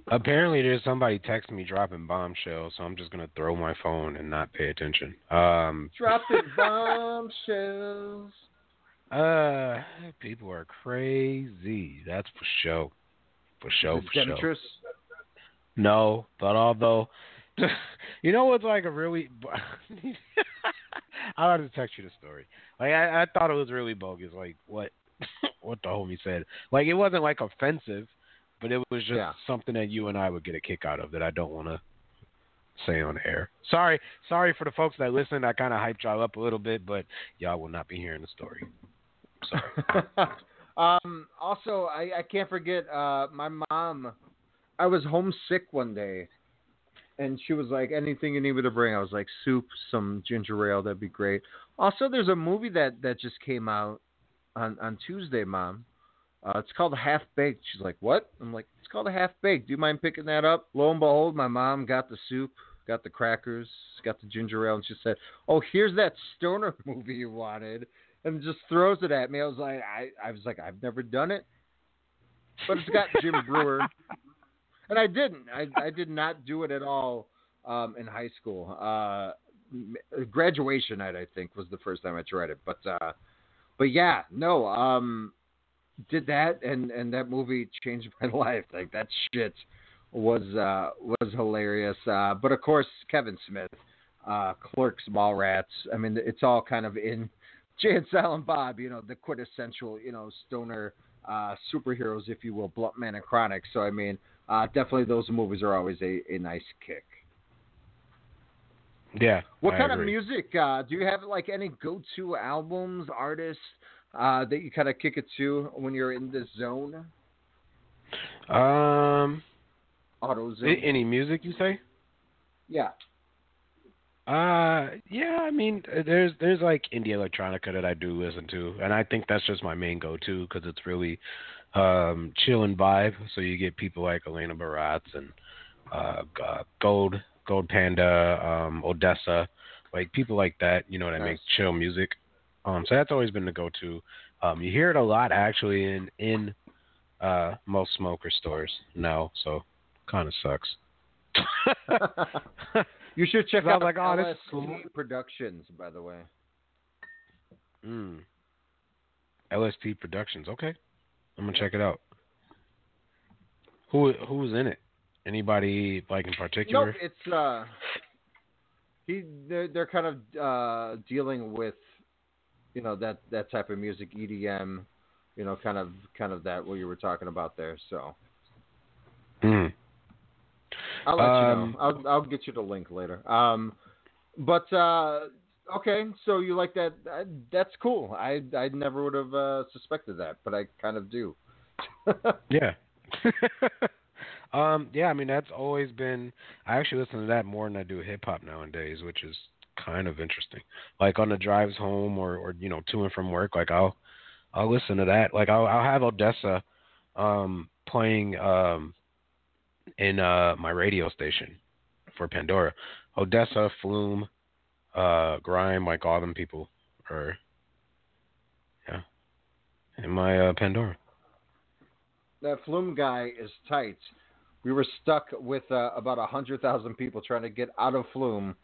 [SPEAKER 5] Apparently, there's somebody texting me dropping bombshells, so I'm just gonna throw my phone and not pay attention. Um.
[SPEAKER 3] Dropping [laughs] bombshells.
[SPEAKER 5] Uh, people are crazy. That's for sure. For sure. For sure. No, but although, [laughs] you know what's like a really, [laughs] I'll have to text you the story. Like I, I thought it was really bogus. Like what, [laughs] what the homie said. Like it wasn't like offensive, but it was just
[SPEAKER 3] Yeah.
[SPEAKER 5] something that you and I would get a kick out of that I don't want to say on air. Sorry, sorry for the folks that listened. I kind of hyped y'all up a little bit, but y'all will not be hearing the story. Sorry. [laughs]
[SPEAKER 3] um, also, I, I can't forget uh, my mom. I was homesick one day, and she was like, "Anything you need me to bring?" I was like, "Soup, some ginger ale, that'd be great." Also, there's a movie that that just came out on on Tuesday, Mom. Uh, it's called Half Baked. She's like, "What?" I'm like, "It's called Half Baked. Do you mind picking that up?" Lo and behold, my mom got the soup, got the crackers, got the ginger ale, and she said, "Oh, here's that stoner [laughs] movie you wanted." and just throws it at me. I was like, I, I was like, I've never done it, but it's got Jim Breuer, [laughs] and I didn't. I, I did not do it at all um, in high school. Uh, graduation night, I think, was the first time I tried it. But, uh, but yeah, no, um, did that, and and that movie changed [laughs] my life. Like that shit was uh, was hilarious. Uh, but of course, Kevin Smith, uh, Clerks, Mallrats. I mean, it's all kind of in [laughs] Jay and Silent Bob, you know, the quintessential, you know, stoner uh, superheroes, if you will, Blunt Man and Chronic. So I mean, uh, definitely those movies are always a, a nice kick.
[SPEAKER 5] Yeah.
[SPEAKER 3] What
[SPEAKER 5] I
[SPEAKER 3] kind
[SPEAKER 5] agree.
[SPEAKER 3] of music? Uh, do you have like any go-to albums, artists uh, that you kind of kick it to when you're in the zone?
[SPEAKER 5] Um,
[SPEAKER 3] Auto zone.
[SPEAKER 5] any music you say?
[SPEAKER 3] yeah.
[SPEAKER 5] Uh, yeah. I mean, there's there's like indie electronica that I do listen to, and I think that's just my main go-to because it's really um chill and vibe. So you get people like Elena Baratz and uh, uh, Gold Gold Panda, um, ODESZA, like people like that. You know that make chill music. Um, so that's always been the go-to. Um, you hear it a lot actually in in uh most smoker stores now, so kind of sucks. [laughs]
[SPEAKER 3] You should check out
[SPEAKER 5] like, oh, this
[SPEAKER 3] LST
[SPEAKER 5] cool.
[SPEAKER 3] Productions, by the way.
[SPEAKER 5] Mm. LSP Productions. Okay, I'm gonna check it out. Who who's in it? Anybody like in particular?
[SPEAKER 3] Nope, it's uh, he they're they're kind of uh dealing with, you know that that type of music, EDM, you know, kind of kind of that what you were talking about there. So
[SPEAKER 5] Mm.
[SPEAKER 3] I'll let
[SPEAKER 5] Um,
[SPEAKER 3] you know. I'll I'll get you the link later. Um, but uh, okay, so you like that? Uh, That's cool. I I never would have uh, suspected that, but I kind of do. [laughs]
[SPEAKER 5] Yeah. [laughs] um, yeah, I mean that's always been I actually listen to that more than I do hip hop nowadays, which is kind of interesting. Like on the drives home or, or you know, to and from work, like I'll I'll listen to that. Like I'll I'll have ODESZA um playing um in uh my radio station for Pandora. ODESZA, Flume, uh Grime, like all them people are yeah. In my uh Pandora.
[SPEAKER 3] that Flume guy is tight. We were stuck with uh, about a hundred thousand people trying to get out of Flume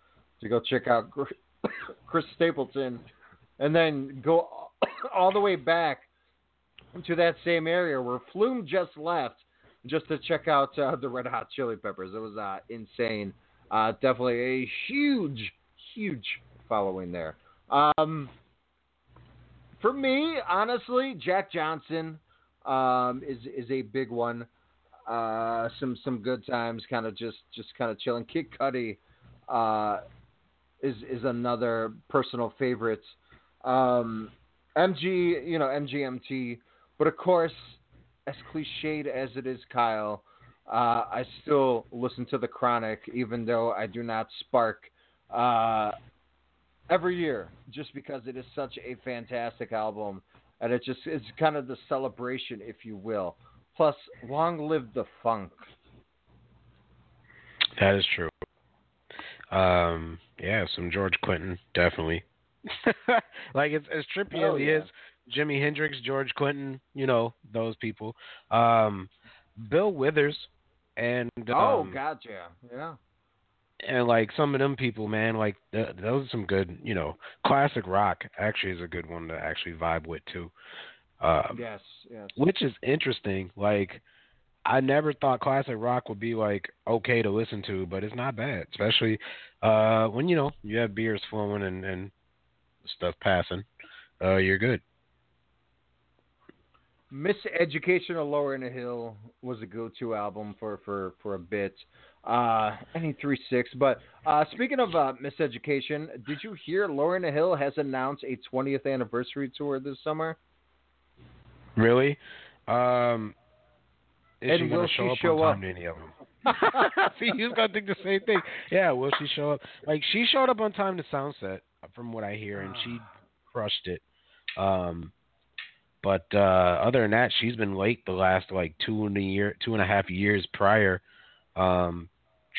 [SPEAKER 3] to go check out [coughs] Chris Stapleton, and then go [coughs] all the way back to that same area where Flume just left, just to check out uh, the Red Hot Chili Peppers. It was uh, insane. Uh, definitely a huge, huge following there. Um, for me, honestly, Jack Johnson um, is is a big one. Uh, some some good times, kind of just just kind of chilling. Kid Cudi uh, is is another personal favorite. Um, MG, you know MGMT, but of course, as cliched as it is, Kyle, uh, I still listen to the Chronic, even though I do not spark uh, every year, just because it is such a fantastic album, and it just it's kind of the celebration, if you will. Plus, long live the funk.
[SPEAKER 5] That is true. Um, yeah, some George Clinton, definitely. [laughs] like it's as trippy
[SPEAKER 3] Oh,
[SPEAKER 5] as he
[SPEAKER 3] yeah.
[SPEAKER 5] is, Jimi Hendrix, George Clinton, you know those people. Um, Bill Withers, and
[SPEAKER 3] oh,
[SPEAKER 5] um,
[SPEAKER 3] gotcha. Yeah.
[SPEAKER 5] And like some of them people, man, like th- those are some good, you know, classic rock. Actually, is a good one to actually vibe with too. Um,
[SPEAKER 3] Yes. Yes.
[SPEAKER 5] which is interesting. Like, I never thought classic rock would be like okay to listen to, but it's not bad, especially uh, when you know you have beers flowing and and stuff passing. Uh, you're good.
[SPEAKER 3] Miseducation of Lauryn Hill was a go-to album for for for a bit. Uh, any three six. But uh, speaking of uh, Miseducation, did you hear Lauryn Hill has announced a 20th anniversary tour this summer?
[SPEAKER 5] Really? Um, is
[SPEAKER 3] And
[SPEAKER 5] she
[SPEAKER 3] will
[SPEAKER 5] gonna show
[SPEAKER 3] she
[SPEAKER 5] up
[SPEAKER 3] show
[SPEAKER 5] on
[SPEAKER 3] up?
[SPEAKER 5] to any of them? [laughs] [laughs] See, was gonna think the same thing. Yeah, will she show up? Like she showed up on time to Soundset, from what I hear, and she [sighs] crushed it. Um, but uh, other than that, she's been late the last like two and a year, two and a half years prior, um,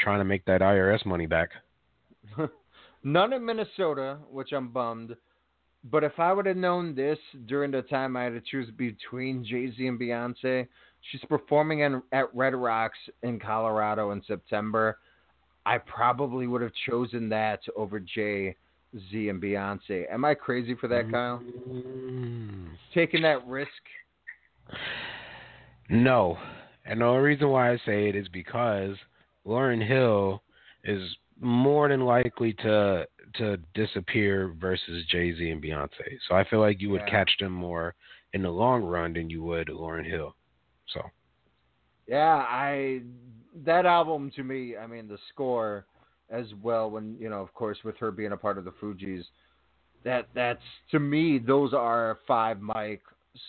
[SPEAKER 5] trying to make that IRS money back. [laughs]
[SPEAKER 3] None in Minnesota, which I'm bummed. But if I would have known this during the time I had to choose between Jay Z and Beyonce, she's performing in, at Red Rocks in Colorado in September. I probably would have chosen that over Jay Z and Beyonce. Am I crazy for that, Kyle? Mm. Taking that risk?
[SPEAKER 5] No, and the only reason why I say it is because Lauryn Hill is more than likely to to disappear versus Jay Z and Beyonce. So I feel like you would
[SPEAKER 3] Yeah.
[SPEAKER 5] catch them more in the long run than you would Lauryn Hill. So
[SPEAKER 3] Yeah, I that album to me, I mean the score as well when, you know, of course with her being a part of the Fugees, that that's to me those are five mic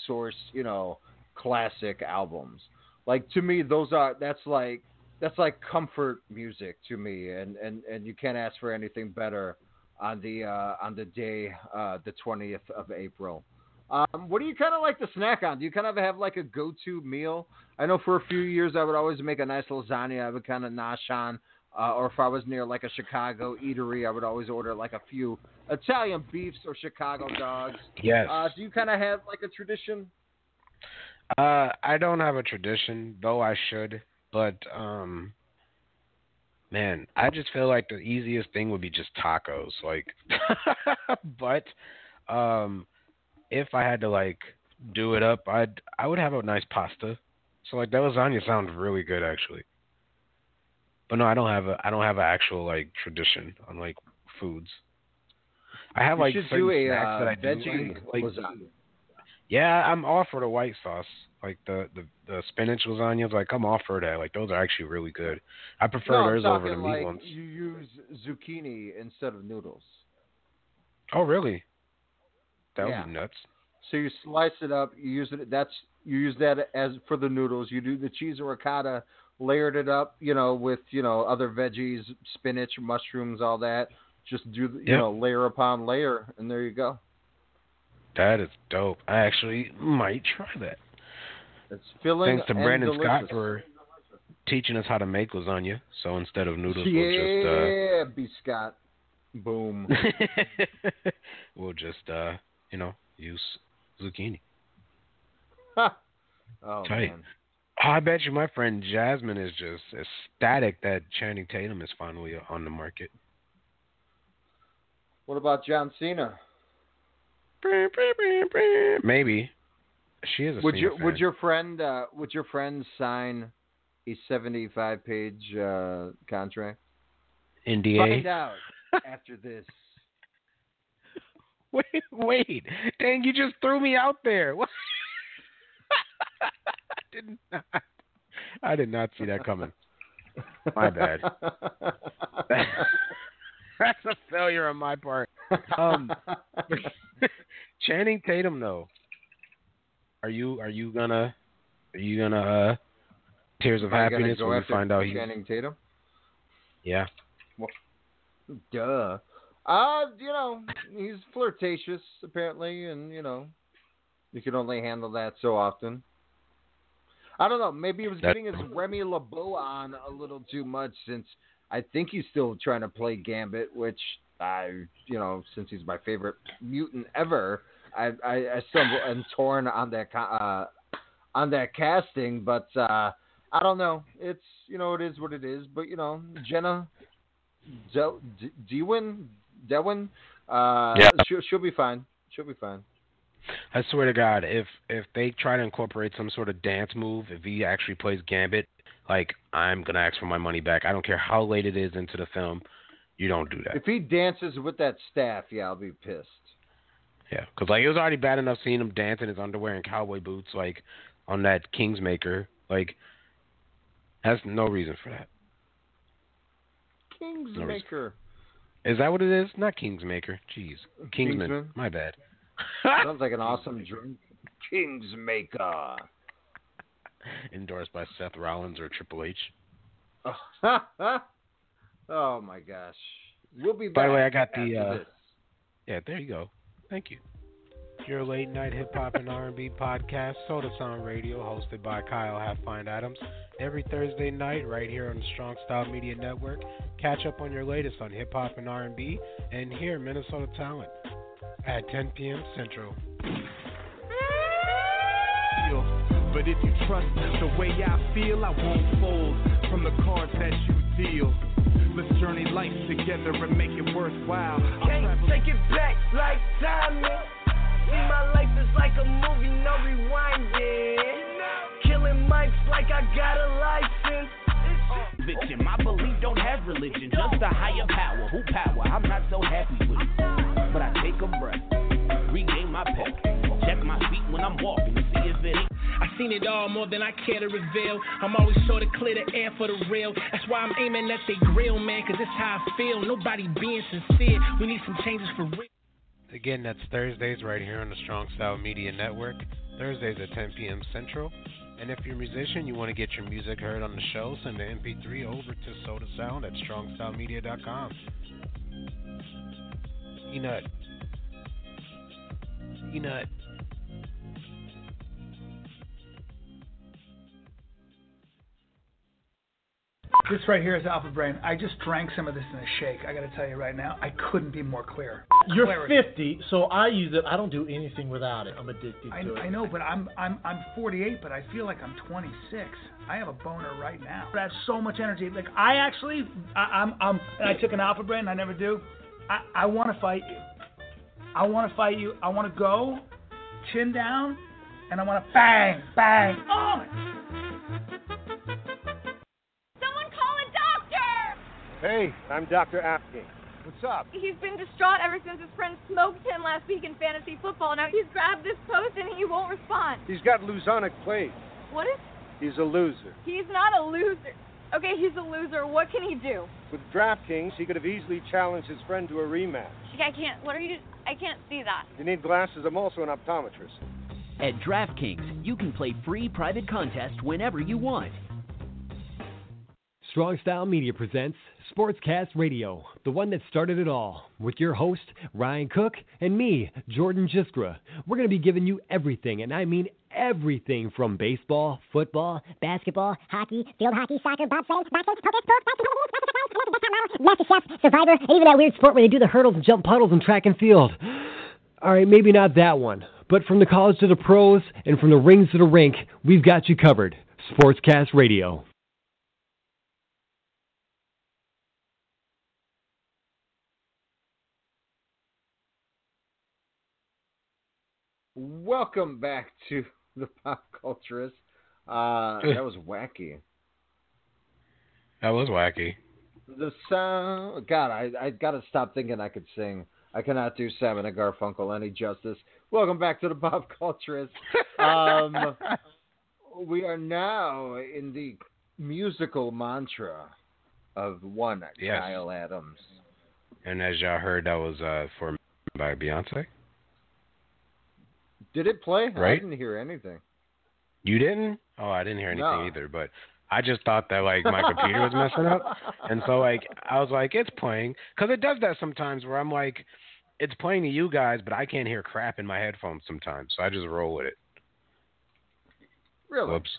[SPEAKER 3] source, you know, classic albums. Like to me those are that's like that's like comfort music to me and and and you can't ask for anything better on the uh on the day uh the 20th of April. Um, what do you kind of like to snack on? Do you kind of have like a go-to meal? I know for a few years I would always make a nice lasagna. I would kind of nosh on, uh, or if I was near like a Chicago eatery, I would always order like a few Italian beefs or Chicago dogs.
[SPEAKER 5] Yes.
[SPEAKER 3] Uh, do you kind of have like a tradition?
[SPEAKER 5] Uh, I don't have a tradition, though I should. But um, man, I just feel like the easiest thing would be just tacos. Like, [laughs] but um, if I had to like do it up, I'd I would have a nice pasta. So like that lasagna sounds really good actually. But no, I don't have a I don't have an actual like tradition on like foods. I have
[SPEAKER 3] You
[SPEAKER 5] like certain
[SPEAKER 3] do a,
[SPEAKER 5] snacks
[SPEAKER 3] uh,
[SPEAKER 5] that I do
[SPEAKER 3] veggie
[SPEAKER 5] like, like yeah, I'm all for the white sauce, like the the, the spinach lasagnas. Like I'm all for that. Like those are actually really good. I prefer
[SPEAKER 3] no,
[SPEAKER 5] those over the meat
[SPEAKER 3] like
[SPEAKER 5] ones.
[SPEAKER 3] you use zucchini instead of noodles.
[SPEAKER 5] Oh really? That would be nuts.
[SPEAKER 3] So you slice it up. You use it. That's you use that as for the noodles. You do the cheese or ricotta, layered it up. You know with you know other veggies, spinach, mushrooms, all that. Just do you
[SPEAKER 5] Yep.
[SPEAKER 3] know layer upon layer, and there you go.
[SPEAKER 5] That is dope. I actually might try that.
[SPEAKER 3] It's filling.
[SPEAKER 5] Thanks to
[SPEAKER 3] and
[SPEAKER 5] Brandon
[SPEAKER 3] delicious.
[SPEAKER 5] Scott for teaching us how to make lasagna. So instead of noodles, we'll just.
[SPEAKER 3] yeah, B. Scott. Boom.
[SPEAKER 5] uh, [laughs] we'll just uh, you know, use zucchini.
[SPEAKER 3] oh
[SPEAKER 5] Tight.
[SPEAKER 3] man.
[SPEAKER 5] Oh, I bet you my friend Jasmine is just ecstatic that Channing Tatum is finally on the market.
[SPEAKER 3] What about John Cena?
[SPEAKER 5] Maybe she is a
[SPEAKER 3] Would
[SPEAKER 5] Cena
[SPEAKER 3] your
[SPEAKER 5] fan.
[SPEAKER 3] would your friend uh, would your friend sign a seventy five page uh, contract?
[SPEAKER 5] NDA?
[SPEAKER 3] Find out after this. [laughs]
[SPEAKER 5] Wait, wait. Dang, you just threw me out there. What? [laughs] I did not. I did not see that coming. [laughs] My bad. [laughs] That's a failure on my part. Um, [laughs] Channing Tatum, though. Are you are you gonna are you gonna uh tears of
[SPEAKER 3] Am
[SPEAKER 5] happiness when
[SPEAKER 3] you
[SPEAKER 5] find out he's
[SPEAKER 3] Channing Tatum?
[SPEAKER 5] yeah
[SPEAKER 3] Duh. Uh, you know, he's flirtatious apparently, and you know, you can only handle that so often. I don't know. Maybe he was getting his Remy LeBeau on a little too much since I think he's still trying to play Gambit, which I, you know, since he's my favorite mutant ever, I I, I still am torn on that uh, on that casting. But uh, I don't know. It's you know it is what it is. But you know, Jenna Del- D- Dewan, Dewan, uh,
[SPEAKER 5] Yeah.
[SPEAKER 3] she'll, she'll be fine. She'll be fine.
[SPEAKER 5] I swear to God, if if they try to incorporate some sort of dance move, if he actually plays Gambit, like I'm gonna ask for my money back. I don't care how late it is into the film. You don't do that.
[SPEAKER 3] If he dances with that staff, yeah, I'll be pissed.
[SPEAKER 5] Yeah, because like it was already bad enough seeing him dance in his underwear and cowboy boots, like on that Kingsmaker. Like, that's no reason for that.
[SPEAKER 3] Kingsmaker.
[SPEAKER 5] Is that what it is? Not Kingsmaker. Jeez, Kingsman.
[SPEAKER 3] Kingsman?
[SPEAKER 5] My bad. [laughs]
[SPEAKER 3] Sounds like an awesome drink. Kingsmaker.
[SPEAKER 5] Endorsed by Seth Rollins or Triple H. [laughs]
[SPEAKER 3] oh my gosh. We'll be back.
[SPEAKER 5] By the way, I got the. Uh,
[SPEAKER 3] this.
[SPEAKER 5] yeah, there you go. Thank you. Your late night hip hop and R&B podcast, Soda Sound Radio, hosted by Kyle Halffind Adams, every Thursday night right here on the Strong Style Media Network. Catch up on your latest on hip hop and R&B, and hear Minnesota talent at 10 p.m. Central.
[SPEAKER 17] But if you trust the way I feel, I won't fold from the cards that you deal. Let's journey life together and make it worthwhile. I'll
[SPEAKER 32] Can't
[SPEAKER 17] travel-
[SPEAKER 32] take it back like timing. See, my life is like a movie, no rewinding. Killing mics like I got a license.
[SPEAKER 33] Conviction. My belief don't have religion, just a higher power. Who power? I'm not so happy with it. But I take a breath, regain my pep, check my feet when I'm walking to see if it ain't.
[SPEAKER 34] I seen it all more than I care to reveal. I'm always sure to clear the air for the real. That's why I'm aiming at they grill, man, cause it's how I feel. Nobody being sincere. We need some changes for real.
[SPEAKER 5] Again, that's Thursdays right here on the Strong Style Media Network. Thursdays at 10 p.m. Central. And if you're a musician, you want to get your music heard on the show, send the MP3 over to Soda Sound at strongstylemedia.com. Peanut. Peanut.
[SPEAKER 35] This right here is Alpha Brain. I just drank some of this in a shake. I got to tell you right now, I couldn't be more clear.
[SPEAKER 36] You're
[SPEAKER 35] Clarity.
[SPEAKER 36] 50, so I use it. I don't do anything without it. I'm addicted
[SPEAKER 35] I,
[SPEAKER 36] to it.
[SPEAKER 35] I know, but I'm I'm I'm 48, but I feel like I'm 26. I have a boner right now. I have so much energy. Like I actually, I, I'm I'm. And I took an Alpha Brain. I never do. I I want to fight you. I want to fight you. I want to go, chin down, and I want to bang bang. Oh.
[SPEAKER 37] Someone call a doctor!
[SPEAKER 38] Hey, I'm Dr. Apke. What's up?
[SPEAKER 37] He's been distraught ever since his friend smoked him last week in fantasy football. Now he's grabbed this post and he won't respond.
[SPEAKER 38] He's got Luzonic plague.
[SPEAKER 37] What is?
[SPEAKER 38] He's a loser.
[SPEAKER 37] He's not a loser. Okay, he's a loser. What can he do?
[SPEAKER 38] With DraftKings, he could have easily challenged his friend to a rematch.
[SPEAKER 37] I can't. What are you? I can't see that.
[SPEAKER 38] You need glasses, I'm also an optometrist.
[SPEAKER 39] At DraftKings, you can play free private contests whenever you want.
[SPEAKER 40] Strong Style Media presents Sportscast Radio, the one that started it all, with your host, Ryan Cook, and me, Jordan Jiskra. We're going to be giving you everything, and I mean everything from baseball, football,
[SPEAKER 41] basketball, hockey, field hockey, soccer, bobsled, boxing, poker, sports, Master Chef, Survivor, and even that weird sport where they do the hurdles and jump puddles and track and field.
[SPEAKER 40] All right, maybe not that one, but from the college to the pros and from the rings to the rink, we've got you covered. Sportscast Radio.
[SPEAKER 3] Welcome back to the Pop Culturist. Uh, that was wacky.
[SPEAKER 5] That was wacky.
[SPEAKER 3] The sound. God, I I gotta stop thinking I could sing. I cannot do Simon and Garfunkel any justice. Welcome back to the Pop Culturist. [laughs] Um, we are now in the musical mantra of one
[SPEAKER 5] Yes.
[SPEAKER 3] Kyle Adams.
[SPEAKER 5] And as y'all heard, that was uh, for by Beyonce.
[SPEAKER 3] Did it play?
[SPEAKER 5] Right?
[SPEAKER 3] I didn't hear anything.
[SPEAKER 5] You didn't? Oh, I didn't hear anything
[SPEAKER 3] No.
[SPEAKER 5] either. But I just thought that like my computer was messing up, and so like I was like, it's playing because it does that sometimes where I'm like, it's playing to you guys, but I can't hear crap in my headphones sometimes, so I just roll with it.
[SPEAKER 3] Really?
[SPEAKER 5] Whoops.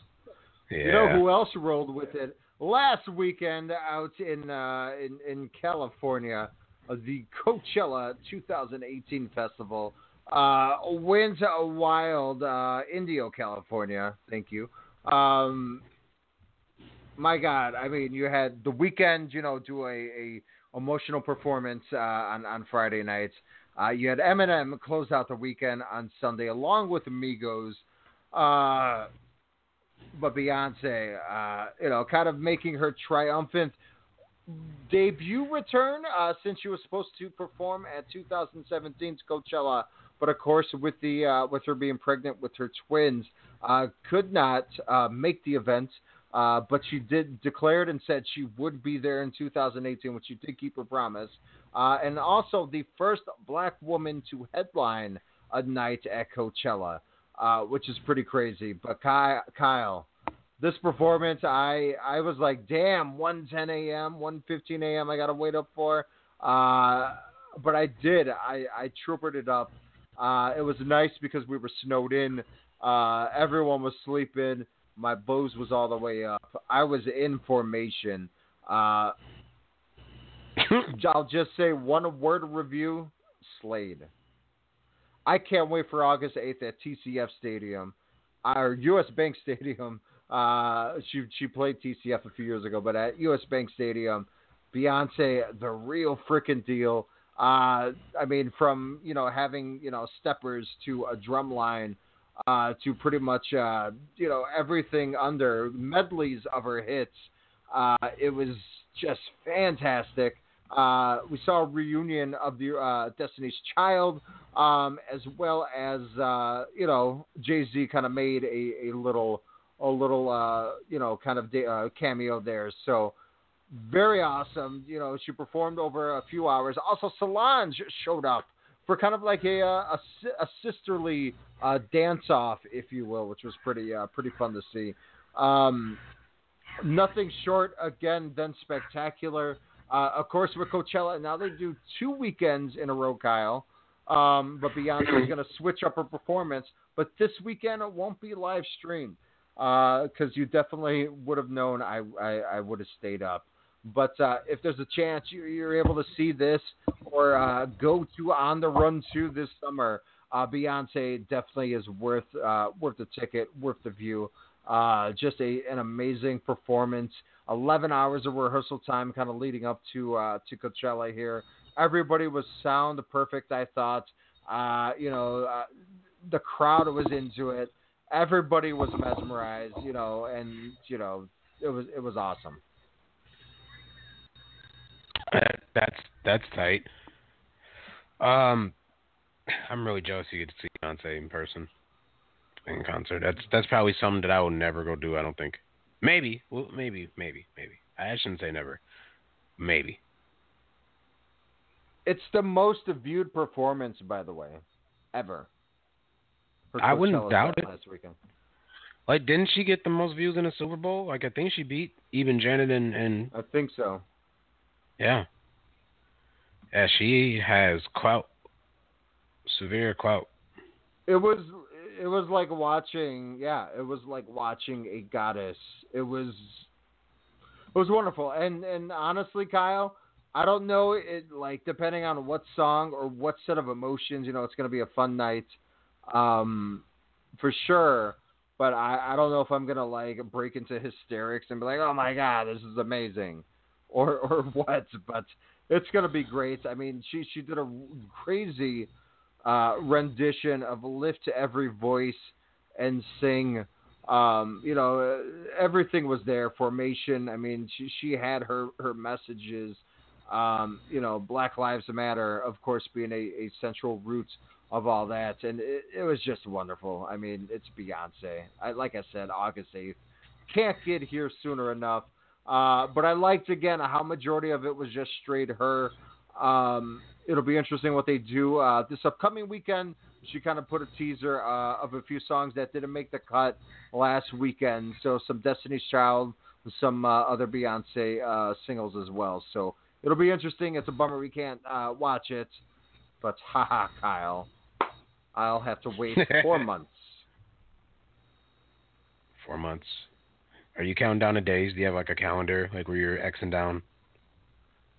[SPEAKER 5] Yeah.
[SPEAKER 3] You know who else rolled with it last weekend out in uh, in in California, uh, the Coachella 2018 festival. Uh, wins a wild uh, Indio, California. Thank you. Um, my God, I mean, you had the Weeknd, you know, do a, a emotional performance uh, on on Friday nights. Uh, you had Eminem close out the weekend on Sunday, along with Migos. Uh, but Beyonce, uh, you know, kind of making her triumphant debut return uh, since she was supposed to perform at 2017's Coachella, but of course with the uh, with her being pregnant with her twins, uh, could not uh, make the event. Uh, but she did declared and said she would be there in 2018, which she did keep her promise. Uh, and also the first black woman to headline a night at Coachella, uh, which is pretty crazy. But Ky- Kyle, this performance, I I was like, damn, 1:10 a.m., 1:15 a.m. I gotta wait up for. Uh, but I did. I I troopered it up. Uh, it was nice because we were snowed in. Uh, everyone was sleeping. My Bose was all the way up. I was in formation. Uh, [coughs] I'll just say one word review: Slade. I can't wait for August 8th at TCF Stadium, or U.S. Bank Stadium. [laughs] Uh, she she played TCF a few years ago, but at U.S. Bank Stadium, Beyonce, the real freaking deal. Uh, I mean, from you know having you know steppers to a drum line, uh, to pretty much uh, you know everything under medleys of her hits. Uh, it was just fantastic. Uh, we saw a reunion of the uh, Destiny's Child, um, as well as uh, you know Jay Z kind of made a, a little a little uh, you know kind of de- uh, cameo there. So very awesome. You know she performed over a few hours. Also Solange showed up for kind of like a uh, a, a sisterly uh, dance off, if you will, which was pretty uh, pretty fun to see. Um, nothing short again than spectacular. Uh, of course, with Coachella now they do two weekends in a row, Kyle. Um, but Beyonce is going to switch up her performance. But this weekend it won't be live streamed because you definitely would have known I I, I would have stayed up. But uh, if there's a chance you, you're able to see this or uh, go to On the Run 2 this summer, uh, Beyonce definitely is worth uh, worth the ticket, worth the view. Uh, just a an amazing performance. 11 hours of rehearsal time, kind of leading up to uh, to Coachella here. Everybody was sound perfect. I thought. You know, the crowd was into it. Everybody was mesmerized. You know, and you know, it was it was awesome.
[SPEAKER 5] That's that's tight. Um, I'm really jealous you get to see Beyonce in person, in concert. That's that's probably something that I will never go do. I don't think. Maybe, well, maybe, maybe, maybe. I shouldn't say never. Maybe.
[SPEAKER 3] It's the most viewed performance, by the way, ever.
[SPEAKER 5] I wouldn't doubt it.
[SPEAKER 3] Last weekend.
[SPEAKER 5] Like, didn't she get the most views in a Super Bowl? Like, I think she beat even Janet and and
[SPEAKER 3] I think so.
[SPEAKER 5] Yeah. Yeah, she has clout, severe clout.
[SPEAKER 3] It was it was like watching yeah, it was like watching a goddess. It was it was wonderful. And and honestly, Kyle, I don't know it like depending on what song or what set of emotions, you know, it's gonna be a fun night. Um for sure. But I, I don't know if I'm gonna like break into hysterics and be like, Oh my god, this is amazing or or [laughs] what, but it's gonna be great. I mean, she she did a crazy uh, rendition of "Lift to Every Voice" and sing. Um, you know, everything was there. Formation. I mean, she she had her her messages. Um, you know, Black Lives Matter, of course, being a, a central root of all that, and it, it was just wonderful. I mean, it's Beyonce. I, like I said, August eighth. Can't get here sooner enough. Uh, but I liked again how majority of it was just straight her. Um, it'll be interesting what they do uh, this upcoming weekend. She kind of put a teaser uh, of a few songs that didn't make the cut last weekend. So some Destiny's Child, some uh, other Beyonce uh, singles as well. So it'll be interesting. It's a bummer we can't uh, watch it, but haha, Kyle, I'll have to wait four [laughs] months.
[SPEAKER 5] Four months. Are you counting down the days? Do you have like a calendar, like where you're xing down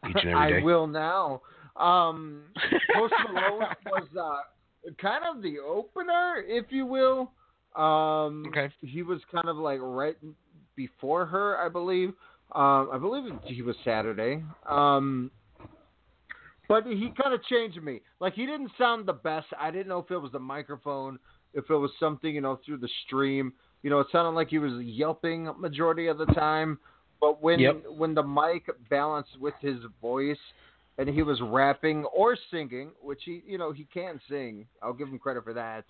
[SPEAKER 5] each and every [laughs] day?
[SPEAKER 3] I will now. Um, [laughs] Post Malone was uh, kind of the opener, if you will. Um,
[SPEAKER 5] okay.
[SPEAKER 3] He was kind of like right before her, I believe. Um, I believe he was Saturday. Um, but he kind of changed me. Like he didn't sound the best. I didn't know if it was the microphone, if it was something you know through the stream. You know, it sounded like he was yelping majority of the time. But when
[SPEAKER 5] Yep.
[SPEAKER 3] when the mic balanced with his voice, and he was rapping or singing, which he you know he can sing. I'll give him credit for that.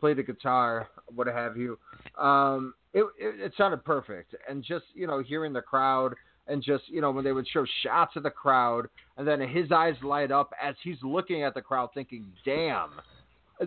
[SPEAKER 3] Play the guitar, what have you. Um, it, it it sounded perfect, and just you know hearing the crowd, and just you know when they would show shots of the crowd, and then his eyes light up as he's looking at the crowd, thinking, "Damn."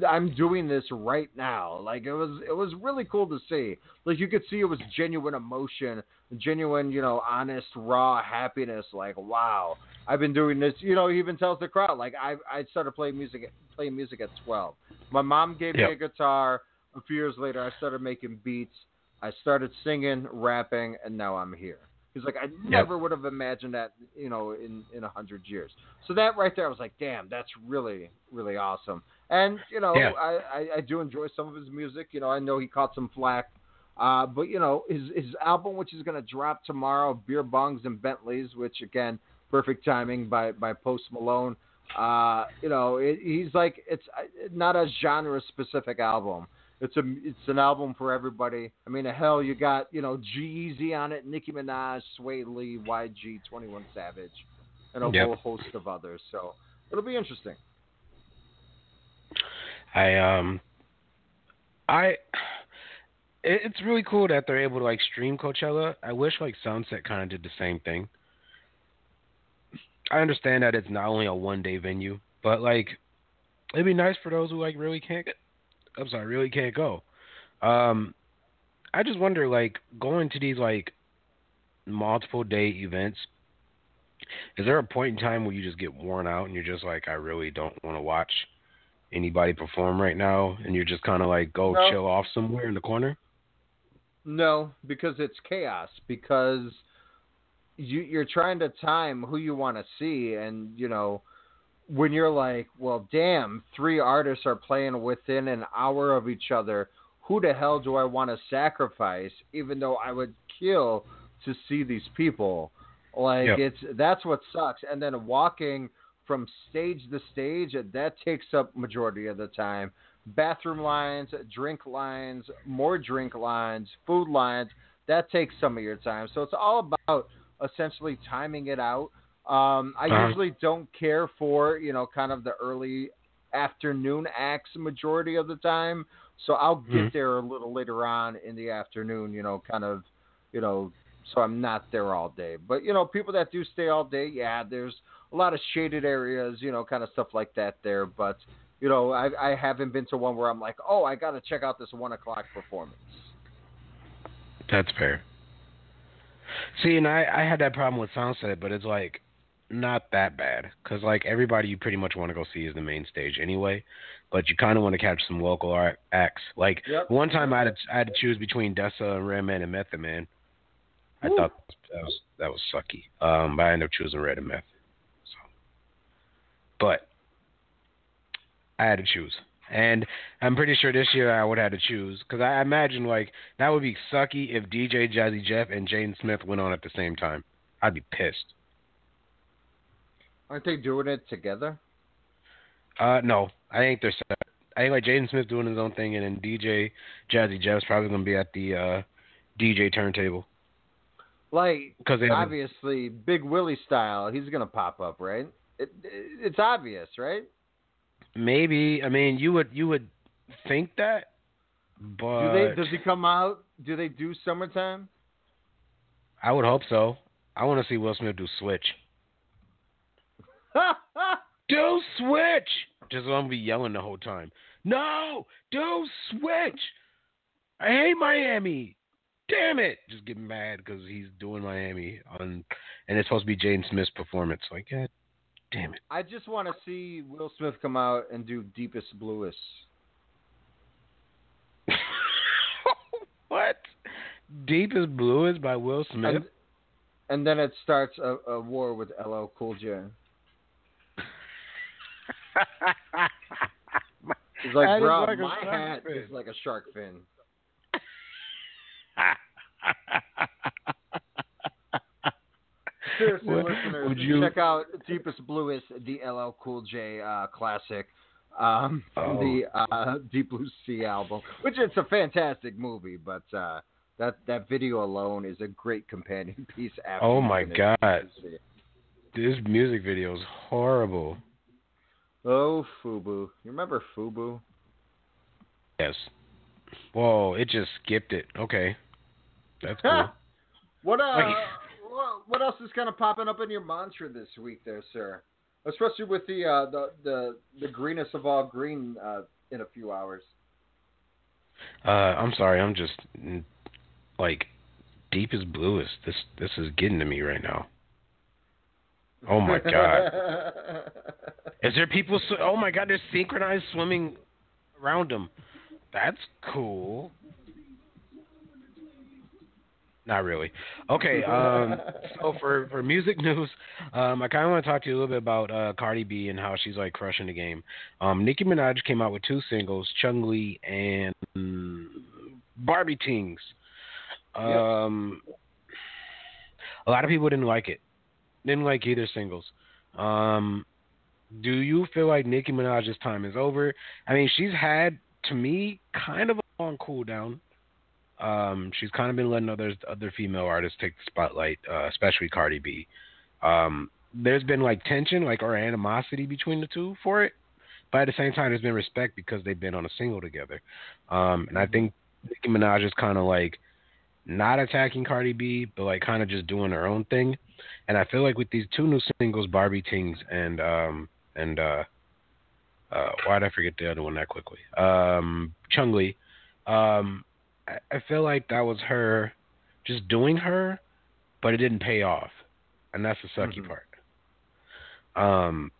[SPEAKER 3] I'm doing this right now. Like it was, it was really cool to see. Like you could see it was genuine emotion, genuine, you know, honest, raw happiness. Like wow, I've been doing this. You know, he even tells the crowd like I, I started playing music, playing music at 12. My mom gave me a guitar. A few years later, I started making beats. I started singing, rapping, and now I'm here. He's like, I never would have imagined that, you know, in in a hundred years. So that right there, I was like, damn, that's really really awesome. And you know,
[SPEAKER 5] Yeah.
[SPEAKER 3] I, I I do enjoy some of his music. You know, I know he caught some flack, uh, but you know, his his album, which is going to drop tomorrow, Beer Bongs and Bentleys, which again, perfect timing by by Post Malone. Uh, you know, it, he's like it's uh, not a genre specific album. It's a it's an album for everybody. I mean, hell, you got you know G-Eazy on it, Nicki Minaj, Swae Lee, YG, Twenty One Savage. and a
[SPEAKER 5] Yep.
[SPEAKER 3] whole host of others. So it'll be interesting.
[SPEAKER 5] I um I it, it's really cool that they're able to like stream Coachella. I wish like Soundset kind of did the same thing. I understand that it's not only a one day venue, but like it'd be nice for those who like really can't get I'm sorry, really can't go. Um I just wonder like going to these like multiple day events is there a point in time where you just get worn out and you're just like I really don't want to watch anybody perform right now and you're just kind of like go
[SPEAKER 3] No.
[SPEAKER 5] chill off somewhere in the corner?
[SPEAKER 3] No, because it's chaos. Because you you're trying to time who you want to see, and you know when you're like, well, damn, three artists are playing within an hour of each other. Who the hell do I want to sacrifice? Even though I would kill to see these people. Like
[SPEAKER 5] Yep.
[SPEAKER 3] it's that's what sucks. And then walking from stage to stage, that takes up majority of the time. Bathroom lines, drink lines, more drink lines, food lines. That takes some of your time. So it's all about essentially timing it out. Um, I
[SPEAKER 5] Uh-huh.
[SPEAKER 3] usually don't care for you know kind of the early afternoon acts majority of the time. So I'll get
[SPEAKER 5] Mhm.
[SPEAKER 3] there a little later on in the afternoon. You know, kind of, you know, so I'm not there all day. But you know, people that do stay all day, yeah, there's a lot of shaded areas, you know, kind of stuff like that there. But you know, I, I haven't been to one where I'm like, oh, I got to check out this one o'clock performance.
[SPEAKER 5] That's fair. See, and I I had that problem with Soundset, but it's like not that bad because like everybody you pretty much want to go see is the main stage anyway, but you kind of want to catch some local art acts. Like
[SPEAKER 3] Yep.
[SPEAKER 5] one time I had to, I had to choose between Dessa and Redman and Method Man. I
[SPEAKER 3] Woo.
[SPEAKER 5] thought that was that was sucky, um, but I ended up choosing Red and Meth. But I had to choose. And I'm pretty sure this year I would have to choose because I imagine like that would be sucky if DJ Jazzy Jeff and Jaden Smith went on at the same time. I'd be pissed.
[SPEAKER 3] Aren't they doing it together?
[SPEAKER 5] Uh, no, I think they're set. I think like Jaden Smith doing his own thing, and then DJ Jazzy Jeff's probably gonna be at the uh, DJ turntable.
[SPEAKER 3] Like,
[SPEAKER 5] because
[SPEAKER 3] obviously, Big Willie style, he's gonna pop up, right? It, it, it's obvious, right?
[SPEAKER 5] Maybe I mean you would you would think that, but
[SPEAKER 3] Do they? Does he come out? Do they do summertime?
[SPEAKER 5] I would hope so. I want to see Will Smith do Switch. [laughs] Do Switch. Just gonna be yelling the whole time. No, do Switch. I hate Miami. Damn it! Just get mad because he's doing Miami on, and it's supposed to be Jaden Smith's performance. Like, God damn it!
[SPEAKER 3] I just want to see Will Smith come out and do Deepest Bluest. [laughs]
[SPEAKER 5] What? Deepest Blue is by Will Smith.
[SPEAKER 3] And, and then it starts a, a war with LL Cool J. [laughs] He's like, bro,
[SPEAKER 5] like
[SPEAKER 3] my hat
[SPEAKER 5] fin."
[SPEAKER 3] is like a shark fin. [laughs] Seriously,
[SPEAKER 5] Would-
[SPEAKER 3] listeners,
[SPEAKER 5] would you-
[SPEAKER 3] check out Deepest Bluest, the LL Cool J uh, classic um,
[SPEAKER 5] Oh.
[SPEAKER 3] the uh, [laughs] Deep Blue Sea album, which it's a fantastic movie, but uh, that that video alone is a great companion [laughs] piece. After
[SPEAKER 5] Oh my God. This music video is horrible.
[SPEAKER 3] Oh, Fubu. You remember Fubu?
[SPEAKER 5] Yes. Whoa! It just skipped it. Okay, that's cool. [laughs]
[SPEAKER 3] What uh,
[SPEAKER 5] Like-
[SPEAKER 3] what, what else is kind of popping up in your mantra this week, there, sir? Especially with the uh, the the the greenest of all green uh, in a few hours.
[SPEAKER 5] Uh, I'm sorry. I'm just like deep as blue is this. This is getting to me right now. Oh my god! [laughs] Is there people? s- Oh my god! They're synchronized swimming around them. That's cool. Not really. Okay. [laughs] Um, so for for music [laughs] news, um, I kind of want to talk to you a little bit about uh, Cardi B and how she's like crushing the game. Um, Nicki Minaj came out with two singles, Chun-Li and Barbie Tings. Um, a lot of people didn't like it. Didn't like either singles. Um, do you feel like Nicki Minaj's time is over? I mean, she's had to me kind of a long cool down. Um, she's kind of been letting others other female artists take the spotlight, uh, especially Cardi B. Um, there's been like tension, like or animosity between the two for it. But at the same time, there's been respect because they've been on a single together. Um, and I think Nicki Minaj is kind of like not attacking Cardi B, but like kind of just doing her own thing. And I feel like with these two new singles, Barbie Tings and um and uh uh why did I forget the other one that quickly? Um Chun-Li. Um I, feel like that was her just doing her, but it didn't pay off. And that's the sucky part. Um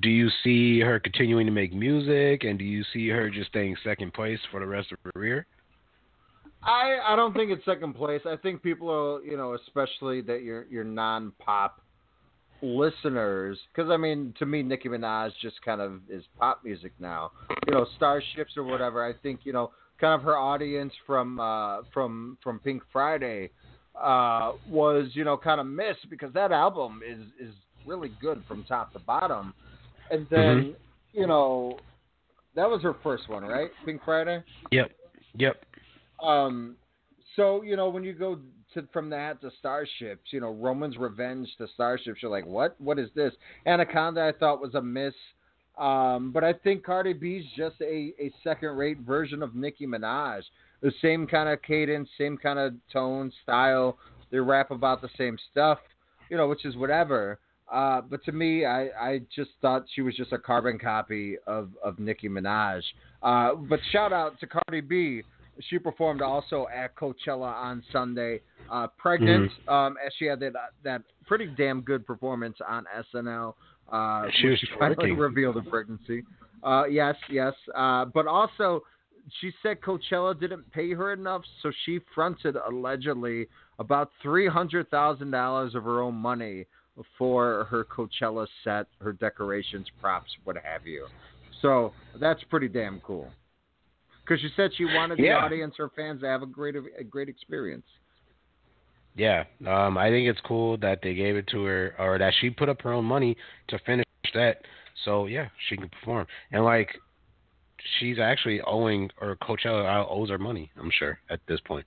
[SPEAKER 5] do you see her continuing to make music and do you see her just staying second place for the rest of her career?
[SPEAKER 3] I I don't think it's second place. I think people are you know especially that your your non pop listeners because I mean to me Nicki Minaj just kind of is pop music now. You know Starships or whatever. I think you know kind of her audience from uh, from from Pink Friday uh, was you know kind of missed because that album is is really good from top to bottom. And then
[SPEAKER 5] Mhm.
[SPEAKER 3] you know that was her first one, right? Pink Friday.
[SPEAKER 5] Yep. Yep.
[SPEAKER 3] Um, so you know when you go to from that to Starships, you know Roman's Revenge to Starships, you're like, what? What is this? Anaconda, I thought was a miss. Um, but I think Cardi B's just a, a second rate version of Nicki Minaj. The same kind of cadence, same kind of tone, style. They rap about the same stuff, you know, which is whatever. Uh, but to me, I, I just thought she was just a carbon copy of, of Nicki Minaj. Uh, but shout out to Cardi B. She performed also at Coachella on Sunday, uh, pregnant, um, as she had that that pretty damn good performance on SNL. Uh,
[SPEAKER 5] She was twerking.
[SPEAKER 3] revealed her pregnancy. Uh, yes, yes. Uh, but also, she said Coachella didn't pay her enough, so she fronted allegedly about three hundred thousand dollars of her own money for her Coachella set, her decorations, props, what have you. So that's pretty damn cool. Because she said she wanted the audience, her fans, to have a great a great experience.
[SPEAKER 5] Yeah, um, I think it's cool that they gave it to her, or that she put up her own money to finish that. So yeah, she can perform, and like, she's actually owing, or Coachella owes her money. I'm sure at this point.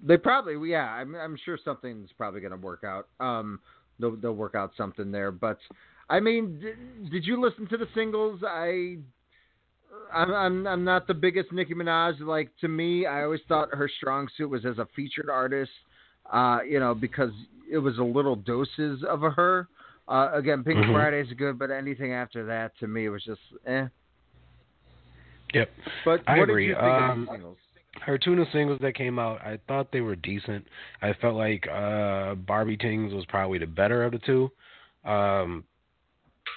[SPEAKER 3] They probably, yeah, I'm, I'm sure something's probably going to work out. Um, they'll, they'll work out something there. But I mean, did, did you listen to the singles? I, I'm, I'm, I'm not the biggest Nicki Minaj. Like to me, I always thought her strong suit was as a featured artist. Uh, you know, because it was a little doses of a her. Uh, again, Pink
[SPEAKER 5] Mhm.
[SPEAKER 3] Friday's good, but anything after that to me was just eh.
[SPEAKER 5] Yep.
[SPEAKER 3] But
[SPEAKER 5] I
[SPEAKER 3] what
[SPEAKER 5] agree.
[SPEAKER 3] did you think of
[SPEAKER 5] Um, her two new singles that came out, I thought they were decent. I felt like uh, Barbie Tings was probably the better of the two. Um,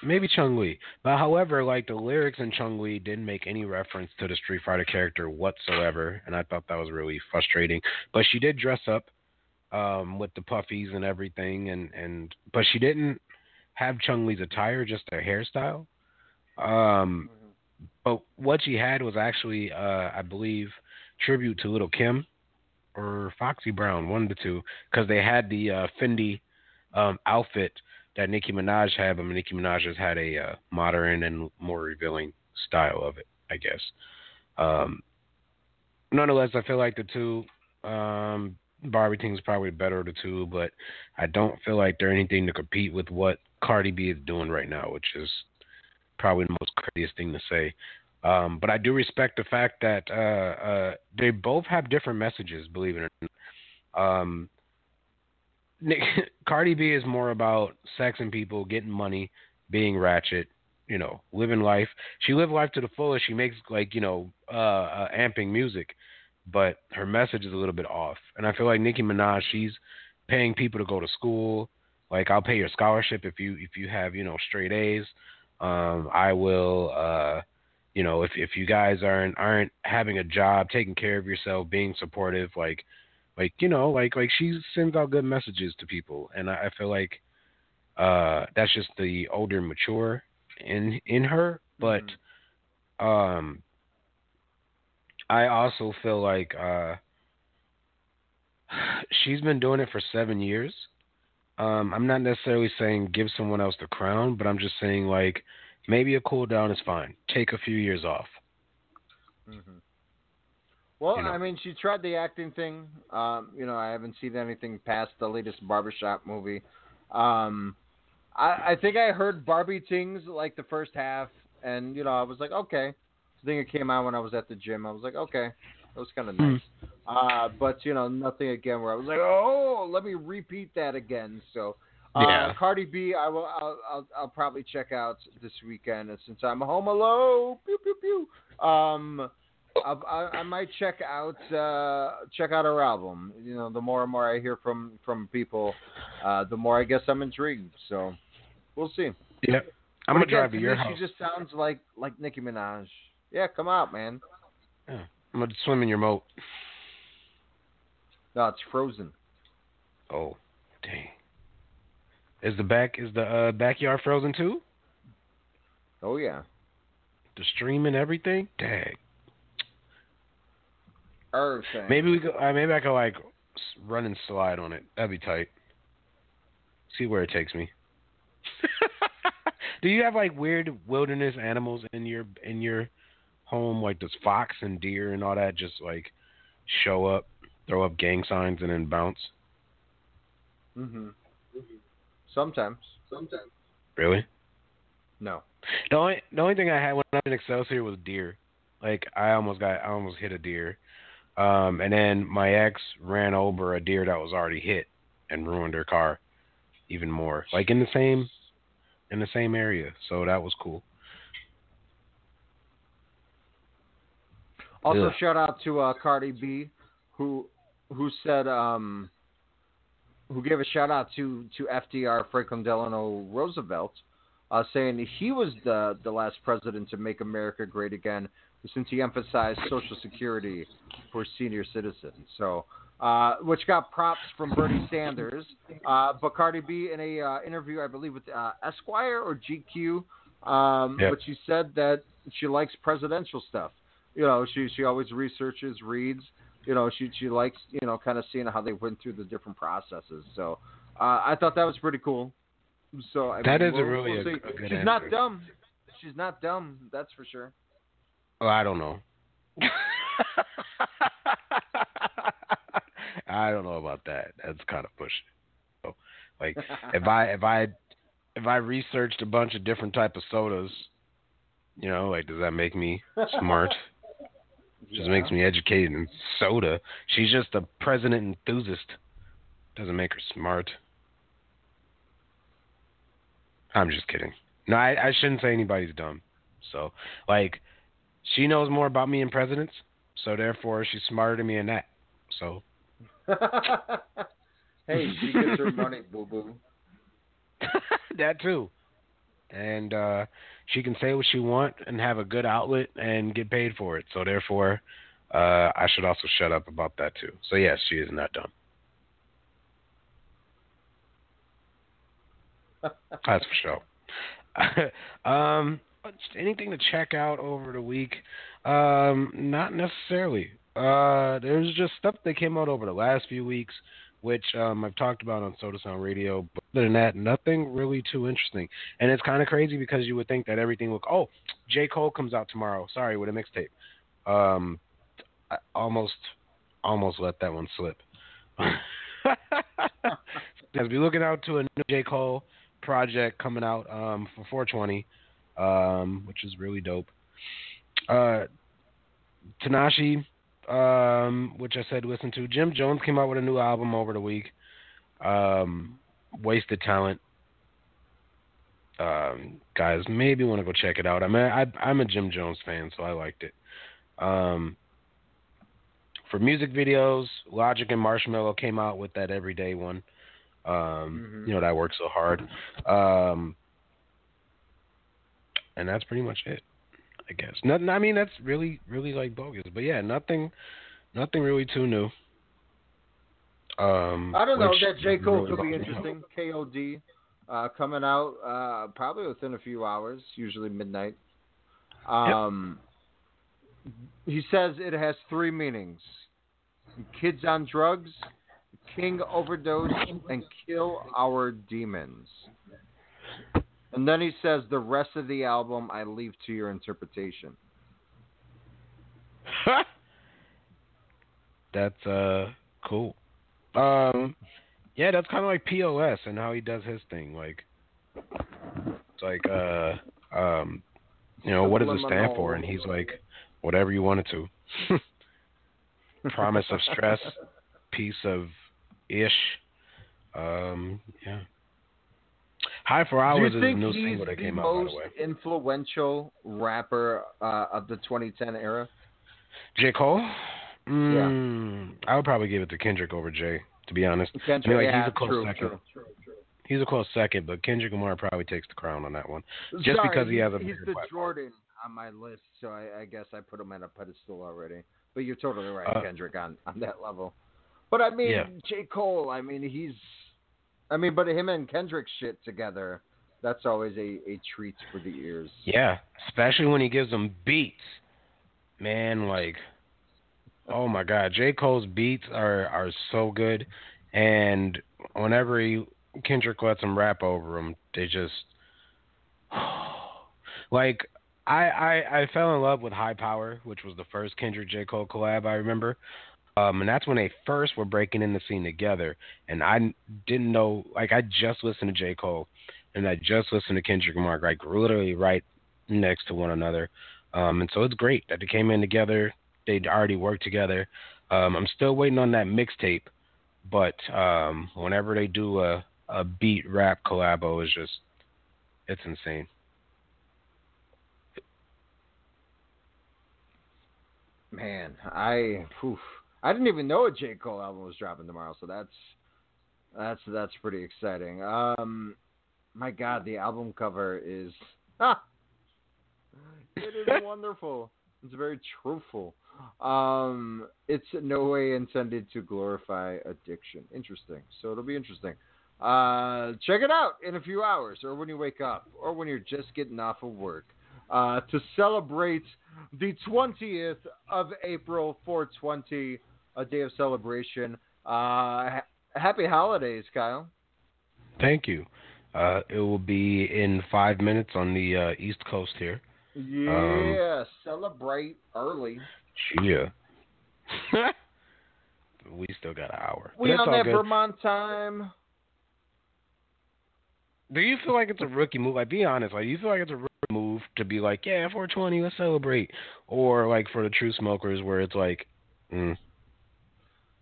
[SPEAKER 5] maybe Chun-Li, but however, like the lyrics in Chun-Li didn't make any reference to the Street Fighter character whatsoever, and I thought that was really frustrating. But she did dress up um, with the puffies and everything, and and but she didn't have Chun-Li's attire, just her hairstyle. Um, but what she had was actually, uh, I believe, tribute to Lil' Kim or Foxy Brown, one of the two, because they had the uh, Fendi um, outfit that Nicki Minaj had, but Nicki Minaj has had a uh, modern and more revealing style of it, I guess. Um, nonetheless, I feel like the two um, Barbie things probably the better of the two, but I don't feel like they're anything to compete with what Cardi B is doing right now, which is probably the most craziest thing to say. Um, but I do respect the fact that uh, uh, they both have different messages, believe it or not. Um, Nick, [laughs] Cardi B is more about sex and people, getting money, being ratchet, you know, living life. She lived life to the fullest. She makes like you know, uh, uh, amping music, but her message is a little bit off. And I feel like Nicki Minaj, she's paying people to go to school. Like I'll pay your scholarship if you if you have you know straight A's. Um, I will. Uh, you know, if if you guys aren't aren't having a job, taking care of yourself, being supportive, like like you know, like like she sends out good messages to people, and I, I feel like uh that's just the older, mature in in her. But um, I also feel like uh she's been doing it for seven years. Um, I'm not necessarily saying give someone else the crown, but I'm just saying like maybe a cool down is fine. Take a few years off.
[SPEAKER 3] Well,
[SPEAKER 5] You know.
[SPEAKER 3] I mean, she tried the acting thing. Um, you know, I haven't seen anything past the latest barbershop movie. Um, I, I think I heard Barbie Tings like the first half, and you know I was like, okay. I think it came out when I was at the gym. I was like, okay, that was kind of
[SPEAKER 5] Hmm.
[SPEAKER 3] nice. Uh, but you know, nothing again where I was like, oh, let me repeat that again. So, uh,
[SPEAKER 5] Yeah.
[SPEAKER 3] Cardi B, I will, I'll, I'll, I'll probably check out this weekend and since I'm home alone. Pew pew pew. Um, I, I, I might check out uh, check out her album. You know, the more and more I hear from from people, uh, the more I guess I'm intrigued. So, we'll see.
[SPEAKER 5] Yep. I'm
[SPEAKER 3] But
[SPEAKER 5] gonna
[SPEAKER 3] again,
[SPEAKER 5] drive to your house.
[SPEAKER 3] She just sounds like like Nicki Minaj. Yeah, come out, man.
[SPEAKER 5] Yeah. I'm gonna swim in your moat.
[SPEAKER 3] No, it's frozen.
[SPEAKER 5] Oh, dang. Is the back is the uh, backyard frozen too?
[SPEAKER 3] Oh yeah.
[SPEAKER 5] The stream and everything? Dang.
[SPEAKER 3] Everything.
[SPEAKER 5] Maybe we go. Uh, maybe I could like run and slide on it. That'd be tight. See where it takes me. [laughs] Do you have like weird wilderness animals in your in your home? Like does fox and deer and all that just like show up, throw up gang signs, and then bounce?
[SPEAKER 3] hmm Sometimes. Sometimes.
[SPEAKER 5] Really?
[SPEAKER 3] No.
[SPEAKER 5] The only the only thing I had when I was in Excelsior was deer. Like I almost got I almost hit a deer. Um and then my ex ran over a deer that was already hit and ruined her car even more. Like in the same in the same area. So that was cool.
[SPEAKER 3] Also,
[SPEAKER 5] Ugh.
[SPEAKER 3] shout out to uh, Cardi B, who who said um, who gave a shout out to to FDR Franklin Delano Roosevelt, uh, saying he was the the last president to make America great again, since he emphasized Social Security for senior citizens. So. Uh, which got props from Bernie Sanders, uh, but Cardi B in a uh, interview, I believe, with uh, Esquire or GQ, um,
[SPEAKER 5] Yep.
[SPEAKER 3] but she said that she likes presidential stuff you know she she always researches reads you know she she likes you know kind of seeing how they went through the different processes so uh, i thought that was pretty cool so I
[SPEAKER 5] That
[SPEAKER 3] mean,
[SPEAKER 5] is
[SPEAKER 3] we'll-
[SPEAKER 5] really
[SPEAKER 3] we'll
[SPEAKER 5] a- a good
[SPEAKER 3] she's not dumb she's not dumb that's for sure
[SPEAKER 5] Oh, I don't know. [laughs] I don't know about that. That's kind of pushing. So, like [laughs] if I if I if I researched a bunch of different type of sodas, you know, like does that make me smart? [laughs] Just makes me educated in soda. She's just a president enthusiast. Doesn't make her smart. I'm just kidding. No, I, I shouldn't say anybody's dumb. So, like, she knows more about me and presidents, so therefore she's smarter than me in that. So, [laughs]
[SPEAKER 3] hey she gets her money boo boo [laughs]
[SPEAKER 5] that too. And uh she can say what she want and have a good outlet and get paid for it. So therefore, uh I should also shut up about that too. So yes, she is not dumb. [laughs] That's for sure. [laughs] um anything to check out over the week? Um not necessarily. Uh there's just stuff that came out over the last few weeks which um, I've talked about on Soda Sound Radio. But other than that, nothing really too interesting. And it's kind of crazy because you would think that everything would. Oh, J Cole comes out tomorrow. Sorry, with a mixtape. Um, I almost, almost let that one slip. [laughs] As we looking out to a new J Cole project coming out um, for 420, um, which is really dope. Uh, Tanashi um, which I said listen to. Jim Jones came out with a new album over the week. Um, Wasted Talent. Um, guys, maybe want to go check it out. I mean, I, I'm a Jim Jones fan, so I liked it. Um, for music videos, Logic and Marshmello came out with that Everyday one. Um,
[SPEAKER 3] Mhm.
[SPEAKER 5] You know that worked so hard. Um, and that's pretty much it. I guess. Nothing. I mean, that's really, really like bogus. But yeah, nothing, nothing really too new. Um,
[SPEAKER 3] i don't know that j cole
[SPEAKER 5] really
[SPEAKER 3] could be interesting kod uh, coming out uh, probably within a few hours usually midnight um, he says it has three meanings kids on drugs king overdose and kill our demons and then he says the rest of the album i leave to your interpretation [laughs]
[SPEAKER 5] That's uh cool. Um, yeah, that's kind of like POS and how he does his thing. Like, It's like, uh, um, you know, what does it stand for? And he's like, whatever you want it to. [laughs] Promise of stress, [laughs] piece of ish. Um, yeah. High for
[SPEAKER 3] Do
[SPEAKER 5] Hours
[SPEAKER 3] you
[SPEAKER 5] is a
[SPEAKER 3] think
[SPEAKER 5] new
[SPEAKER 3] he's
[SPEAKER 5] single that
[SPEAKER 3] the
[SPEAKER 5] came out, by the
[SPEAKER 3] most influential rapper uh, of the 2010 era?
[SPEAKER 5] J. Cole? Mm, I would probably give it to Kendrick over Jay, to be honest.
[SPEAKER 3] Kendrick,
[SPEAKER 5] I mean, like,
[SPEAKER 3] yeah,
[SPEAKER 5] he's a close
[SPEAKER 3] true,
[SPEAKER 5] second.
[SPEAKER 3] true.
[SPEAKER 5] He's a close second, but Kendrick Lamar probably takes the crown on that one, just
[SPEAKER 3] Sorry,
[SPEAKER 5] because he has a
[SPEAKER 3] he's the
[SPEAKER 5] platform.
[SPEAKER 3] Jordan on my list, so I, I guess I put him at a pedestal already. But you're totally right,
[SPEAKER 5] Uh,
[SPEAKER 3] Kendrick, on on that level. But I mean,
[SPEAKER 5] Yeah.
[SPEAKER 3] J. Cole. I mean, he's. I mean, but him and Kendrick shit together. That's always a, a treat for the ears.
[SPEAKER 5] Yeah, especially when he gives them beats, man. Like, oh my God, J. Cole's beats are are so good, and whenever he Kendrick lets him rap over them, they just [sighs] like. I, I I fell in love with High Power, which was the first Kendrick J Cole collab I remember, um, and that's when they first were breaking in the scene together. And I didn't know, like, I just listened to J Cole, and I just listened to Kendrick Lamar, like literally right next to one another. Um, and so it's great that they came in together. They'd already worked together. Um, I'm still waiting on that mixtape, but um, whenever they do a, a beat rap collabo, it's just it's insane.
[SPEAKER 3] Man, I poof, I didn't even know a J Cole album was dropping tomorrow, so that's that's that's pretty exciting. Um, my God, the album cover is ah, it is [laughs] wonderful. It's very truthful. Um, it's no way intended to glorify addiction. Interesting. So it'll be interesting. Uh, check it out in a few hours, or when you wake up, or when you're just getting off of work, uh, to celebrate the 20th of April, 420, a day of celebration. Uh, ha- happy holidays, Kyle.
[SPEAKER 5] Thank you. Uh, it will be in five minutes on the uh, East Coast here.
[SPEAKER 3] Yeah, celebrate early.
[SPEAKER 5] Yeah. [laughs] we still got an hour.
[SPEAKER 3] We
[SPEAKER 5] that's
[SPEAKER 3] on that
[SPEAKER 5] good.
[SPEAKER 3] Vermont time.
[SPEAKER 5] Do you feel like it's a rookie move? Like, be honest. Like, do you feel like it's a rookie move to be like, yeah, 420, let's celebrate, or like for the true smokers, where it's like, mm,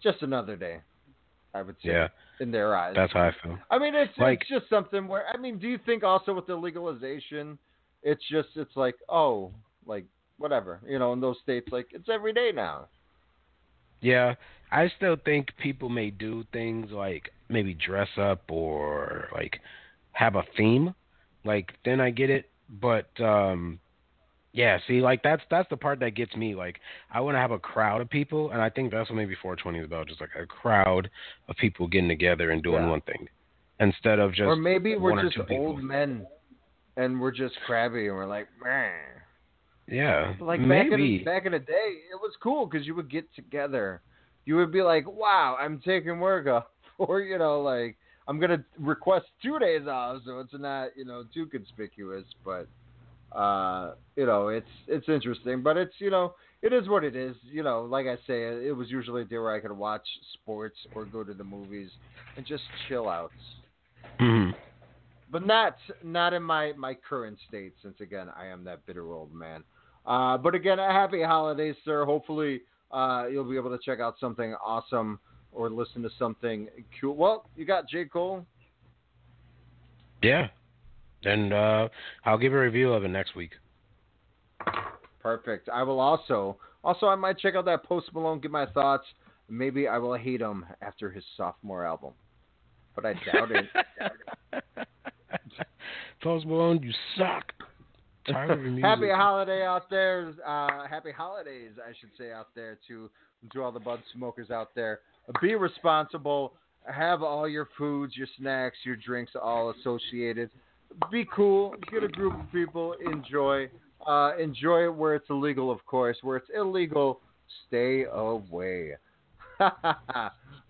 [SPEAKER 3] Just another day, I would say.
[SPEAKER 5] yeah,
[SPEAKER 3] In their eyes.
[SPEAKER 5] that's how I feel.
[SPEAKER 3] I mean, it's
[SPEAKER 5] Like-
[SPEAKER 3] it's just something where I mean, do you think also with the legalization, it's just it's like oh, like whatever, you know, in those states, like it's every day now.
[SPEAKER 5] Yeah, I still think people may do things like maybe dress up or like have a theme. Like then I get it, but um yeah, see like that's that's the part that gets me. Like I want to have a crowd of people and I think that's what maybe 420 is about, just like a crowd of people getting together and doing
[SPEAKER 3] Yeah.
[SPEAKER 5] one thing instead of just
[SPEAKER 3] or maybe we're just old men, and we're just crabby, and we're like, man.
[SPEAKER 5] Yeah,
[SPEAKER 3] Like back
[SPEAKER 5] maybe.
[SPEAKER 3] in back in the day, it was cool because you would get together. You would be like, "Wow, I'm taking work [laughs] off," or you know, like I'm gonna request two days off, so it's not you know too conspicuous. But uh, you know, it's it's interesting, but it's you know, it is what it is. You know, like I say, it was usually a day where I could watch sports or go to the movies and just chill out.
[SPEAKER 5] Mhm.
[SPEAKER 3] But not not in my my current state, since again I am that bitter old man. Uh, but again, a happy holidays, sir. Hopefully, uh, you'll be able to check out something awesome or listen to something cool. Well, you got J Cole.
[SPEAKER 5] Yeah. And uh I'll give a review of it next week.
[SPEAKER 3] Perfect. I will also also I might check out that Post Malone, get my thoughts. Maybe I will hate him after his sophomore album, but I doubt it. [laughs]
[SPEAKER 5] Post Malone, you suck. Tired of your music.
[SPEAKER 3] happy holiday out there. Uh, happy holidays, I should say, out there to to all the bud smokers out there. Be responsible. Have all your foods, your snacks, your drinks all associated. Be cool. Get a group of people. Enjoy. Uh, enjoy it where it's illegal, of course. Where it's illegal, stay away. [laughs] uh,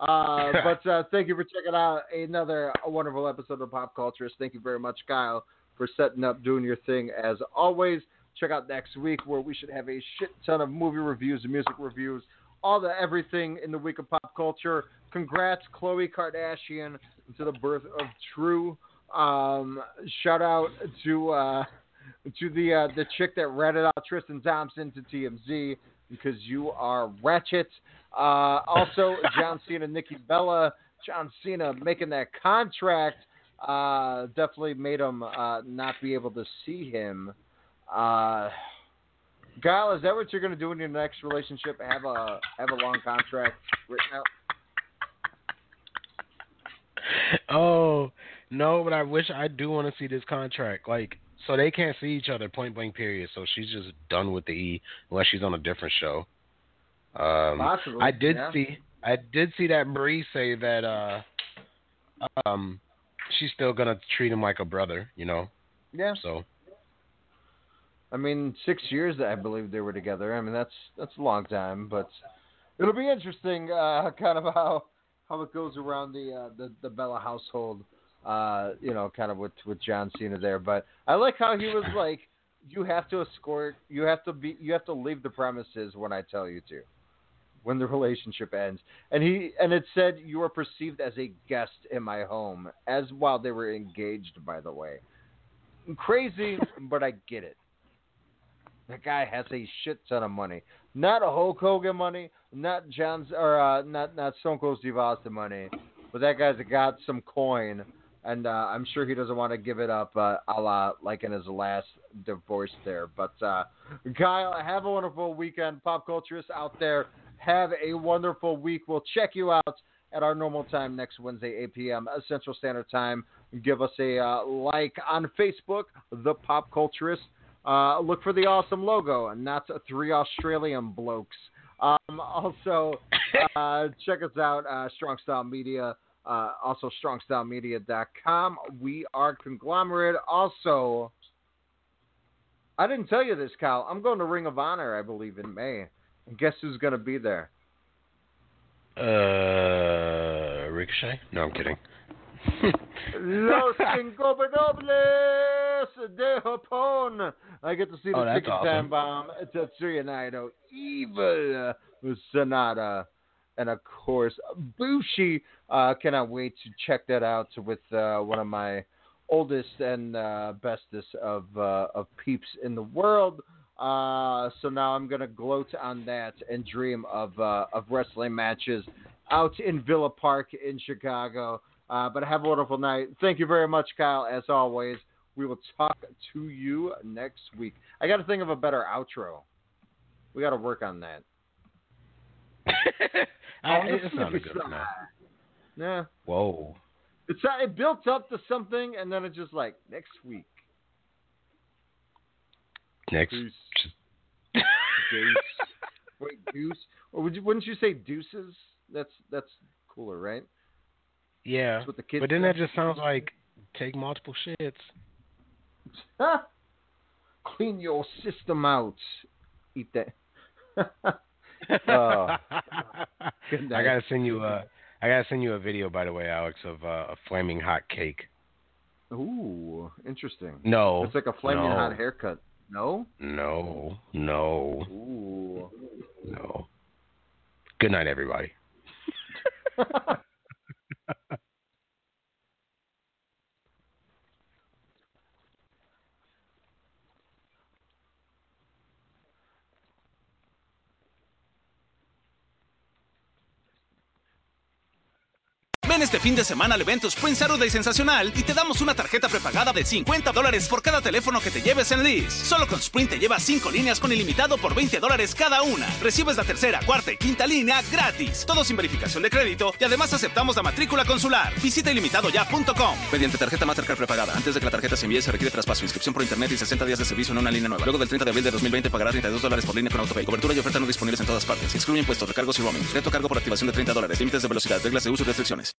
[SPEAKER 3] [laughs] but uh, thank you for checking out another wonderful episode of Pop Culturists. Thank you very much, Kyle, for setting up, doing your thing as always. Check out next week where we should have a shit ton of movie reviews and music reviews, all the everything in the week of pop culture. Congrats, Khloe Kardashian, to the birth of true Um, shout out to uh, to the uh, the chick that ratted out Tristan Thompson to TMZ because you are ratchet. Uh, also, [laughs] John Cena, Nikki Bella, John Cena making that contract uh, definitely made him uh, not be able to see him. Uh, Kyle, is that what you're going to do in your next relationship? Have a have a long contract written out? [laughs]
[SPEAKER 5] Oh no, but I wish I do want to see this contract. Like, so they can't see each other point blank. Period. So she's just done with the E unless she's on a different show. Um,
[SPEAKER 3] Possibly,
[SPEAKER 5] I did
[SPEAKER 3] yeah.
[SPEAKER 5] see. I did see that Brie say that uh, um, she's still gonna treat him like a brother. You know.
[SPEAKER 3] Yeah.
[SPEAKER 5] So
[SPEAKER 3] I mean, six years I believe they were together. I mean, that's that's a long time, but it'll be interesting, uh, [laughs] kind of how how it goes around the uh, the the Bella household. Uh, you know, kind of with with John Cena there. But I like how he was like, you have to escort, you have to be, you have to leave the premises when I tell you to. When the relationship ends, and he and it said you are perceived as a guest in my home, as while they were engaged, by the way. Crazy, [laughs] but I get it. That guy has a shit ton of money. Not a Hulk Hogan money, not John's or uh, not not Stone Cold Steve Austin money, but that guy's got some coin, and uh, I'm sure he doesn't want to give it up, uh, a la like in his last divorce there. But uh, Kyle, have a wonderful weekend, pop culturists out there. Have a wonderful week. We'll check you out at our normal time next Wednesday, 8 p.m. Central Standard Time. Give us a uh, like on Facebook, The Pop Culturist. Uh, look for the awesome logo, and not three Australian blokes. Um, also, [coughs] uh, check us out, uh, Strong Style Media, uh, also strongstylemedia.com. We are conglomerate. Also, I didn't tell you this, Kyle. I'm going to Ring of Honor, I believe, in May. And guess who's going to be there?
[SPEAKER 5] uh, Ricochet? No, I'm kidding. [laughs]
[SPEAKER 3] Los Ingobernables de Japón. I get to see the
[SPEAKER 5] Oh,
[SPEAKER 3] Chicken
[SPEAKER 5] awesome.
[SPEAKER 3] Time Bomb, Tetsuya Naito, Evil uh, Sanada, and of course Bushi. Uh, cannot wait to check that out with uh, one of my oldest and uh, bestest of uh, of peeps in the world. Uh, so now I'm gonna gloat on that and dream of uh, of wrestling matches out in Villa Park in Chicago. But have a wonderful night. Thank you very much, Kyle. As always, we will talk to you next week. I got to think of a better outro. We got to work on that. [laughs]
[SPEAKER 5] I,
[SPEAKER 3] Oh,
[SPEAKER 5] it
[SPEAKER 3] this
[SPEAKER 5] sounded good
[SPEAKER 3] not-
[SPEAKER 5] enough. [laughs]
[SPEAKER 3] Yeah,
[SPEAKER 5] Whoa.
[SPEAKER 3] it's uh, it built up to something, and then it's just like next week.
[SPEAKER 5] Next.
[SPEAKER 3] Deuce. Deuce. [laughs] [laughs] Wait, deuce. Or would you? Wouldn't you say deuces? That's that's cooler, right?
[SPEAKER 5] Yeah.
[SPEAKER 3] That's what the kids
[SPEAKER 5] But then that just sounds like take multiple shits.
[SPEAKER 3] Clean your system out. Eat that. [laughs] oh.
[SPEAKER 5] I gotta send you a. I gotta send you a video, by the way, Alex, of uh, a flaming hot cake.
[SPEAKER 3] Ooh, interesting.
[SPEAKER 5] No,
[SPEAKER 3] It's like a flaming
[SPEAKER 5] no.
[SPEAKER 3] hot haircut. No?
[SPEAKER 5] No, no,
[SPEAKER 3] Ooh.
[SPEAKER 5] no. Good night, everybody. [laughs]
[SPEAKER 42] Ven este fin de semana al evento Sprint Saturday Sensacional y te damos una tarjeta prepagada de 50 dólares por cada teléfono que te lleves en Liz. Solo con Sprint te llevas 5 líneas con ilimitado por 20 dólares cada una. Recibes la tercera, cuarta y quinta línea gratis. Todo sin verificación de crédito y además aceptamos la matrícula consular. Visita ilimitadoya.com. Mediante tarjeta Mastercard prepagada. Antes de que la tarjeta se envíe se requiere traspaso, inscripción por internet y 60 días de servicio en una línea nueva. Luego del 30 de abril de 2020 pagará 32 dólares por línea con autopay. Cobertura y oferta no disponibles en todas partes. Excluye impuestos, recargos y roaming. Reto cargo por activación de 30 dólares. Límites de velocidad, reglas de uso y restricciones.